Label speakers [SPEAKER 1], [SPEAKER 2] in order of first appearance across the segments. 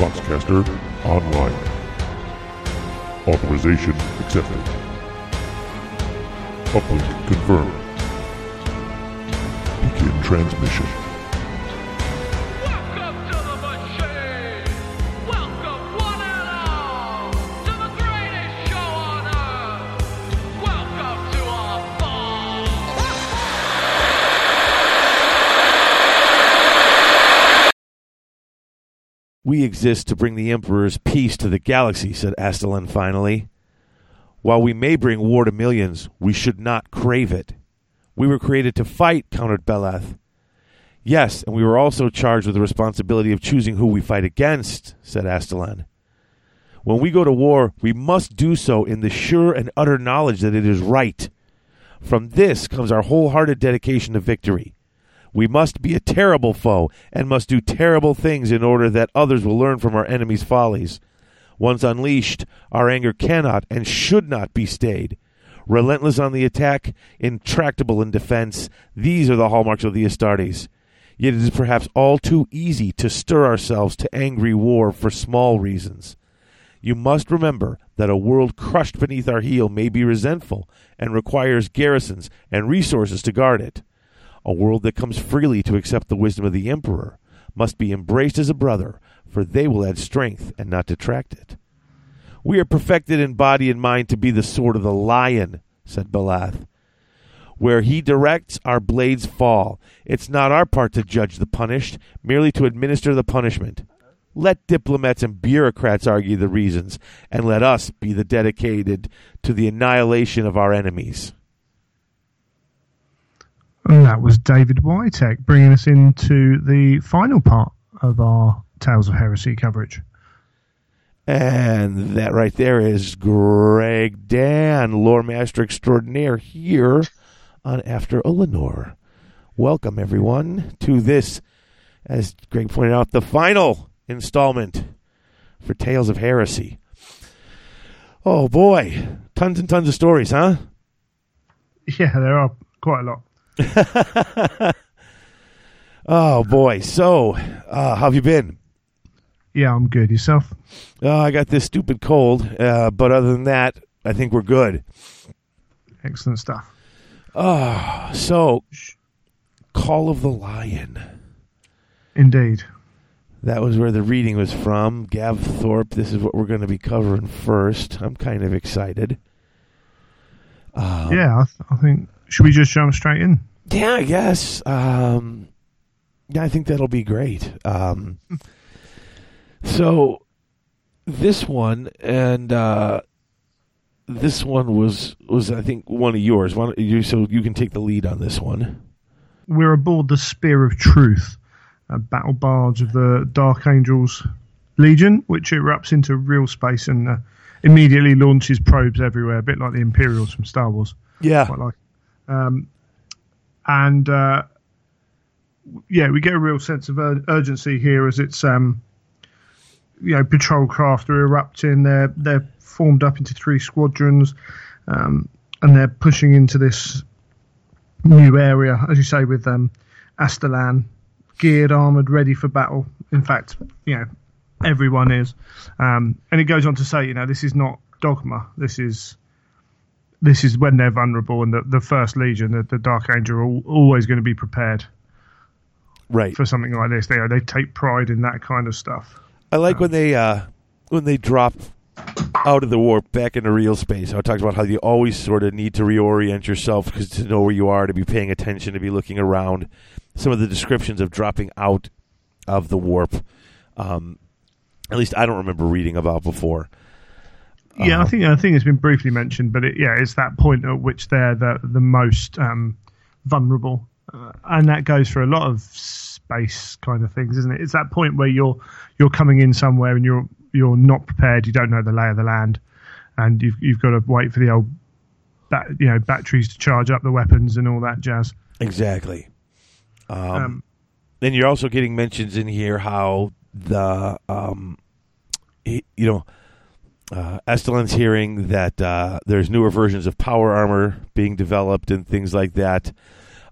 [SPEAKER 1] Voxcaster Online. Authorization accepted. Uplink confirmed. Begin transmission.
[SPEAKER 2] We exist to bring the Emperor's peace to the galaxy, said Astelan finally. While we may bring war to millions, we should not crave it. We were created to fight, countered Belath. Yes, and we were also charged with the responsibility of choosing who we fight against, said Astelan. When we go to war, we must do so in the sure and utter knowledge that it is right. From this comes our wholehearted dedication to victory. We must be a terrible foe and must do terrible things in order that others will learn from our enemies' follies. Once unleashed, our anger cannot and should not be stayed. Relentless on the attack, intractable in defense, these are the hallmarks of the Astartes. Yet it is perhaps all too easy to stir ourselves to angry war for small reasons. You must remember that a world crushed beneath our heel may be resentful and requires garrisons and resources to guard it. A world that comes freely to accept the wisdom of the Emperor must be embraced as a brother, for they will add strength and not detract it. We are perfected in body and mind to be the sword of the lion, said Belath. Where he directs, our blades fall. It's not our part to judge the punished, merely to administer the punishment. Let diplomats and bureaucrats argue the reasons, and let us be the dedicated to the annihilation of our enemies.
[SPEAKER 3] And that was David Witek bringing us into the final part of our Tales of Heresy coverage.
[SPEAKER 2] And that right there is Greg Dan, lore master extraordinaire, here on After Eleanor. Welcome, everyone, to this, as Greg pointed out, the final installment for Tales of Heresy. Oh boy, tons and tons of stories, huh?
[SPEAKER 3] Yeah, there are quite a lot.
[SPEAKER 2] Oh boy, so uh, how have you been?
[SPEAKER 3] Yeah, I'm good. Yourself?
[SPEAKER 2] Oh, I got this stupid cold, uh, but other than that, I think we're good.
[SPEAKER 3] Excellent stuff.
[SPEAKER 2] Oh, so Call of the Lion.
[SPEAKER 3] Indeed.
[SPEAKER 2] That was where the reading was from. Gav Thorpe. This is what we're going to be covering first. I'm kind of excited. Um,
[SPEAKER 3] yeah, I, th- I think. Should we just jump straight in?
[SPEAKER 2] Yeah, I guess. Um, yeah, I think that'll be great. Um, so this one and uh, this one was was I think one of yours. One you so you can take the lead on this one.
[SPEAKER 3] We're aboard the Spear of Truth, a battle barge of the Dark Angels Legion, which erupts into real space and uh, immediately launches probes everywhere, a bit like the Imperials from Star Wars.
[SPEAKER 2] Yeah,
[SPEAKER 3] quite like. Um, and uh, yeah, we get a real sense of ur- urgency here as it's um, you know patrol craft are erupting. They're they're formed up into three squadrons, um, and they're pushing into this new area, as you say, with um, Astelan geared, armored, ready for battle. In fact, you know everyone is, um, and it goes on to say, you know, this is not dogma. This is this is when they're vulnerable, and the, the first legion, the, the Dark Angel, are al- always going to be prepared
[SPEAKER 2] right.
[SPEAKER 3] for something like this. They they take pride in that kind of stuff.
[SPEAKER 2] I like when they uh, when they drop out of the warp back into real space. How it talks about how you always sort of need to reorient yourself because to know where you are, to be paying attention, to be looking around. Some of the descriptions of dropping out of the warp, um, at least I don't remember reading about before.
[SPEAKER 3] Yeah, I
[SPEAKER 2] Um,
[SPEAKER 3] think I think it's been briefly mentioned, but it, yeah, it's that point at which they're the the most um, vulnerable, uh, and that goes for a lot of space kind of things, isn't it? It's that point where you're you're coming in somewhere and you're you're not prepared, you don't know the lay of the land, and you've you've got to wait for the old, bat, you know, batteries to charge up the weapons and all that jazz.
[SPEAKER 2] Exactly. Um,
[SPEAKER 3] Um,
[SPEAKER 2] then you're also getting mentions in here how the um, you know uh, Astelan's hearing that uh, there's newer versions of power armor being developed and things like that.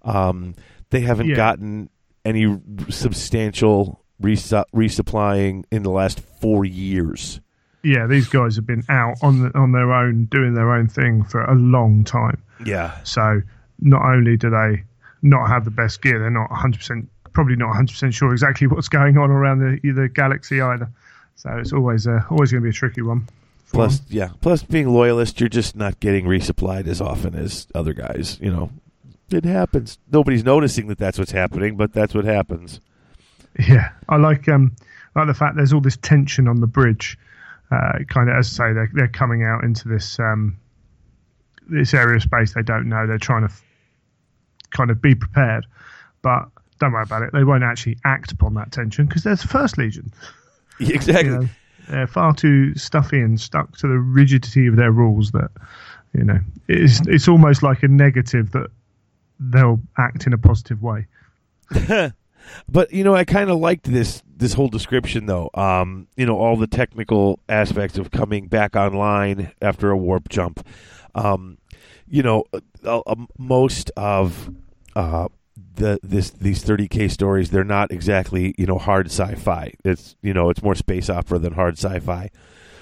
[SPEAKER 2] Um, they haven't
[SPEAKER 3] Yeah.
[SPEAKER 2] gotten any substantial resu- resupplying in the last four years.
[SPEAKER 3] Yeah, these guys have been out on the, on their own, doing their own thing for a long time.
[SPEAKER 2] Yeah,
[SPEAKER 3] So not only do they not have the best gear, they're not 100%, probably not 100% sure exactly what's going on around the, the galaxy either. So it's always uh, always going to be a tricky one.
[SPEAKER 2] Plus, yeah. Plus, being loyalist, you're just not getting resupplied as often as other guys. You know, it happens. Nobody's noticing that that's what's happening, but that's what happens.
[SPEAKER 3] Yeah, I like um I like the fact there's all this tension on the bridge. Uh, kind of, as I say, they're they're coming out into this um this area of space they don't know. They're trying to f- kind of be prepared, but don't worry about it. They won't actually act upon that tension because there's the First Legion.
[SPEAKER 2] Exactly.
[SPEAKER 3] You know, they're far too stuffy and stuck to the rigidity of their rules that you know it's it's almost like a negative that they'll act in a positive way.
[SPEAKER 2] But you know, I kind of liked this this whole description, though. Um, you know, all the technical aspects of coming back online after a warp jump. Um, you know, uh, uh, most of uh, the this these thirty k stories they're not exactly you know hard sci-fi. It's you know it's more space opera than hard sci-fi.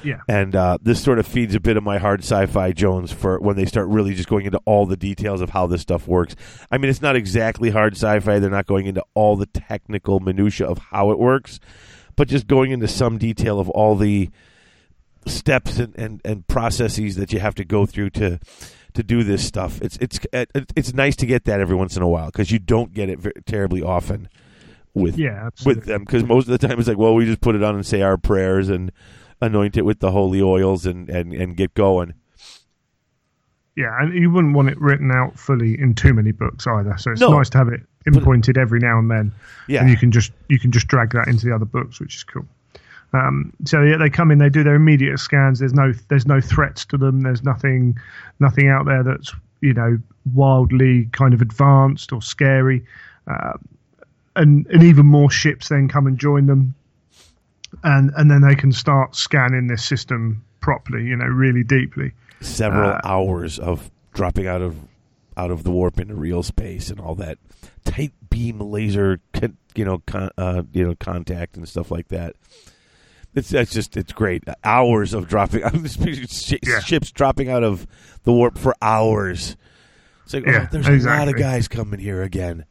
[SPEAKER 3] Yeah.
[SPEAKER 2] And uh, this sort of feeds a bit of my hard sci-fi Jones for when they start really just going into all the details of how this stuff works. I mean, it's not exactly hard sci-fi; they're not going into all the technical minutia of how it works, but just going into some detail of all the steps and, and, and processes that you have to go through to to do this stuff. It's it's it's nice to get that every once in a while because you don't get it very, terribly often with
[SPEAKER 3] Yeah, absolutely.
[SPEAKER 2] with them because most of the time it's like, well, we just put it on and say our prayers and anoint it with the holy oils and, and, and get going.
[SPEAKER 3] Yeah, and you wouldn't want it written out fully in too many books either. So it's
[SPEAKER 2] No.
[SPEAKER 3] nice to have it pinpointed every now and then,
[SPEAKER 2] Yeah.
[SPEAKER 3] and you can just you can just drag that into the other books, which is cool. Um, so yeah, they come in, they do their immediate scans. There's no there's no threats to them. There's nothing nothing out there that's you know wildly kind of advanced or scary. Uh, and and even more ships then come and join them, and and then they can start scanning this system properly, you know, really deeply.
[SPEAKER 2] Several
[SPEAKER 3] Uh,
[SPEAKER 2] hours of dropping out of out of the warp into real space and all that tight beam laser, you know, con, uh, you know, contact and stuff like that. It's that's just it's great. Hours of dropping sh-
[SPEAKER 3] Yeah.
[SPEAKER 2] ships dropping out of the warp for hours. It's like
[SPEAKER 3] Yeah,
[SPEAKER 2] oh, there's a lot of guys coming here again.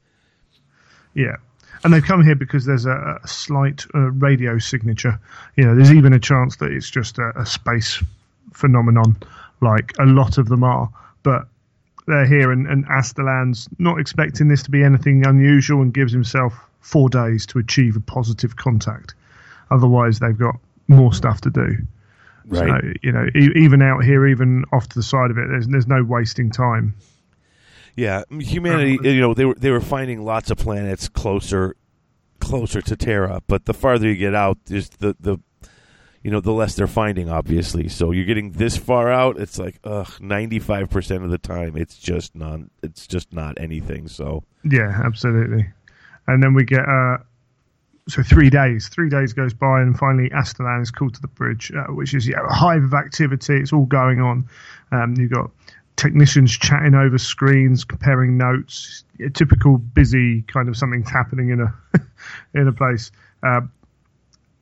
[SPEAKER 3] Yeah. And they've come here because there's a, a slight uh, radio signature. You know, there's even a chance that it's just a, a space phenomenon, like a lot of them are. But they're here, and, and Astelan's not expecting this to be anything unusual and gives himself four days to achieve a positive contact. Otherwise, they've got more stuff to do.
[SPEAKER 2] Right.
[SPEAKER 3] So, you know, e- even out here, even off to the side of it, there's, there's no wasting time.
[SPEAKER 2] Yeah, humanity. You know, they were they were finding lots of planets closer, closer to Terra. But the farther you get out, is the the, you know, the less they're finding. Obviously, so you're getting this far out. It's like, ugh, ninety five percent of the time, it's just non. It's just not anything. So
[SPEAKER 3] Yeah, absolutely. And then we get uh, so three days. Three days goes by, and finally Astelan is called to the bridge, uh, which is yeah, a hive of activity. It's all going on. Um, you've got technicians chatting over screens, comparing notes. A typical busy kind of something's happening in a in a place. Uh,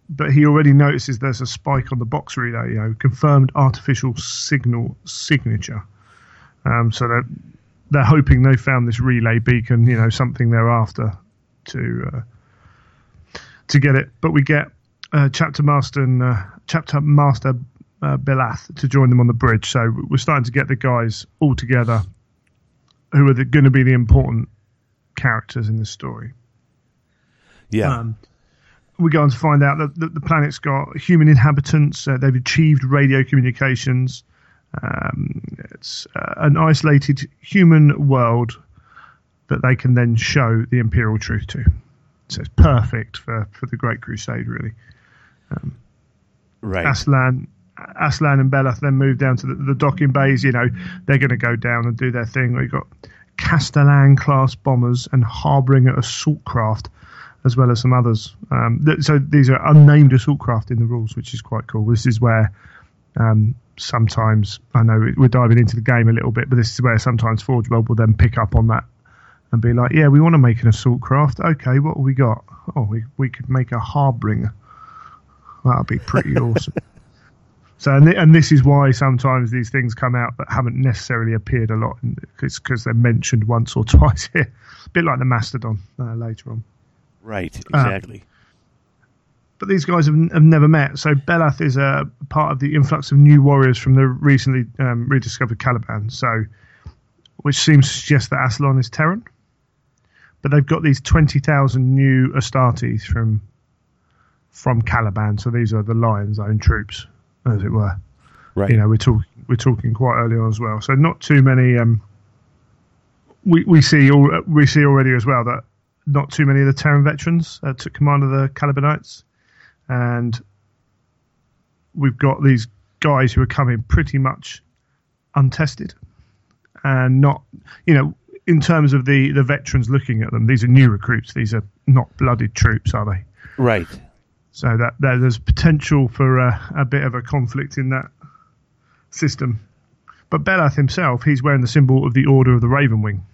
[SPEAKER 3] but he already notices there's a spike on the vox relay. You know, confirmed artificial signal signature. Um, so they're they're hoping they found this relay beacon. You know, something they're after to uh, to get it. But we get uh, chapter master and uh, chapter master uh, Belath to join them on the bridge. So we're starting to get the guys all together, who are going to be the important characters in the story.
[SPEAKER 2] yeah,
[SPEAKER 3] Um, we go on to find out that the, the planet's got human inhabitants. Uh, they've achieved radio communications. Um, it's uh, an isolated human world that they can then show the imperial truth to. So it's perfect for, for the Great Crusade, really.
[SPEAKER 2] right.
[SPEAKER 3] Aslan, Aslan and Belath then move down to the, the docking bays. You know, they're going to go down and do their thing. We've got Castellan class bombers and Harbinger assault craft, as well as some others. Um, th- so these are unnamed assault craft in the rules, which is quite cool. This is where um, sometimes I know we're diving into the game a little bit, but this is where sometimes Forge World will then pick up on that and be like, yeah, we want to make an assault craft. Okay, what have we got? Oh, we we could make a harbinger. That'd be pretty awesome. So, and, th- and this is why sometimes these things come out that haven't necessarily appeared a lot, It's because they're mentioned once or twice here. A bit like the Mastodon uh, later on.
[SPEAKER 2] Right,
[SPEAKER 3] Uh,
[SPEAKER 2] exactly.
[SPEAKER 3] But these guys have, have never met. So Belath is a part of the influx of new warriors from the recently um, rediscovered Caliban. So, which seems to suggest that Aslan is Terran. But they've got these twenty thousand new Astartes from from Caliban. So these are the Lion's own troops, as it were.
[SPEAKER 2] right.
[SPEAKER 3] You know, we're talking we're talking quite early on as well. So not too many. Um, we we see all we see already as well that not too many of the Terran veterans uh, took command of the Calibanites, and we've got these guys who are coming pretty much untested, and not you know in terms of the the veterans looking at them, these are new recruits. These are not blooded troops, are they?
[SPEAKER 2] right.
[SPEAKER 3] So that, that there's potential for a, a bit of a conflict in that system. But Belath himself, he's wearing the symbol of the Order of the Raven Wing.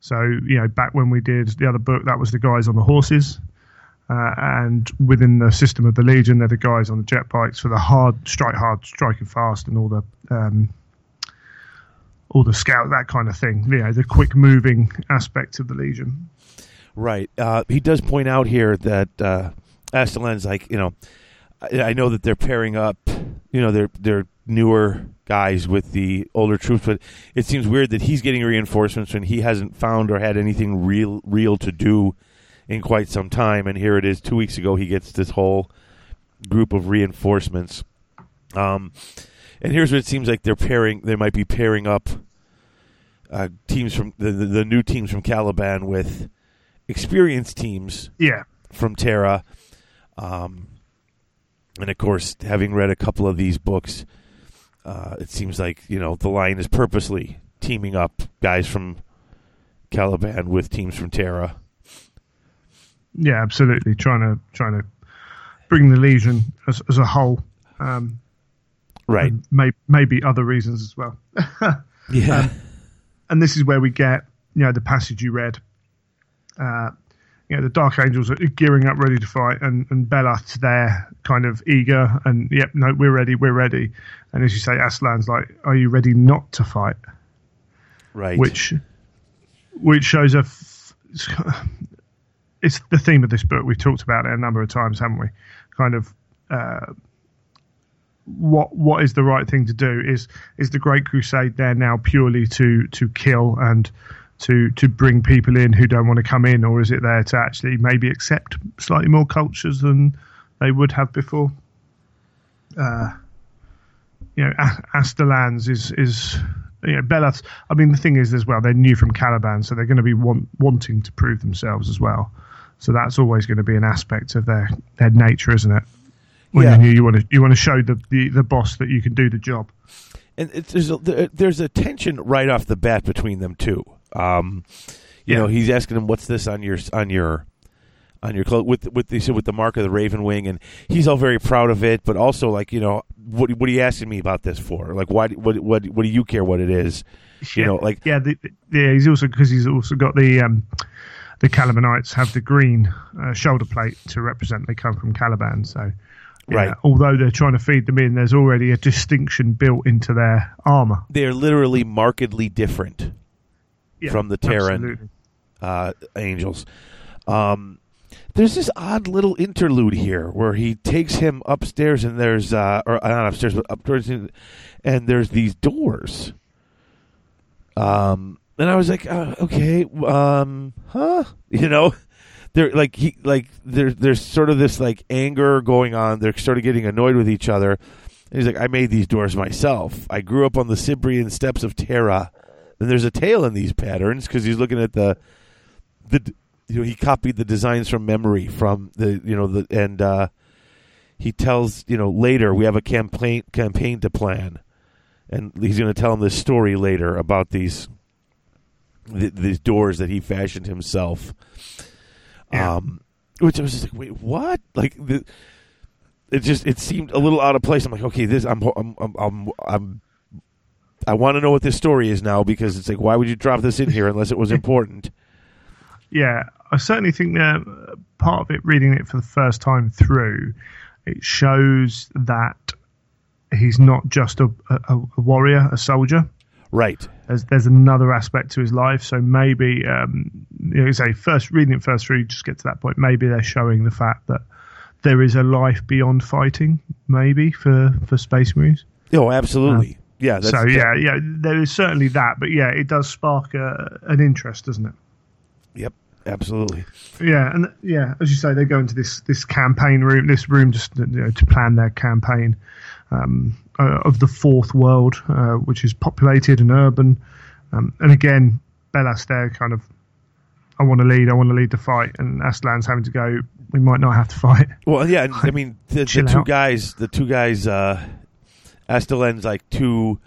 [SPEAKER 3] So you know, back when we did the other book, that was the guys on the horses, uh, and within the system of the Legion, they're the guys on the jet bikes for the hard strike, hard striking fast, and all the um, all the scout that kind of thing. You know, the quick moving aspect of the Legion.
[SPEAKER 2] Right. Uh, he does point out here that uh, like, you know, I, I know that they're pairing up, you know, they're they're newer guys with the older troops, but it seems weird that he's getting reinforcements when he hasn't found or had anything real real to do in quite some time. And here it is, two weeks ago, he gets this whole group of reinforcements. Um, and here's what it seems like they're pairing. They might be pairing up uh, teams from the, the the new teams from Caliban with experienced teams
[SPEAKER 3] Yeah,
[SPEAKER 2] from Terra. Um, and of course, having read a couple of these books, uh, it seems like you know the line is purposely teaming up guys from Caliban with teams from Terra.
[SPEAKER 3] yeah, absolutely. Trying to trying to bring the Legion as, as a whole. Um,
[SPEAKER 2] Right.
[SPEAKER 3] may, maybe other reasons as well.
[SPEAKER 2] Yeah.
[SPEAKER 3] and this is where we get you know the passage you read. Uh, you know the Dark Angels are gearing up, ready to fight, and and Belath's there, kind of eager, and yep, no, we're ready, we're ready. And as you say, Aslan's like, "Are you ready not to fight?"
[SPEAKER 2] right.
[SPEAKER 3] Which, which shows a. F- it's the theme of this book. We've talked about it a number of times, haven't we? Kind of. Uh, what what is the right thing to do? Is is the Great Crusade there now purely to to kill and to to bring people in who don't want to come in, or is it there to actually maybe accept slightly more cultures than they would have before? Uh, you know, A- Astelans is is you know Belath. I mean, the thing is as well, they're new from Caliban, so they're going to be want, wanting to prove themselves as well. So that's always going to be an aspect of their their nature, isn't it? When
[SPEAKER 2] Yeah.
[SPEAKER 3] you're new, you want to you want to show the, the the boss that you can do the job.
[SPEAKER 2] and it's, there's a, there's a tension right off the bat between them two. Um, you
[SPEAKER 3] Yeah.
[SPEAKER 2] know, he's asking him, "What's this on your on your on your clothes?" With with the with the mark of the Raven Wing, and he's all very proud of it, but also like, you know, what what are you asking me about this for? Like, why? What what what do you care what it is? You know, like
[SPEAKER 3] yeah, the, the- yeah. He's also because he's also got the um, the Calibanites have the green uh, shoulder plate to represent they come from Caliban. So, yeah,
[SPEAKER 2] Right.
[SPEAKER 3] Although they're trying to feed them in, there's already a distinction built into their armor
[SPEAKER 2] they're literally markedly different
[SPEAKER 3] Yeah,
[SPEAKER 2] from the Terran uh, angels. Um, there's this odd little interlude here where he takes him upstairs and there's uh, or uh, not upstairs but upstairs and and there's these doors. Um, and I was like, uh, okay, um, huh? You know, they're like he like there's there's sort of this like anger going on. They're sort of getting annoyed with each other. And he's like, I made these doors myself. I grew up on the Cibrian steppes of Terra. And there's a tale in these patterns because he's looking at the the you know he copied the designs from memory from the you know the and uh, he tells you know later we have a campaign campaign to plan, and he's going to tell him this story later about these th- these doors that he fashioned himself.
[SPEAKER 3] Yeah.
[SPEAKER 2] Um, which I was just like, wait, what? Like the, it just it seemed a little out of place. I'm like, okay, this I'm I'm I'm I'm, I'm I want to know what this story is now because it's like, why would you drop this in here unless it was important?
[SPEAKER 3] Yeah, I certainly think that uh, part of it, reading it for the first time through, it shows that he's not just a, a, a warrior, a soldier.
[SPEAKER 2] Right.
[SPEAKER 3] There's, there's another aspect to his life. So maybe, um, you know, say first reading it first through, just get to that point. Maybe they're showing the fact that there is a life beyond fighting. Maybe for for Space Marines.
[SPEAKER 2] Oh, absolutely. yeah. That's,
[SPEAKER 3] so yeah, yeah, there is certainly that. But yeah, it does spark a, an interest, doesn't it?
[SPEAKER 2] Yep. Absolutely.
[SPEAKER 3] Yeah, and yeah, as you say, they go into this this campaign room, this room just you know, to plan their campaign um, uh, of the fourth world, uh, which is populated and urban. Um, and again, Belaster kind of, I want to lead, I want to lead the fight, and Aslan's having to go. We might not have to fight.
[SPEAKER 2] Well, yeah. I mean, the, the two
[SPEAKER 3] out.
[SPEAKER 2] guys, the two guys, uh, Astelan's like two,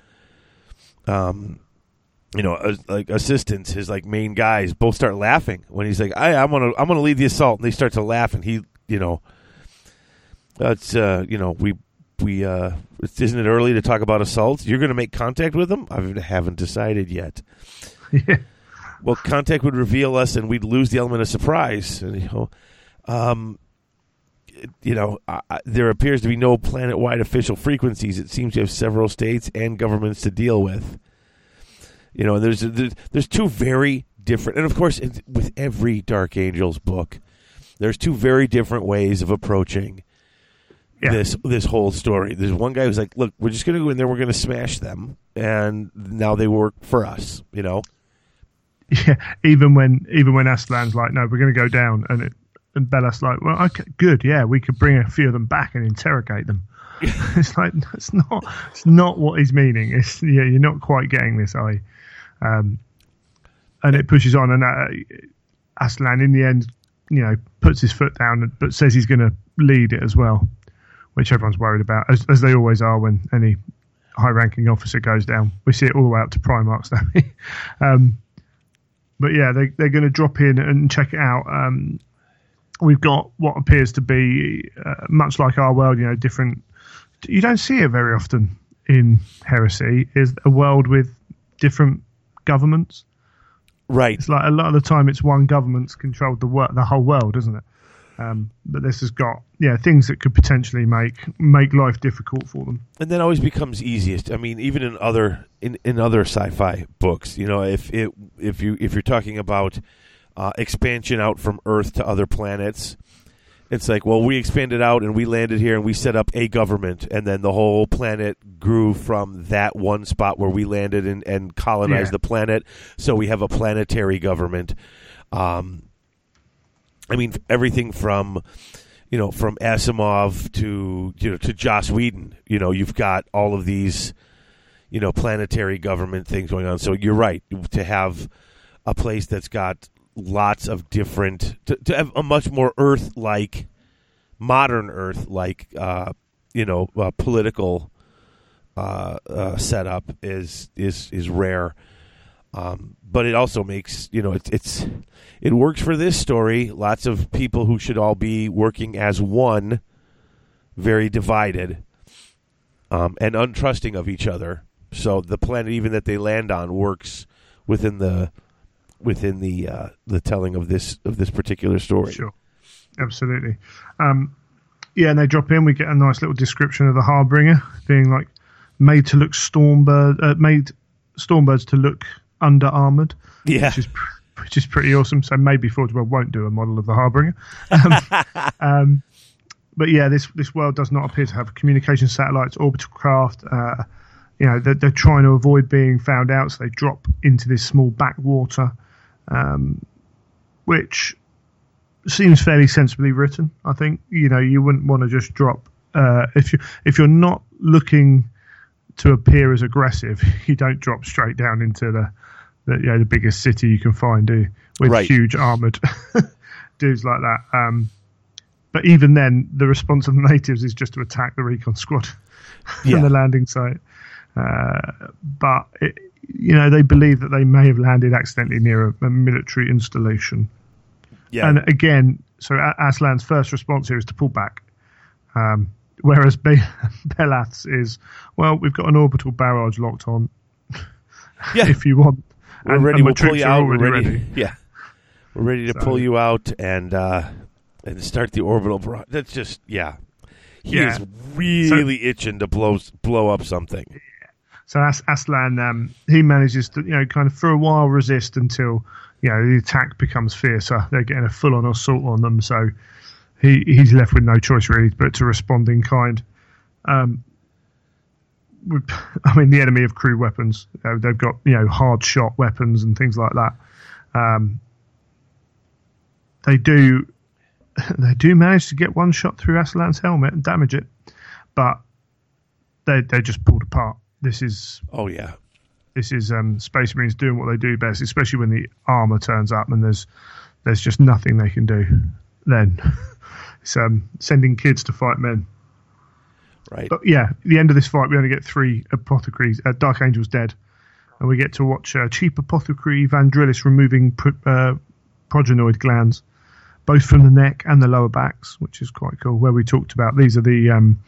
[SPEAKER 2] um, you know, like assistants, his like main guys, both start laughing when he's like, "I, I'm gonna, I'm gonna lead the assault," and they start to laugh, and he, you know, that's, uh, you know, we, we, uh, isn't it early to talk about assaults? You're gonna make contact with them? I haven't decided yet.
[SPEAKER 3] yeah,
[SPEAKER 2] well, contact would reveal us, and we'd lose the element of surprise. And, you know, um, you know, I, I- there appears to be no planet-wide official frequencies. It seems you have several states and governments to deal with. You know, there's there's, there's two very different, and of course, with every Dark Angels book, there's two very different ways of approaching
[SPEAKER 3] yeah.
[SPEAKER 2] this this whole story. There's one guy who's like, "Look, we're just going to go in there. We're going to smash them, and now they work for us." You know.
[SPEAKER 3] yeah. Even when even when Aslan's like, no, we're going to go down, and it, and Bella's like, well, okay, good, yeah, we could bring a few of them back and interrogate them. it's like it's not it's not what he's meaning. It's yeah, you're not quite getting this, are you? Um, and it pushes on, and uh, Aslan in the end, you know, puts his foot down, but says he's going to lead it as well, which everyone's worried about, as, as they always are when any high-ranking officer goes down. We see it all the way up to Primarchs, don't we? Um, but yeah, they, they're going to drop in and check it out. Um, we've got what appears to be uh, much like our world, you know, different. You don't see it very often in Heresy. Is a world with different governments.
[SPEAKER 2] Right.
[SPEAKER 3] It's like a lot of the time, it's one government's controlled the wor- the whole world, isn't it? Um, but this has got yeah things that could potentially make make life difficult for them.
[SPEAKER 2] and that always becomes easiest. I mean, even in other in, in other sci-fi books, you know, if it if you if you're talking about uh, expansion out from Earth to other planets, it's like, well, we expanded out and we landed here and we set up a government, and then the whole planet grew from that one spot where we landed and, and colonized
[SPEAKER 3] Yeah.
[SPEAKER 2] the planet. So we have a planetary government. Um, I mean, everything from you know from Asimov to you know to Joss Whedon. You know, you've got all of these you know planetary government things going on. So you're right to have a place that's got lots of different to, to have a much more Earth like modern Earth like uh, you know uh, political uh, uh, setup is is is rare. Um, but it also makes you know it's it's it works for this story. Lots of people who should all be working as one, very divided, um, and untrusting of each other. So the planet, even that they land on, works within the within the uh, the telling of this of this particular story.
[SPEAKER 3] Sure, absolutely. Um, yeah, and they drop in. We get a nice little description of the Harbinger being like made to look stormbird, uh, made stormbirds to look under armored,
[SPEAKER 2] Yeah,
[SPEAKER 3] which is which is pretty awesome. So maybe Forge World won't do a model of the Harbinger. Um, um, but yeah, this this world does not appear to have communication satellites, orbital craft. Uh, you know, they're, they're trying to avoid being found out, so they drop into this small backwater, um, which seems fairly sensibly written. I think you know you wouldn't want to just drop uh, if you if you're not looking to appear as aggressive, you don't drop straight down into the the you know the biggest city you can find, do with
[SPEAKER 2] Right.
[SPEAKER 3] huge armored dudes like that. Um, but even then, the response of the natives is just to attack the recon squad
[SPEAKER 2] Yeah.
[SPEAKER 3] from the landing site. Uh, but it, you know they believe that they may have landed accidentally near a, a military installation.
[SPEAKER 2] yeah,
[SPEAKER 3] And again, so Aslan's first response here is to pull back. Um, whereas Be- Belath's is, well, we've got an orbital barrage locked on.
[SPEAKER 2] Yeah.
[SPEAKER 3] if you want.
[SPEAKER 2] We're
[SPEAKER 3] And-
[SPEAKER 2] ready. we'll pull you out.
[SPEAKER 3] Already
[SPEAKER 2] ready. Yeah, we're ready to
[SPEAKER 3] So-
[SPEAKER 2] pull you out and uh, and start the orbital. Bro- That's just yeah. He
[SPEAKER 3] Yeah.
[SPEAKER 2] is really itching to blow blow up something.
[SPEAKER 3] So As- Aslan, um, he manages to, you know, kind of for a while resist until, you know, the attack becomes fiercer. They're getting a full-on assault on them, so he he's left with no choice really but to respond in kind. Um, I mean, the enemy have crew weapons. Uh, they've got, you know, hard shot weapons and things like that. Um, they do they do manage to get one shot through Aslan's helmet and damage it, but they they just pulled apart. This is
[SPEAKER 2] Oh yeah,
[SPEAKER 3] this is um, Space Marines doing what they do best, especially when the armor turns up and there's there's just nothing they can do. Then it's um, sending kids to fight men.
[SPEAKER 2] Right.
[SPEAKER 3] But yeah, at the end of this fight, we only get three apothecaries. Uh, Dark Angel's dead, and we get to watch uh, cheap Apothecary Vandrillis removing pr- uh, progenoid glands, both from the neck and the lower backs, which is quite cool. Where we talked about these are the um,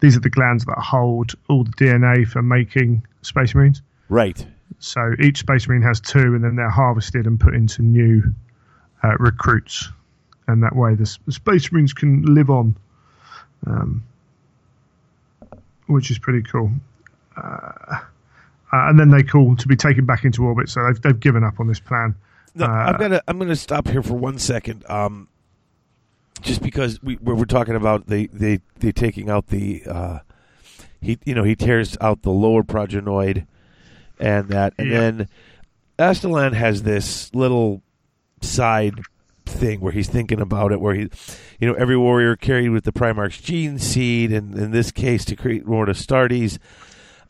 [SPEAKER 3] these are the glands that hold all the DNA for making Space Marines.
[SPEAKER 2] Right.
[SPEAKER 3] So each Space Marine has two, and then they're harvested and put into new uh, recruits, and that way the, the Space Marines can live on, um, which is pretty cool. Uh, uh, and then they call to be taken back into orbit, so they've they've given up on this plan.
[SPEAKER 2] No,
[SPEAKER 3] Uh,
[SPEAKER 2] I'm gonna I'm gonna stop here for one second. Um, just because we we're, we're talking about they they they taking out the uh, he you know he tears out the lower progenoid and that and
[SPEAKER 3] Yeah.
[SPEAKER 2] then Astelan has this little side thing where he's thinking about it where he you know every warrior carried with the Primarch's gene seed and in this case to create more Astartes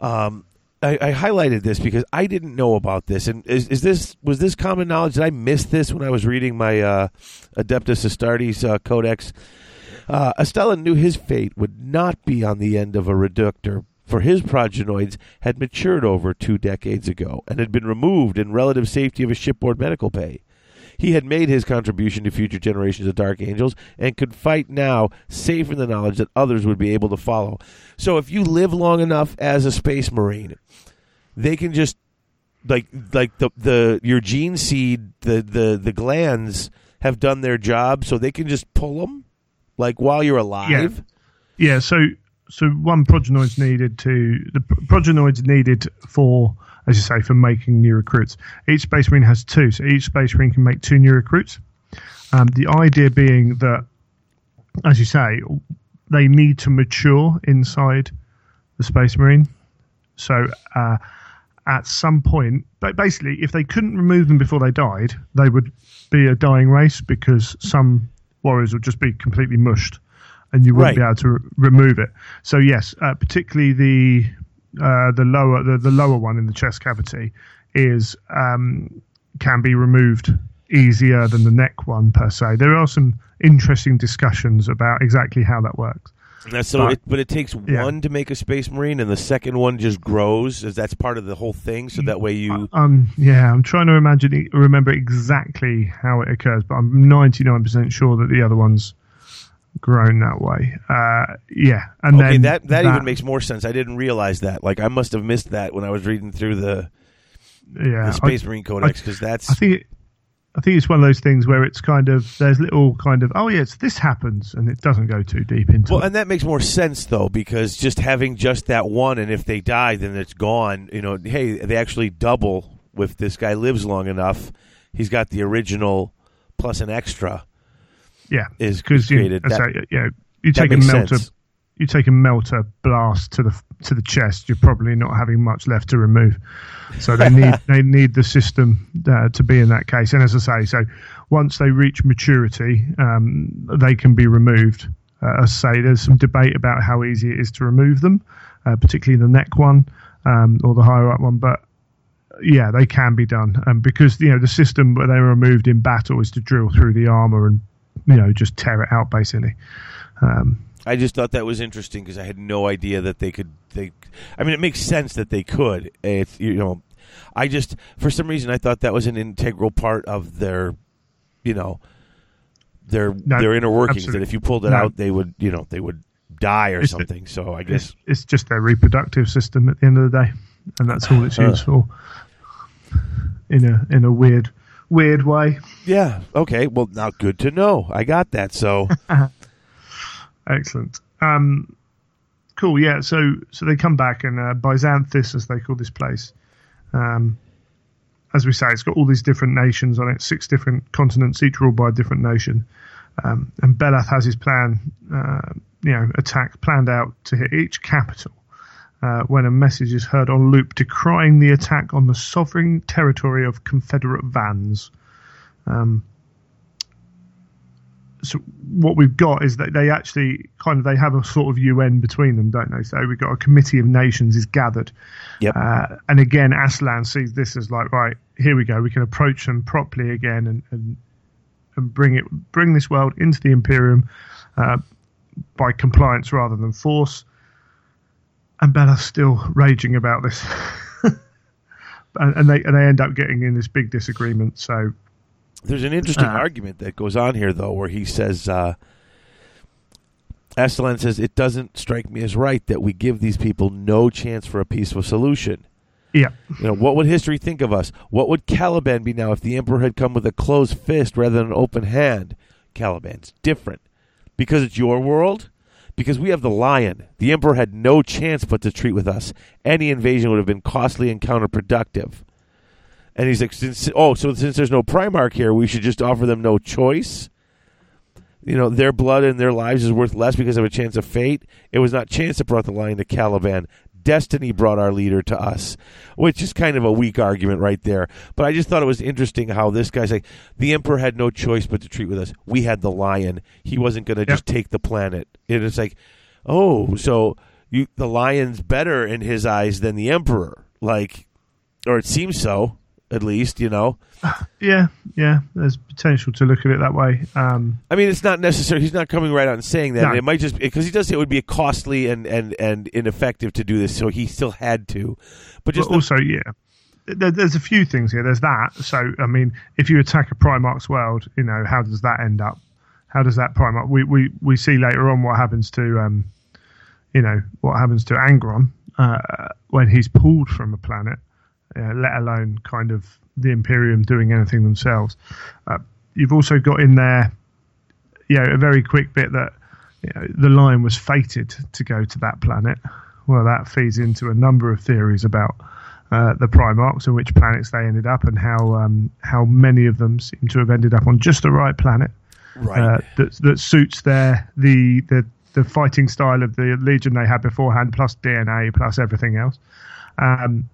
[SPEAKER 2] um, I, I highlighted this because I didn't know about this, and is, is this was this common knowledge? Did I miss this when I was reading my uh, Adeptus Astartes uh, Codex? Uh, Astelan knew his fate would not be on the end of a reductor, for his progenoids had matured over two decades ago and had been removed in relative safety of a shipboard medical bay. He had made his contribution to future generations of Dark Angels and could fight now, safe in the knowledge that others would be able to follow. So if you live long enough as a Space Marine, they can just like like the the your gene seed the the the glands have done their job, so they can just pull them like while you're alive.
[SPEAKER 3] Yeah, yeah so so one progenoid's needed to the progenoid's needed for, as you say, for making new recruits. Each space marine has two, so each space marine can make two new recruits. Um, the idea being that, as you say, they need to mature inside the space marine. So uh, at some point, but basically, if they couldn't remove them before they died, they would be a dying race because some warriors would just be completely mushed, and you wouldn't
[SPEAKER 2] Right.
[SPEAKER 3] be able to re- remove it. So yes, uh, particularly the uh, the lower the, the lower one in the chest cavity is um, can be removed easier than the neck one per se. There are some interesting discussions about exactly how that works.
[SPEAKER 2] That's so,
[SPEAKER 3] But-
[SPEAKER 2] it, but it takes
[SPEAKER 3] yeah.
[SPEAKER 2] one to make a Space Marine, and the second one just grows. As that's part of the whole thing. So that way you
[SPEAKER 3] Um, yeah, I'm trying to imagine, remember exactly how it occurs, but I'm 99% sure that the other one's grown that way. Uh, yeah, and
[SPEAKER 2] okay.
[SPEAKER 3] then
[SPEAKER 2] That, that even makes more sense. I didn't realize that. Like I must have missed that when I was reading through the,
[SPEAKER 3] yeah,
[SPEAKER 2] the Space
[SPEAKER 3] I,
[SPEAKER 2] Marine Codex because that's
[SPEAKER 3] I think it, I think it's one of those things where it's kind of there's little kind of oh yes this happens and it doesn't go too deep into
[SPEAKER 2] Well,
[SPEAKER 3] it.
[SPEAKER 2] and that makes more sense though, because just having just that one, and if they die, then it's gone. You know, hey, they actually double. If this guy lives long enough, he's got the original plus an extra.
[SPEAKER 3] Yeah,
[SPEAKER 2] is
[SPEAKER 3] because you.
[SPEAKER 2] That-
[SPEAKER 3] say, you know, you
[SPEAKER 2] That
[SPEAKER 3] take a melter
[SPEAKER 2] sense.
[SPEAKER 3] you take a melter blast to the to the chest, you're probably not having much left to remove. So they need they need the system uh, to be in that case. And as I say, so once they reach maturity, um, they can be removed. Uh, as I say, there's some debate about how easy it is to remove them, uh, particularly the neck one um, or the higher up one, but. Yeah, they can be done, and because you know the system where they were removed in battle is to drill through the armor and you know just tear it out basically. Um,
[SPEAKER 2] I just thought that was interesting because I had no idea that they could. They, I mean, it makes sense that they could. It's you know, I just for some reason I thought that was an integral part of their, you know, their
[SPEAKER 3] No,
[SPEAKER 2] their inner workings.
[SPEAKER 3] absolutely.
[SPEAKER 2] That if you pulled it
[SPEAKER 3] No.
[SPEAKER 2] out, they would you know they would die or
[SPEAKER 3] It's the-
[SPEAKER 2] something. So I guess
[SPEAKER 3] it's, it's just their reproductive system at the end of the day, and that's all it's
[SPEAKER 2] Huh.
[SPEAKER 3] used for. in a in a weird weird way.
[SPEAKER 2] Yeah. Okay. Well, now good to know. I got that. So
[SPEAKER 3] Excellent. Um, cool. Yeah. So so they come back and uh, Byzanthus, as they call this place, um, as we say, it's got all these different nations on it, six different continents, each ruled by a different nation. Um, and Belath has his plan, uh, you know, attack planned out to hit each capital. Uh, when a message is heard on loop decrying the attack on the sovereign territory of Confederate Vans. Um, so what we've got is that they actually kind of they have a sort of UN between them, don't they? So we've got a committee of nations is gathered,
[SPEAKER 2] Yep.
[SPEAKER 3] uh, and again Aslan sees this as like right here we go, we can approach them properly again and and, and bring it bring this world into the Imperium uh, by compliance rather than force. And Bella's still raging about this, and, and they and they end up getting in this big disagreement. So
[SPEAKER 2] There's an interesting
[SPEAKER 3] Uh.
[SPEAKER 2] argument that goes on here, though, where he says, uh, Aslan says, it doesn't strike me as right that we give these people no chance for a peaceful solution.
[SPEAKER 3] yeah,
[SPEAKER 2] You know, what would history think of us? What would Caliban be now if the Emperor had come with a closed fist rather than an open hand? Caliban's different. Because it's your world? Because we have the lion. The Emperor had no chance but to treat with us. Any invasion would have been costly and counterproductive. And he's like, since, oh, so since there's no Primarch here, we should just offer them no choice? You know, their blood and their lives is worth less because of a chance of fate. It was not chance that brought the lion to Caliban. Destiny brought our leader to us, which is kind of a weak argument right there. But I just thought it was interesting how this guy's like, the emperor had no choice but to treat with us. We had the lion. He wasn't going to just take the planet. And it's like, oh, so you the lion's better in his eyes than the emperor, like, or it seems so, at least, you know.
[SPEAKER 3] yeah, yeah. There's potential to look at it that way. Um,
[SPEAKER 2] I mean, it's not necessary. He's not coming right out and saying that.
[SPEAKER 3] No.
[SPEAKER 2] It might just because he does say it would be costly and, and, and ineffective to do this, so he still had to. But just
[SPEAKER 3] but also, yeah, there, there's a few things here. There's that. So, I mean, if you attack a Primarch's world, you know, how does that end up? How does that Primarch? We we, we see later on what happens to, um, you know, what happens to Angron uh, when he's pulled from a planet, uh, let alone kind of the Imperium doing anything themselves. Uh, you've also got in there, you know, a very quick bit that you know, the lion was fated to go to that planet. Well, that feeds into a number of theories about uh, the Primarchs and which planets they ended up, and how um, how many of them seem to have ended up on just the right planet
[SPEAKER 2] right.
[SPEAKER 3] uh, that that suits their the the the fighting style of the Legion they had beforehand, plus DNA, plus everything else. Um,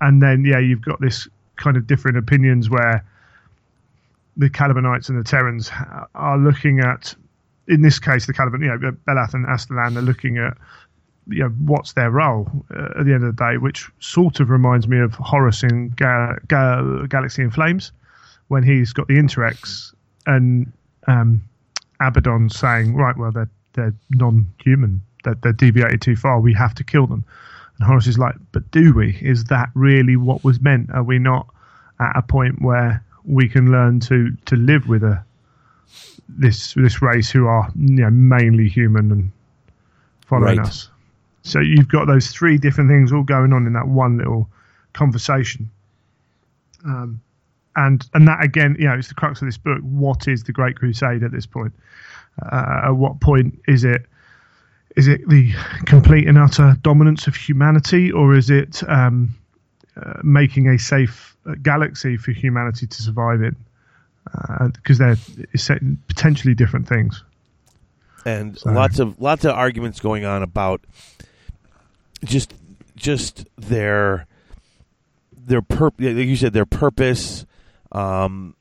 [SPEAKER 3] and then yeah, you've got this kind of different opinions where the Calibanites and the Terrans are looking at, in this case, the Caliban, you know, Belath and Astelan are looking at, you know, what's their role uh, at the end of the day, which sort of reminds me of Horus in Ga- Ga- Galaxy in Flames, when he's got the Interrex and um, Abaddon saying, right, well, they're they're non-human, they're, they're deviated too far, we have to kill them. And Horus is like, but do we? Is that really what was meant? Are we not at a point where we can learn to to live with a this this race who are you know mainly human and following
[SPEAKER 2] Right.
[SPEAKER 3] us? So you've got those three different things all going on in that one little conversation. Um, and and that again, you know, it's the crux of this book. What is the Great Crusade at this point? Uh, at what point is it? Is it the complete and utter dominance of humanity, or is it um, uh, making a safe uh, galaxy for humanity to survive in? Because they're potentially different things.
[SPEAKER 2] and
[SPEAKER 3] So-
[SPEAKER 2] lots of lots of arguments going on about just just their their pur- like you said their purpose um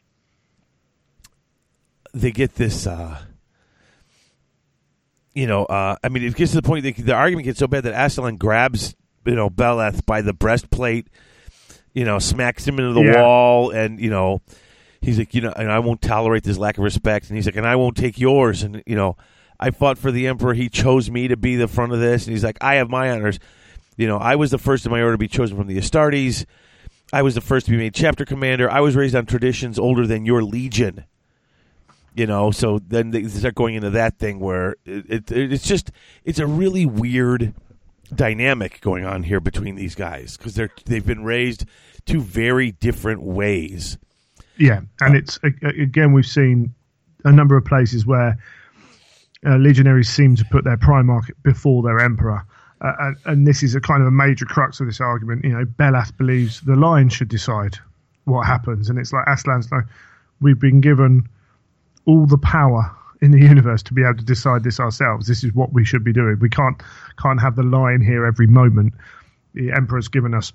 [SPEAKER 2] they get this uh you know uh i mean it gets to the point that the argument gets so bad that Aslan grabs you know Belath by the breastplate you know smacks him into the
[SPEAKER 3] Yeah.
[SPEAKER 2] wall and you know he's like, you know, and I won't tolerate this lack of respect. And he's like, and I won't take yours. And you know, I fought for the emperor. He chose me to be the front of this. And he's like, I have my honors. You know, I was the first in my order to be chosen from the Astartes. I was the first to be made chapter commander. I was raised on traditions older than your legion. You know, so then they start going into that thing where it, it, it's just it's a really weird dynamic going on here between these guys because they're they've been raised two very different ways.
[SPEAKER 3] Yeah, and it's again we've seen a number of places where uh, legionaries seem to put their primarch before their emperor, uh, and, and this is a kind of a major crux of this argument. You know, Belath believes the line should decide what happens, and it's like Aslan's like, we've been given all the power in the universe to be able to decide this ourselves. This is what we should be doing. We can't can't have the line here every moment. The emperor's given us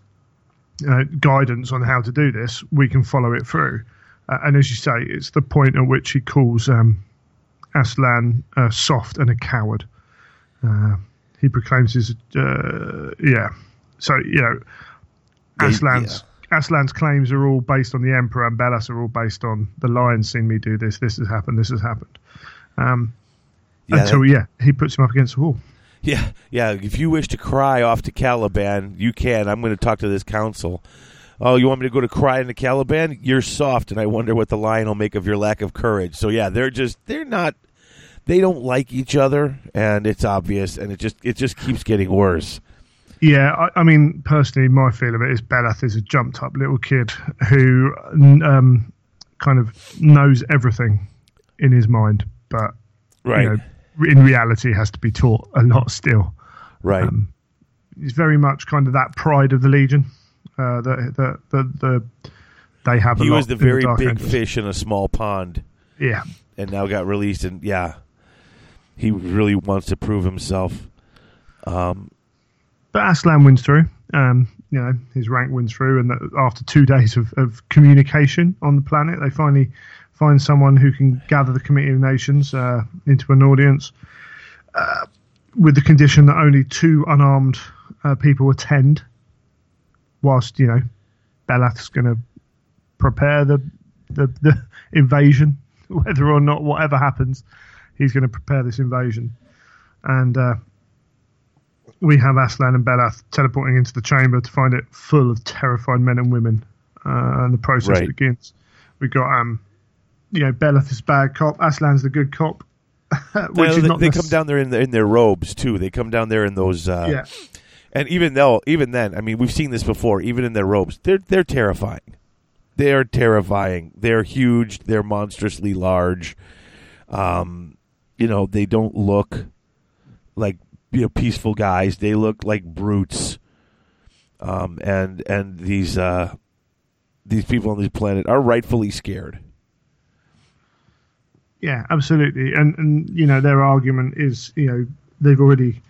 [SPEAKER 3] uh, guidance on how to do this, we can follow it through. Uh, and as you say, it's the point at which he calls um, Astelan uh, soft and a coward. Uh, he proclaims his, uh, yeah. So, you know,
[SPEAKER 2] Yeah,
[SPEAKER 3] Astelan's. Astelan's claims are all based on the Emperor, and Belath's are all based on the Lion's seen me do this. This has happened. This has happened. Um,
[SPEAKER 2] Yeah,
[SPEAKER 3] until
[SPEAKER 2] that-
[SPEAKER 3] yeah, he puts him up against the wall.
[SPEAKER 2] Yeah, yeah. If you wish to cry off to Caliban, you can. I'm going to talk to this council. Oh, you want me to go to cry in the Caliban? You're soft, and I wonder what the lion will make of your lack of courage. So yeah, they're just they're not. They don't like each other, and it's obvious, and it just it just keeps getting worse.
[SPEAKER 3] Yeah, I, I mean, personally, my feel of it is Belath is a jumped up little kid who um, kind of knows everything in his mind, but
[SPEAKER 2] Right,
[SPEAKER 3] you know, in reality has to be taught a lot still.
[SPEAKER 2] right.
[SPEAKER 3] um, He's very much kind of that pride of the Legion. Uh, the, the, the, the, they have a
[SPEAKER 2] he was the very
[SPEAKER 3] Dark
[SPEAKER 2] big fish in a small pond,
[SPEAKER 3] Yeah,
[SPEAKER 2] and now got released. And yeah, he really wants to prove himself. Um,
[SPEAKER 3] but Astelan wins through. Um, you know, his rank wins through, and that after two days of, of communication on the planet, they finally find someone who can gather the Committee of Nations uh, into an audience, uh, with the condition that only two unarmed uh, people attend. Whilst you know, Belath's going to prepare the, the the invasion, whether or not whatever happens, he's going to prepare this invasion, and. We have Astelan and Belath teleporting into the chamber to find it full of terrified men and women, uh, and the process
[SPEAKER 2] Right.
[SPEAKER 3] begins. We got um, you know, Belath is bad cop, Astelan's the good cop, which is
[SPEAKER 2] they,
[SPEAKER 3] not
[SPEAKER 2] they come down there in, the, in their robes too. They come down there in those. Uh,
[SPEAKER 3] Yeah,
[SPEAKER 2] And even though, even then, I mean, we've seen this before. Even in their robes, they're they're terrifying. They're terrifying. They're huge. They're monstrously large. Um, you know, they don't look like you know peaceful guys. They look like brutes. Um, and and these uh, these people on this planet are rightfully scared.
[SPEAKER 3] yeah, absolutely. And and you know, their argument is, you know, they've already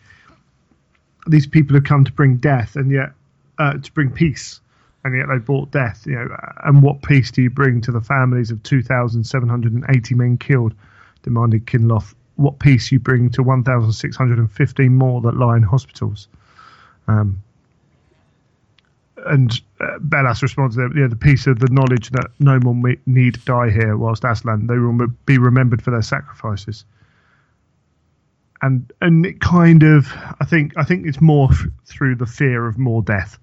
[SPEAKER 3] these people have come to bring death, and yet uh, to bring peace, and yet they brought death. You know, and what peace do you bring to the families of two thousand seven hundred and eighty men killed? Demanded Kinloth. What peace you bring to one thousand six hundred and fifteen more that lie in hospitals? Um, and uh, Belath responds to yeah, the peace of the knowledge that no one we- need die here, whilst Astelan they will be remembered for their sacrifices. And and it kind of, I think, I think it's more f- through the fear of more death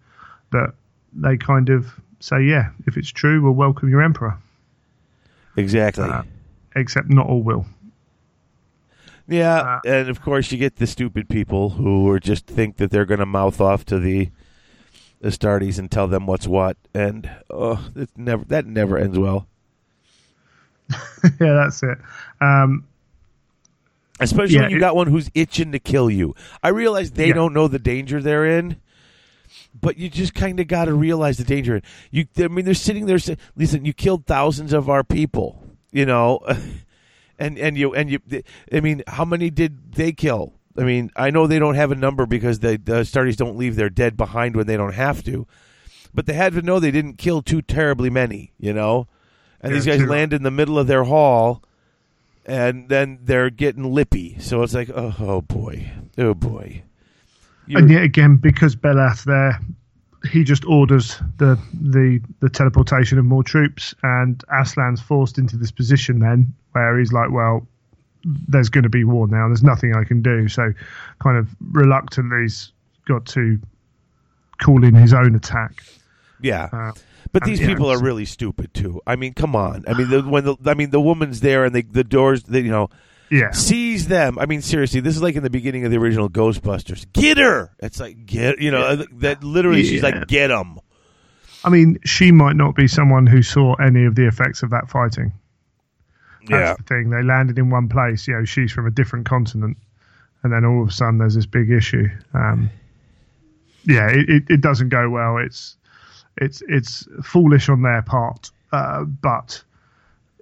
[SPEAKER 3] that they kind of say, yeah, if it's true, we'll welcome your emperor.
[SPEAKER 2] Exactly.
[SPEAKER 3] Uh, except not all will.
[SPEAKER 2] Yeah,
[SPEAKER 3] Uh,
[SPEAKER 2] and of course you get the stupid people who are just think that they're going to mouth off to the Astartes and tell them what's what, and oh, it never that never ends well.
[SPEAKER 3] yeah, that's it. Um,
[SPEAKER 2] Especially
[SPEAKER 3] Yeah,
[SPEAKER 2] when you
[SPEAKER 3] it-
[SPEAKER 2] got one who's itching to kill you. I realize they
[SPEAKER 3] Yeah.
[SPEAKER 2] don't know the danger they're in, but you just kind of got to realize the danger. You, I mean, they're sitting there. saying, Listen, you killed thousands of our people. You know, and and you and you. I mean, how many did they kill? I mean, I know they don't have a number because the, the Astartes don't leave their dead behind when they don't have to, but they had to know they didn't kill too terribly many. You know, and
[SPEAKER 3] Yeah,
[SPEAKER 2] these guys land in the middle of their hall and then they're getting lippy. So it's like, oh, oh boy, oh boy. You're-
[SPEAKER 3] and yet again, because Belath there, he just orders the the the teleportation of more troops, and Astelan's forced into this position then where he's like, well, there's going to be war now. There's nothing I can do. So, kind of reluctantly, he's got to call in his own attack.
[SPEAKER 2] yeah,
[SPEAKER 3] Uh,
[SPEAKER 2] but these
[SPEAKER 3] yeah,
[SPEAKER 2] people are really stupid too. I mean, come on. I mean, the, when the I mean the woman's there and the the doors, they, you know,
[SPEAKER 3] yeah,
[SPEAKER 2] seize them. I mean, seriously, this is like in the beginning of the original Ghostbusters. Get her. It's like get, you know, that literally she's like get them.
[SPEAKER 3] I mean, she might not be someone who saw any of the effects of that fighting. That's
[SPEAKER 2] Yeah.
[SPEAKER 3] the thing. They landed in one place. You know, she's from a different continent, and then all of a sudden there's this big issue. Um, yeah, it, it, it doesn't go well. It's it's it's foolish on their part, uh, but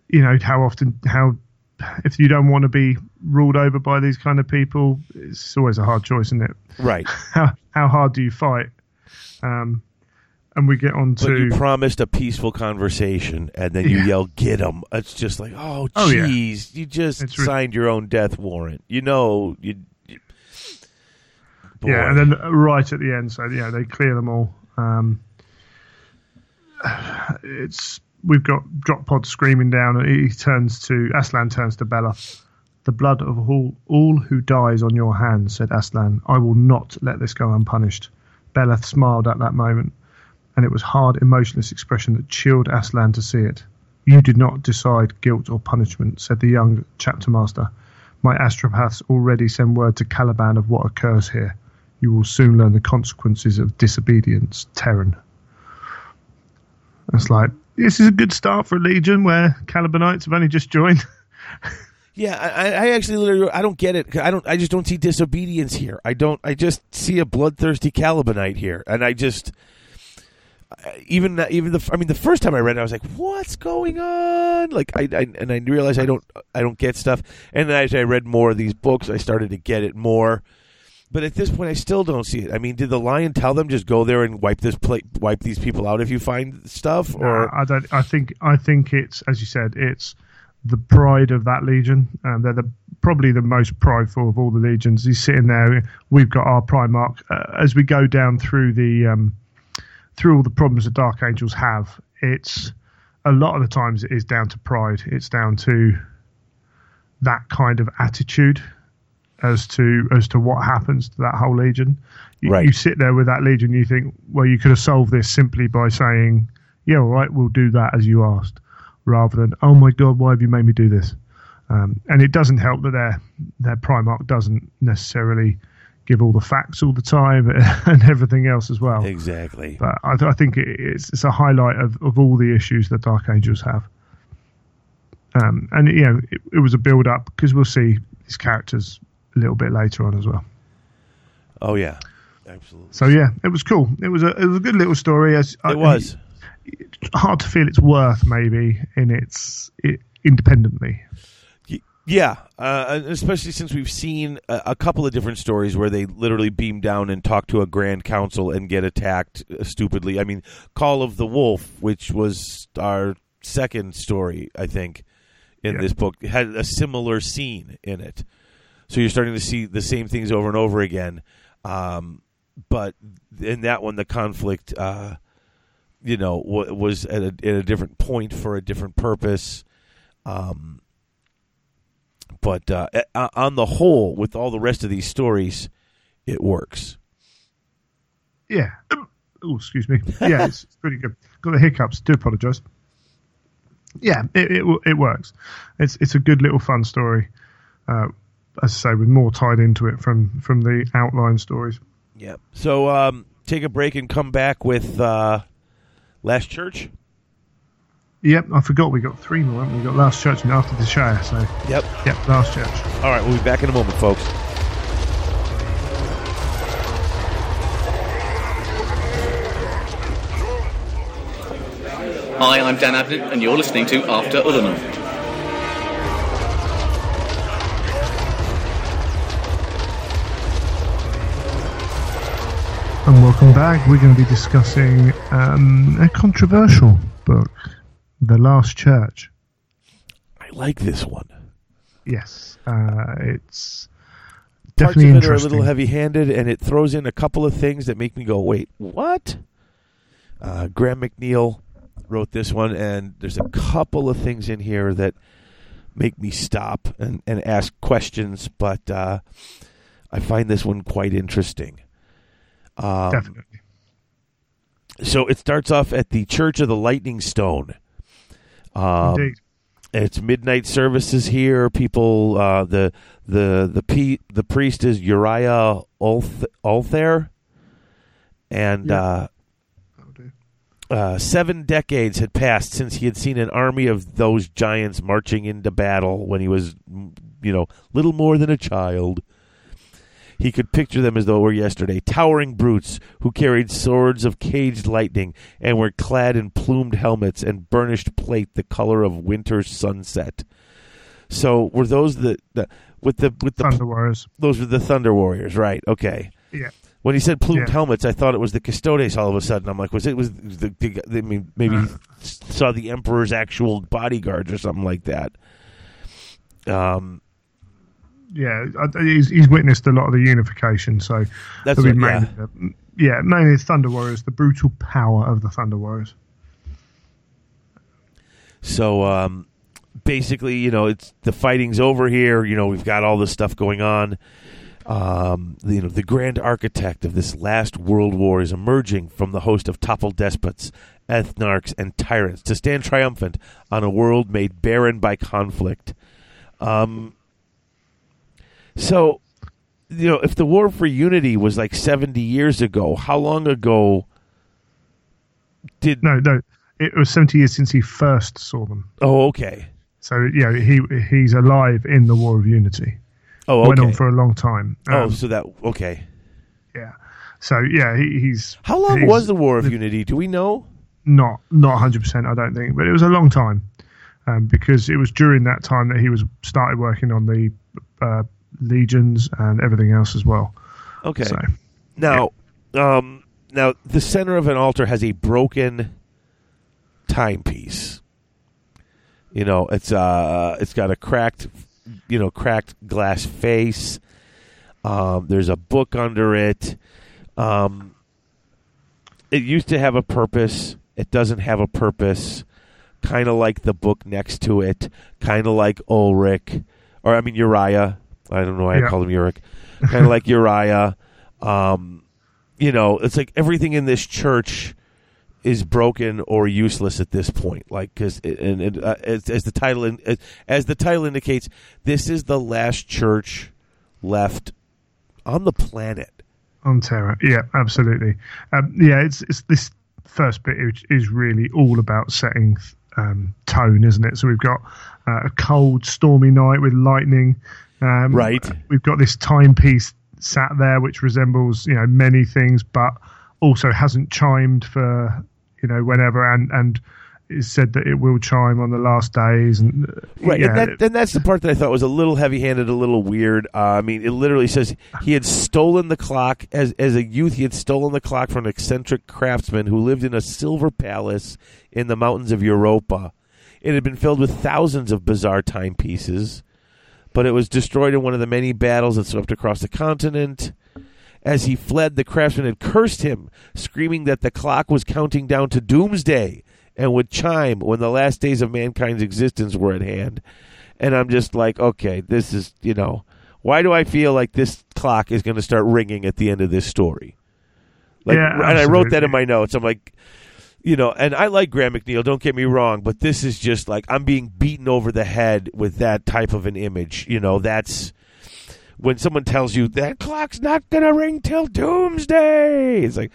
[SPEAKER 3] you know how often how if you don't want to be ruled over by these kind of people, it's always a hard choice, isn't it?
[SPEAKER 2] Right.
[SPEAKER 3] How how hard do you fight? Um, and we get on
[SPEAKER 2] But
[SPEAKER 3] to
[SPEAKER 2] you promised a peaceful conversation, and then you
[SPEAKER 3] Yeah.
[SPEAKER 2] yell, "Get him!" It's just like, oh,
[SPEAKER 3] Oh, yeah.
[SPEAKER 2] jeez, you just
[SPEAKER 3] It's re-
[SPEAKER 2] signed your own death warrant. You know, you. you-
[SPEAKER 3] Yeah, and then right at the end, so yeah, they clear them all. Um, it's we've got drop pod screaming down, and he turns to Astelan turns to Belath. The blood of all all who dies on your hands, said Astelan. I will not let this go unpunished. Belath smiled at that moment, and it was hard, emotionless expression that chilled Astelan to see it. You did not decide guilt or punishment, said the young chapter master. My astropaths already send word to Caliban of what occurs here. You will soon learn the consequences of disobedience, Terran. It's like, this is a good start for legion where Calibanites have only just joined.
[SPEAKER 2] Yeah, I, I actually literally I don't get it. I don't. I just don't see disobedience here. I don't. I just see a bloodthirsty Calibanite here, and I just even even the. I mean, the first time I read it, I was like, "What's going on?" Like, I, I and I realized I don't. I don't get stuff. And then as I read more of these books, I started to get it more. But at this point, I still don't see it. I mean, did the lion tell them just go there and wipe this plate, wipe these people out if you find stuff, or
[SPEAKER 3] I don't. I think. I think it's as you said. It's the pride of that legion. Um, they're the probably the most prideful of all the legions. He's sitting there. We've got our Primarch. Uh, as we go down through the um, through all the problems that Dark Angels have, it's a lot of the times it is down to pride. It's down to that kind of attitude as to as to what happens to that whole legion. You,
[SPEAKER 2] Right.
[SPEAKER 3] you sit there with that legion, you think, well, you could have solved this simply by saying, "Yeah, all right, we'll do that as you asked," rather than, "Oh my God, why have you made me do this?" Um, and it doesn't help that their their Primarch doesn't necessarily give all the facts all the time and everything else as well.
[SPEAKER 2] exactly?
[SPEAKER 3] But I, th- I think it, it's, it's a highlight of, of all the issues that Dark Angels have. Um, and you know, it, it was a build up because we'll see these characters a little bit later on as well.
[SPEAKER 2] Oh yeah, absolutely.
[SPEAKER 3] So yeah, it was cool. It was a it was a good little story. As I-
[SPEAKER 2] It was.
[SPEAKER 3] hard to feel its worth maybe in its it, independently.
[SPEAKER 2] Yeah, uh, especially since we've seen a, a couple of different stories where they literally beam down and talk to a grand council and get attacked uh, stupidly. I mean, Call of the Wolf, which was our second story, I think, in
[SPEAKER 3] Yeah.
[SPEAKER 2] this book, had a similar scene in it. So you're starting to see the same things over and over again. Um, but in that one, the conflict, uh, you know, w- was at a, at a different point for a different purpose. Um, but uh, on the whole, with all the rest of these stories, it works.
[SPEAKER 3] Yeah. Oh, excuse me. Yeah, it's, it's pretty good. Got the hiccups. Do apologise. Yeah, it, it it works. It's it's a good little fun story. Uh, as I say, with more tied into it from from the outline stories.
[SPEAKER 2] Yeah. So um, take a break and come back with uh, Last Church.
[SPEAKER 3] Yep, I forgot we got three more. haven't We We got Last Church and After Desh'ea. So
[SPEAKER 2] Yep.
[SPEAKER 3] yep, Last Church.
[SPEAKER 2] All right. We'll be back in a moment, folks.
[SPEAKER 4] Hi, I'm Dan Abnett, and you're listening to After Ulleman.
[SPEAKER 3] And welcome back. We're going to be discussing um, a controversial book, The Last Church.
[SPEAKER 2] I like this one.
[SPEAKER 3] Yes, uh, it's
[SPEAKER 2] Parts
[SPEAKER 3] definitely
[SPEAKER 2] of it are a little heavy-handed, and it throws in a couple of things that make me go, "Wait, what?" Uh, Graham McNeill wrote this one, and there's a couple of things in here that make me stop and, and ask questions. But uh, I find this one quite interesting. Um,
[SPEAKER 3] Definitely.
[SPEAKER 2] so it starts off at the Church of the Lightning Stone. Um,
[SPEAKER 3] Indeed.
[SPEAKER 2] it's midnight services here. People, uh, the the the pe- the priest is Uriah Ulth- Olathaire, and
[SPEAKER 3] Yeah.
[SPEAKER 2] uh, uh, seven decades had passed since he had seen an army of those giants marching into battle when he was, you know, little more than a child. He could picture them as though it were yesterday, towering brutes who carried swords of caged lightning and were clad in plumed helmets and burnished plate the color of winter sunset. So were those the, the with the with the
[SPEAKER 3] Thunder Warriors.
[SPEAKER 2] those were the Thunder Warriors, right? Okay.
[SPEAKER 3] Yeah.
[SPEAKER 2] When he said plumed
[SPEAKER 3] Yeah.
[SPEAKER 2] helmets, I thought it was the Custodes. All of a sudden, I'm like, was it was the? the I mean, maybe s- saw the Emperor's actual bodyguards or something like that. Um,
[SPEAKER 3] Yeah, he's, he's witnessed a lot of the unification, so
[SPEAKER 2] That's
[SPEAKER 3] it'll be
[SPEAKER 2] what- yeah.
[SPEAKER 3] mainly, the- yeah, mainly the Thunder Warriors, the brutal power of the Thunder Warriors.
[SPEAKER 2] So um, basically, you know, it's the fighting's over here. You know, we've got all this stuff going on. Um, you know, the grand architect of this last world war is emerging from the host of toppled despots, ethnarchs, and tyrants to stand triumphant on a world made barren by conflict. Um, so, you know, if the war for unity was like seventy years ago, how long ago did?
[SPEAKER 3] No, no, it was 70 years since he first saw them.
[SPEAKER 2] Oh, okay.
[SPEAKER 3] So, yeah, he he's alive in the War of Unity.
[SPEAKER 2] Oh, okay.
[SPEAKER 3] Went on for a long time.
[SPEAKER 2] oh,
[SPEAKER 3] Um,
[SPEAKER 2] so that okay.
[SPEAKER 3] yeah. So, yeah, he, he's.
[SPEAKER 2] How long
[SPEAKER 3] he's
[SPEAKER 2] was the War of Unity? Do we know?
[SPEAKER 3] Not, not 100%, I don't think, but it was a long time. Um, because it was during that time that he was started working on the uh, legions and everything else as well.
[SPEAKER 2] Okay.
[SPEAKER 3] So,
[SPEAKER 2] Now, um, now the center of an altar has a broken timepiece. You know, it's uh, it's got a cracked, you know, cracked glass face. Um, there's a book under it. Um, it used to have a purpose. It doesn't have a purpose. Kind of like the book next to it. Kind of like Ulrich, or I mean Uriah. I don't know why I
[SPEAKER 3] Yeah.
[SPEAKER 2] called him Ulrich. Kind of like Uriah. Um, you know, it's like everything in this church is broken or useless at this point. Like because and, and uh, as, as the title in, as, as the title indicates, this is the last church left on the planet.
[SPEAKER 3] on Terra. Yeah, absolutely. Um, yeah, it's, it's this first bit is, is really all about setting um, tone, isn't it? So we've got uh, a cold, stormy night with lightning. Um,
[SPEAKER 2] Right.
[SPEAKER 3] We've got this timepiece sat there, which resembles you know many things, but also hasn't chimed for you know whenever, and and it's said that it will chime on the last days, and uh,
[SPEAKER 2] Right,
[SPEAKER 3] yeah,
[SPEAKER 2] and, that, and that's the part that I thought was a little heavy-handed, a little weird. Uh, I mean, it literally says he had stolen the clock as as a youth. He had stolen the clock from an eccentric craftsman who lived in a silver palace in the mountains of Europa. It had been filled with thousands of bizarre timepieces, but it was destroyed in one of the many battles that swept across the continent. As he fled, the craftsman had cursed him, screaming that the clock was counting down to doomsday and would chime when the last days of mankind's existence were at hand. And I'm just like, okay, this is, you know, why do I feel like this clock is going to start ringing at the end of this story? Like,
[SPEAKER 3] Yeah,
[SPEAKER 2] and I wrote that in my notes. I'm like, you know, and I like Graham McNeill. Don't get me wrong, but this is just like I'm being beaten over the head with that type of an image. You know, that's when someone tells you that clock's not gonna ring till doomsday. It's like,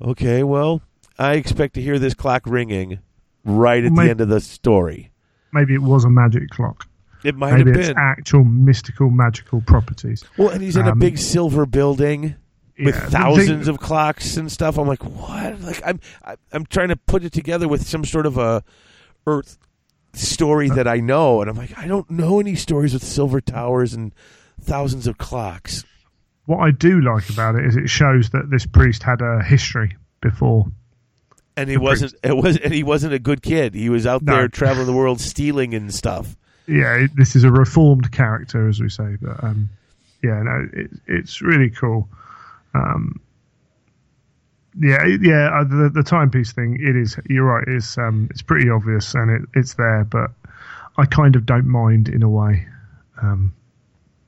[SPEAKER 2] okay, well, I expect to hear this clock ringing right at
[SPEAKER 3] May-
[SPEAKER 2] the end of the story.
[SPEAKER 3] maybe it was a magic clock.
[SPEAKER 2] It might
[SPEAKER 3] Maybe
[SPEAKER 2] have
[SPEAKER 3] it's
[SPEAKER 2] been.
[SPEAKER 3] actual mystical, magical properties.
[SPEAKER 2] Well, and he's in a
[SPEAKER 3] um,
[SPEAKER 2] big silver building with
[SPEAKER 3] Yeah,
[SPEAKER 2] thousands
[SPEAKER 3] thing-
[SPEAKER 2] of clocks and stuff. I'm like, what? Like, I'm I- I'm trying to put it together with some sort of a Earth story that I know, and I'm like, I don't know any stories with silver towers and thousands of clocks.
[SPEAKER 3] What I do like about it is it shows that this priest had a history before.
[SPEAKER 2] And he wasn't. It was, and he wasn't a good kid. He was out
[SPEAKER 3] No.
[SPEAKER 2] there traveling the world, stealing and stuff.
[SPEAKER 3] Yeah, this is a reformed character, as we say. But um, yeah, no, it, it's really cool. Um, yeah, yeah, uh, the the timepiece thing. It is. You're right. It's um, it's pretty obvious, and it, it's there. But I kind of don't mind in a way, um,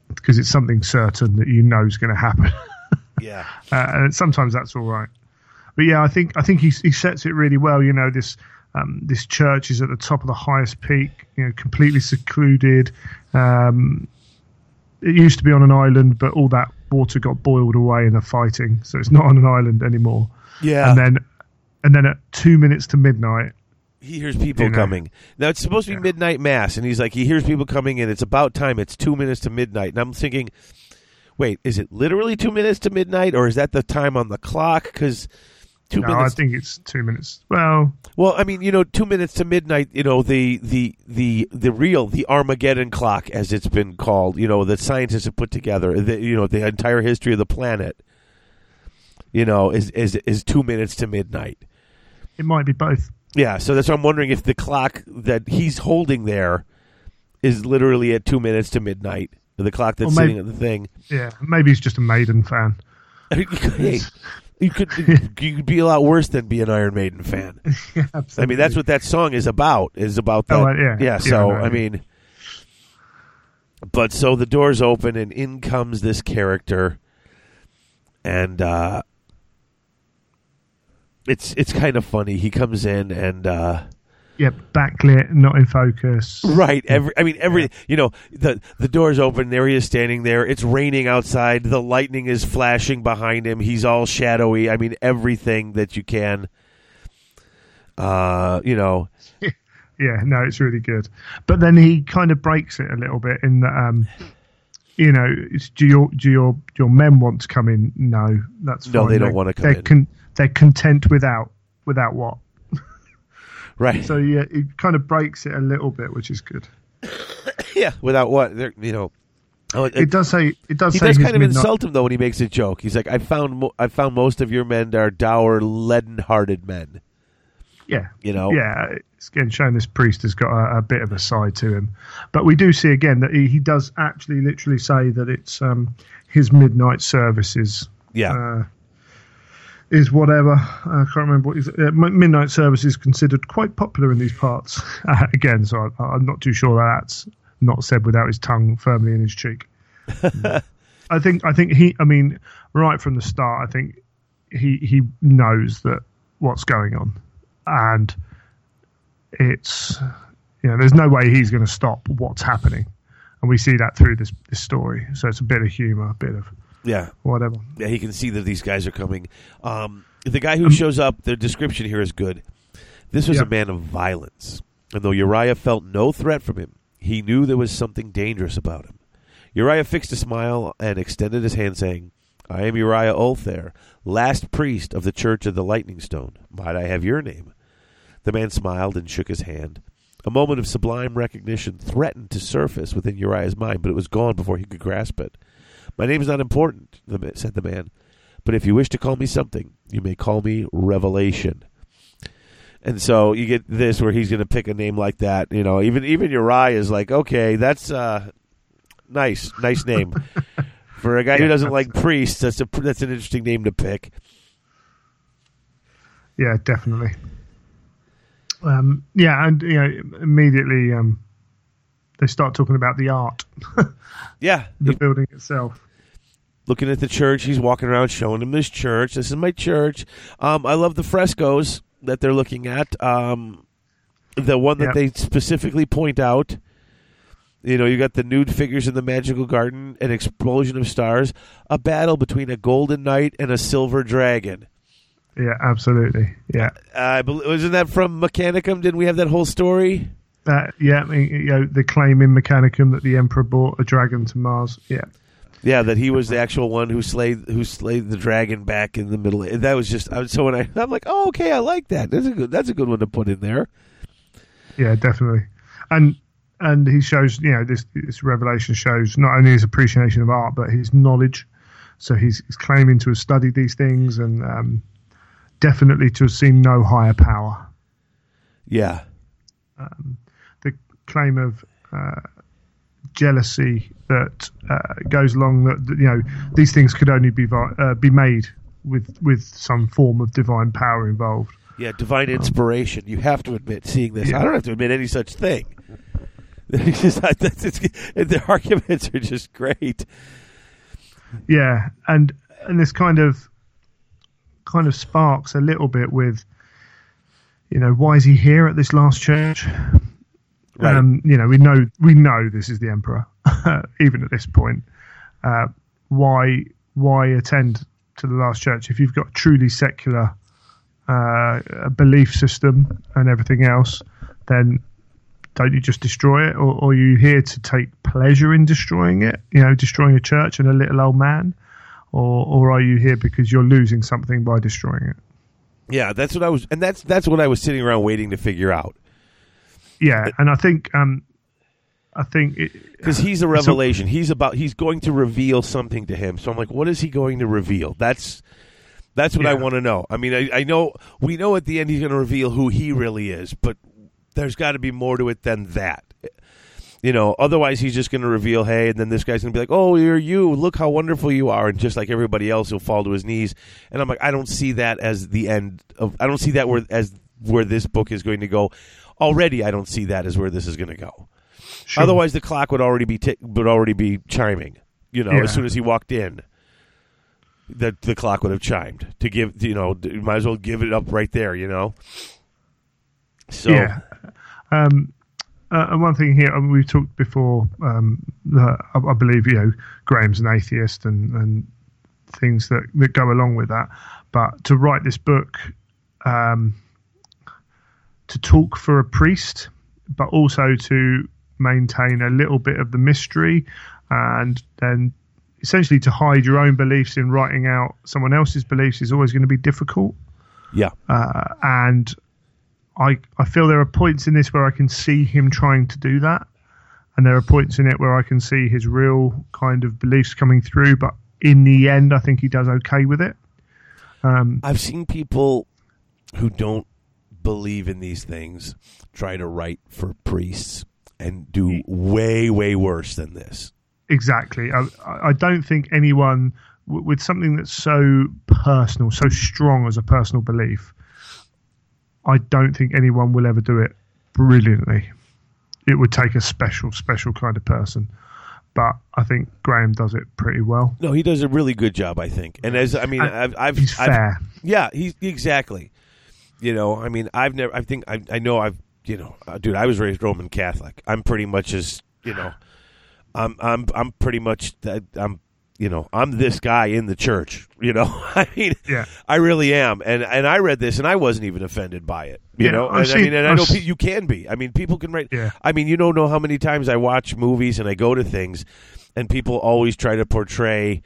[SPEAKER 3] because it's something certain that you know is going to happen.
[SPEAKER 2] Yeah.
[SPEAKER 3] uh, and sometimes that's all right. But yeah, I think I think he he sets it really well. You know, this um, this church is at the top of the highest peak, you know, completely secluded. Um, it used to be on an island, but all that water got boiled away in the fighting, so it's not on an island anymore.
[SPEAKER 2] Yeah.
[SPEAKER 3] And then and then at two minutes to midnight,
[SPEAKER 2] he hears people
[SPEAKER 3] You know.
[SPEAKER 2] coming. Now it's supposed to be
[SPEAKER 3] Yeah.
[SPEAKER 2] midnight mass, and he's like, he hears people coming, and it's about time. It's two minutes to midnight, and I'm thinking, wait, is it literally two minutes to midnight, or is that the time on the clock? Because two
[SPEAKER 3] no,
[SPEAKER 2] minutes.
[SPEAKER 3] I think it's two minutes. Well,
[SPEAKER 2] well, I mean, you know, two minutes to midnight. You know, the the the the real the Armageddon clock, as it's been called. You know, that scientists have put together. The, you know, the entire history of the planet. You know, is is is two minutes to midnight.
[SPEAKER 3] it might be both.
[SPEAKER 2] Yeah, so that's why I'm wondering if the clock that he's holding there is literally at two minutes to midnight. The clock that's
[SPEAKER 3] Or
[SPEAKER 2] sitting at the thing.
[SPEAKER 3] Yeah, maybe he's just a Maiden fan.
[SPEAKER 2] I mean, you could, hey, you could you could be a lot worse than be an Iron Maiden fan.
[SPEAKER 3] yeah,
[SPEAKER 2] I mean, that's what that song is about. Is about that.
[SPEAKER 3] Oh, uh, yeah. Yeah,
[SPEAKER 2] so
[SPEAKER 3] I.
[SPEAKER 2] I mean, but so the doors open and in comes this character, and uh, it's it's kind of funny. He comes in and. Uh,
[SPEAKER 3] yeah, backlit, not in focus.
[SPEAKER 2] Right. Every I mean every you know, the the door's open, there he is standing there. It's raining outside, the lightning is flashing behind him. He's all shadowy. I mean everything that you can uh, you know,
[SPEAKER 3] Yeah, no, it's really good. But then he kind of breaks it a little bit in that, um, you know, it's, do your do your do your men want to come in? No, that's
[SPEAKER 2] No,
[SPEAKER 3] fine.
[SPEAKER 2] they don't
[SPEAKER 3] They're-
[SPEAKER 2] wanna come
[SPEAKER 3] they're
[SPEAKER 2] in.
[SPEAKER 3] Con- they're content without without what?
[SPEAKER 2] Right.
[SPEAKER 3] So yeah, it kind of breaks it a little bit, which is good.
[SPEAKER 2] yeah, without what? They're, you know, oh, it,
[SPEAKER 3] It does say it does
[SPEAKER 2] he does kind of insult him though when he makes a joke. He's like, "I found, mo- I found most of your men are dour, leaden-hearted men."
[SPEAKER 3] Yeah,
[SPEAKER 2] You know?
[SPEAKER 3] yeah. It's again showing this priest has got a, a bit of a side to him, but we do see again that he, he does actually literally say that it's um, his midnight services
[SPEAKER 2] Yeah,
[SPEAKER 3] uh, is whatever. I can't remember what. Is, uh, midnight service is considered quite popular in these parts. Uh, again, so I, I'm not too sure that that's not said without his tongue firmly in his cheek. I think. I think he. I mean, right from the start, I think he he knows that what's going on, and it's you know there's no way he's going to stop what's happening, and we see that through this this story. So it's a bit of humor, a bit of
[SPEAKER 2] yeah.
[SPEAKER 3] whatever.
[SPEAKER 2] Yeah, he can see that these guys are coming. Um, the guy who shows up, the description here is good. This was
[SPEAKER 3] Yeah.
[SPEAKER 2] a man of violence, and though Uriah felt no threat from him, he knew there was something dangerous about him. Uriah fixed a smile and extended his hand, saying, I am Uriah Olathaire, last priest of the Church of the Lightning Stone. Might I have your name? The man smiled and shook his hand. A moment of sublime recognition threatened to surface within Uriah's mind, but it was gone before he could grasp it. My name is not important, the said the man, but if you wish to call me something, you may call me Revelation. And so you get this where he's going to pick a name like that. You know, even even Uriah is like, okay, that's uh, nice, nice name for a guy who doesn't like priests. That's a that's an interesting name to pick.
[SPEAKER 3] Yeah, definitely. Um, yeah, and you know, immediately um, they start talking about the art,
[SPEAKER 2] Yeah,
[SPEAKER 3] the building itself.
[SPEAKER 2] looking at the church. He's walking around showing him this church. This is my church. Um, I love the frescoes that they're looking at. Um, the one that
[SPEAKER 3] Yep.
[SPEAKER 2] they specifically point out. You know, you got the nude figures in the magical garden, an explosion of stars, a battle between a golden knight and a silver dragon.
[SPEAKER 3] Yeah, absolutely. Yeah,
[SPEAKER 2] I believe wasn't that from Mechanicum? Didn't we have that whole story?
[SPEAKER 3] That. Yeah, you know, the claim in Mechanicum that the Emperor brought a dragon to Mars. Yeah,
[SPEAKER 2] Yeah, that he was the actual one who slayed who slayed the dragon back in the middle. That was just I was, so when I I'm like, oh okay, I like that. That's a good that's a good one to put in there.
[SPEAKER 3] yeah, definitely. And and he shows, you know, this this revelation shows not only his appreciation of art but his knowledge. So he's, he's claiming to have studied these things and um, definitely to have seen no higher power.
[SPEAKER 2] Yeah,
[SPEAKER 3] the claim of uh, jealousy that uh, goes along that that, you know these things could only be vi- uh, be made with with some form of divine power involved.
[SPEAKER 2] yeah, divine inspiration. You have to admit seeing this. I don't have to admit any such thing. Just- the arguments are just great.
[SPEAKER 3] Yeah, and and this kind of kind of sparks a little bit with you know why is he here at this last church?
[SPEAKER 2] Right.
[SPEAKER 3] Um, you know we know we know this is the emperor even at this point. Uh, why why attend to the last church if you've got truly secular uh, a belief system and everything else, then don't you just destroy it, or, or are you here to take pleasure in destroying it? You know, destroying a church and a little old man, or or are you here because you're losing something by destroying it?
[SPEAKER 2] Yeah, that's what I was, and that's that's what I was sitting around waiting to figure out
[SPEAKER 3] Yeah, and I think um, I think
[SPEAKER 2] because he's a revelation. he's about he's going to reveal something to him. So I'm like, what is he going to reveal? That's that's what I want to know. I mean, I, I know we know at the end he's going to reveal who he really is, but there's got to be more to it than that. You know, otherwise he's just going to reveal, hey, and then this guy's going to be like, oh, you're you. Look how wonderful you are, and just like everybody else, he'll fall to his knees. And I'm like, I don't see that as the end of. I don't see that where as where this book is going to go. Already, I don't see that as where this is going to go.
[SPEAKER 3] Sure.
[SPEAKER 2] Otherwise, the clock would already be tick would already be chiming. You know,
[SPEAKER 3] Yeah.
[SPEAKER 2] as soon as he walked in, that the clock would have chimed to give. You know, you might as well give it up right there. You know. So
[SPEAKER 3] Yeah. Um, uh, and one thing here, um, we've talked before. Um, I, I believe you know Graham's an atheist and and things that that go along with that. But to write this book, um, to talk for a priest, but also to maintain a little bit of the mystery, and then essentially to hide your own beliefs in writing out someone else's beliefs is always going to be difficult
[SPEAKER 2] yeah,
[SPEAKER 3] uh, and I I feel there are points in this where I can see him trying to do that, and there are points in it where I can see his real kind of beliefs coming through. But in the end, I think he does okay with it. Um,
[SPEAKER 2] I've seen people who don't believe in these things try to write for priests and do way way worse than this.
[SPEAKER 3] exactly. I, I don't think anyone w- with something that's so personal, so strong as a personal belief. I don't think anyone will ever do it brilliantly. It would take a special, special kind of person. But I think Graham does it pretty well.
[SPEAKER 2] No, he does a really good job, I think. And as I mean, I've, I've
[SPEAKER 3] He's
[SPEAKER 2] I've-
[SPEAKER 3] fair.
[SPEAKER 2] Yeah, he's exactly. You know, I mean, I've never. I think I, I know. I've you know, uh, dude. I was raised Roman Catholic. I'm pretty much as you know. I'm I'm I'm pretty much I'm you know I'm this guy in the church. You know, I mean,
[SPEAKER 3] Yeah.
[SPEAKER 2] I really am. And and I read this and I wasn't even offended by it. You
[SPEAKER 3] Yeah,
[SPEAKER 2] know, and, I mean, and I
[SPEAKER 3] I've
[SPEAKER 2] know
[SPEAKER 3] s-
[SPEAKER 2] pe- you can be. I mean, people can write.
[SPEAKER 3] Yeah.
[SPEAKER 2] I mean, you don't know how many times I watch movies and I go to things, and people always try to portray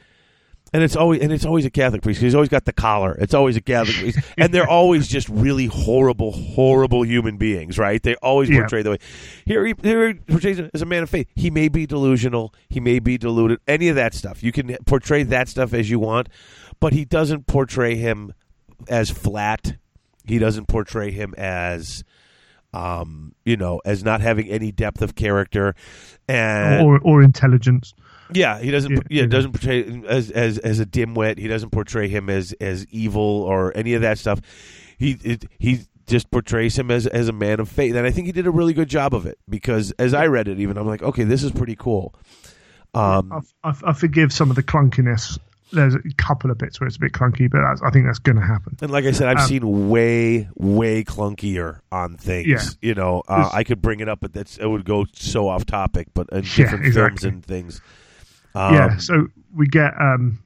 [SPEAKER 2] and it's always and it's always a Catholic priest. He's always got the collar. It's always a Catholic priest, and they're always just really horrible, horrible human beings, right? They always
[SPEAKER 3] Yeah.
[SPEAKER 2] portray the way. Here, he, here he portrays as a man of faith. He may be delusional. He may be deluded. Any of that stuff. You can portray that stuff as you want, but he doesn't portray him as flat. He doesn't portray him as. Um, you know, as not having any depth of character, and
[SPEAKER 3] or or intelligence.
[SPEAKER 2] Yeah, he doesn't.
[SPEAKER 3] Yeah,
[SPEAKER 2] Yeah,
[SPEAKER 3] yeah.
[SPEAKER 2] doesn't portray him as as as a dimwit. He doesn't portray him as as evil or any of that stuff. He it, he just portrays him as as a man of faith, and I think he did a really good job of it because as I read it, even I'm like, okay, this is pretty cool. Um,
[SPEAKER 3] I, I, I forgive some of the clunkiness. There's a couple of bits where it's a bit clunky, but that's, I think that's going to happen.
[SPEAKER 2] and like I said, I've
[SPEAKER 3] Um,
[SPEAKER 2] seen way way clunkier on things.
[SPEAKER 3] Yeah.
[SPEAKER 2] You know, uh, I could bring it up, but that's it would go so off topic. But in
[SPEAKER 3] Yeah,
[SPEAKER 2] different films and things. Um,
[SPEAKER 3] yeah, so we get. um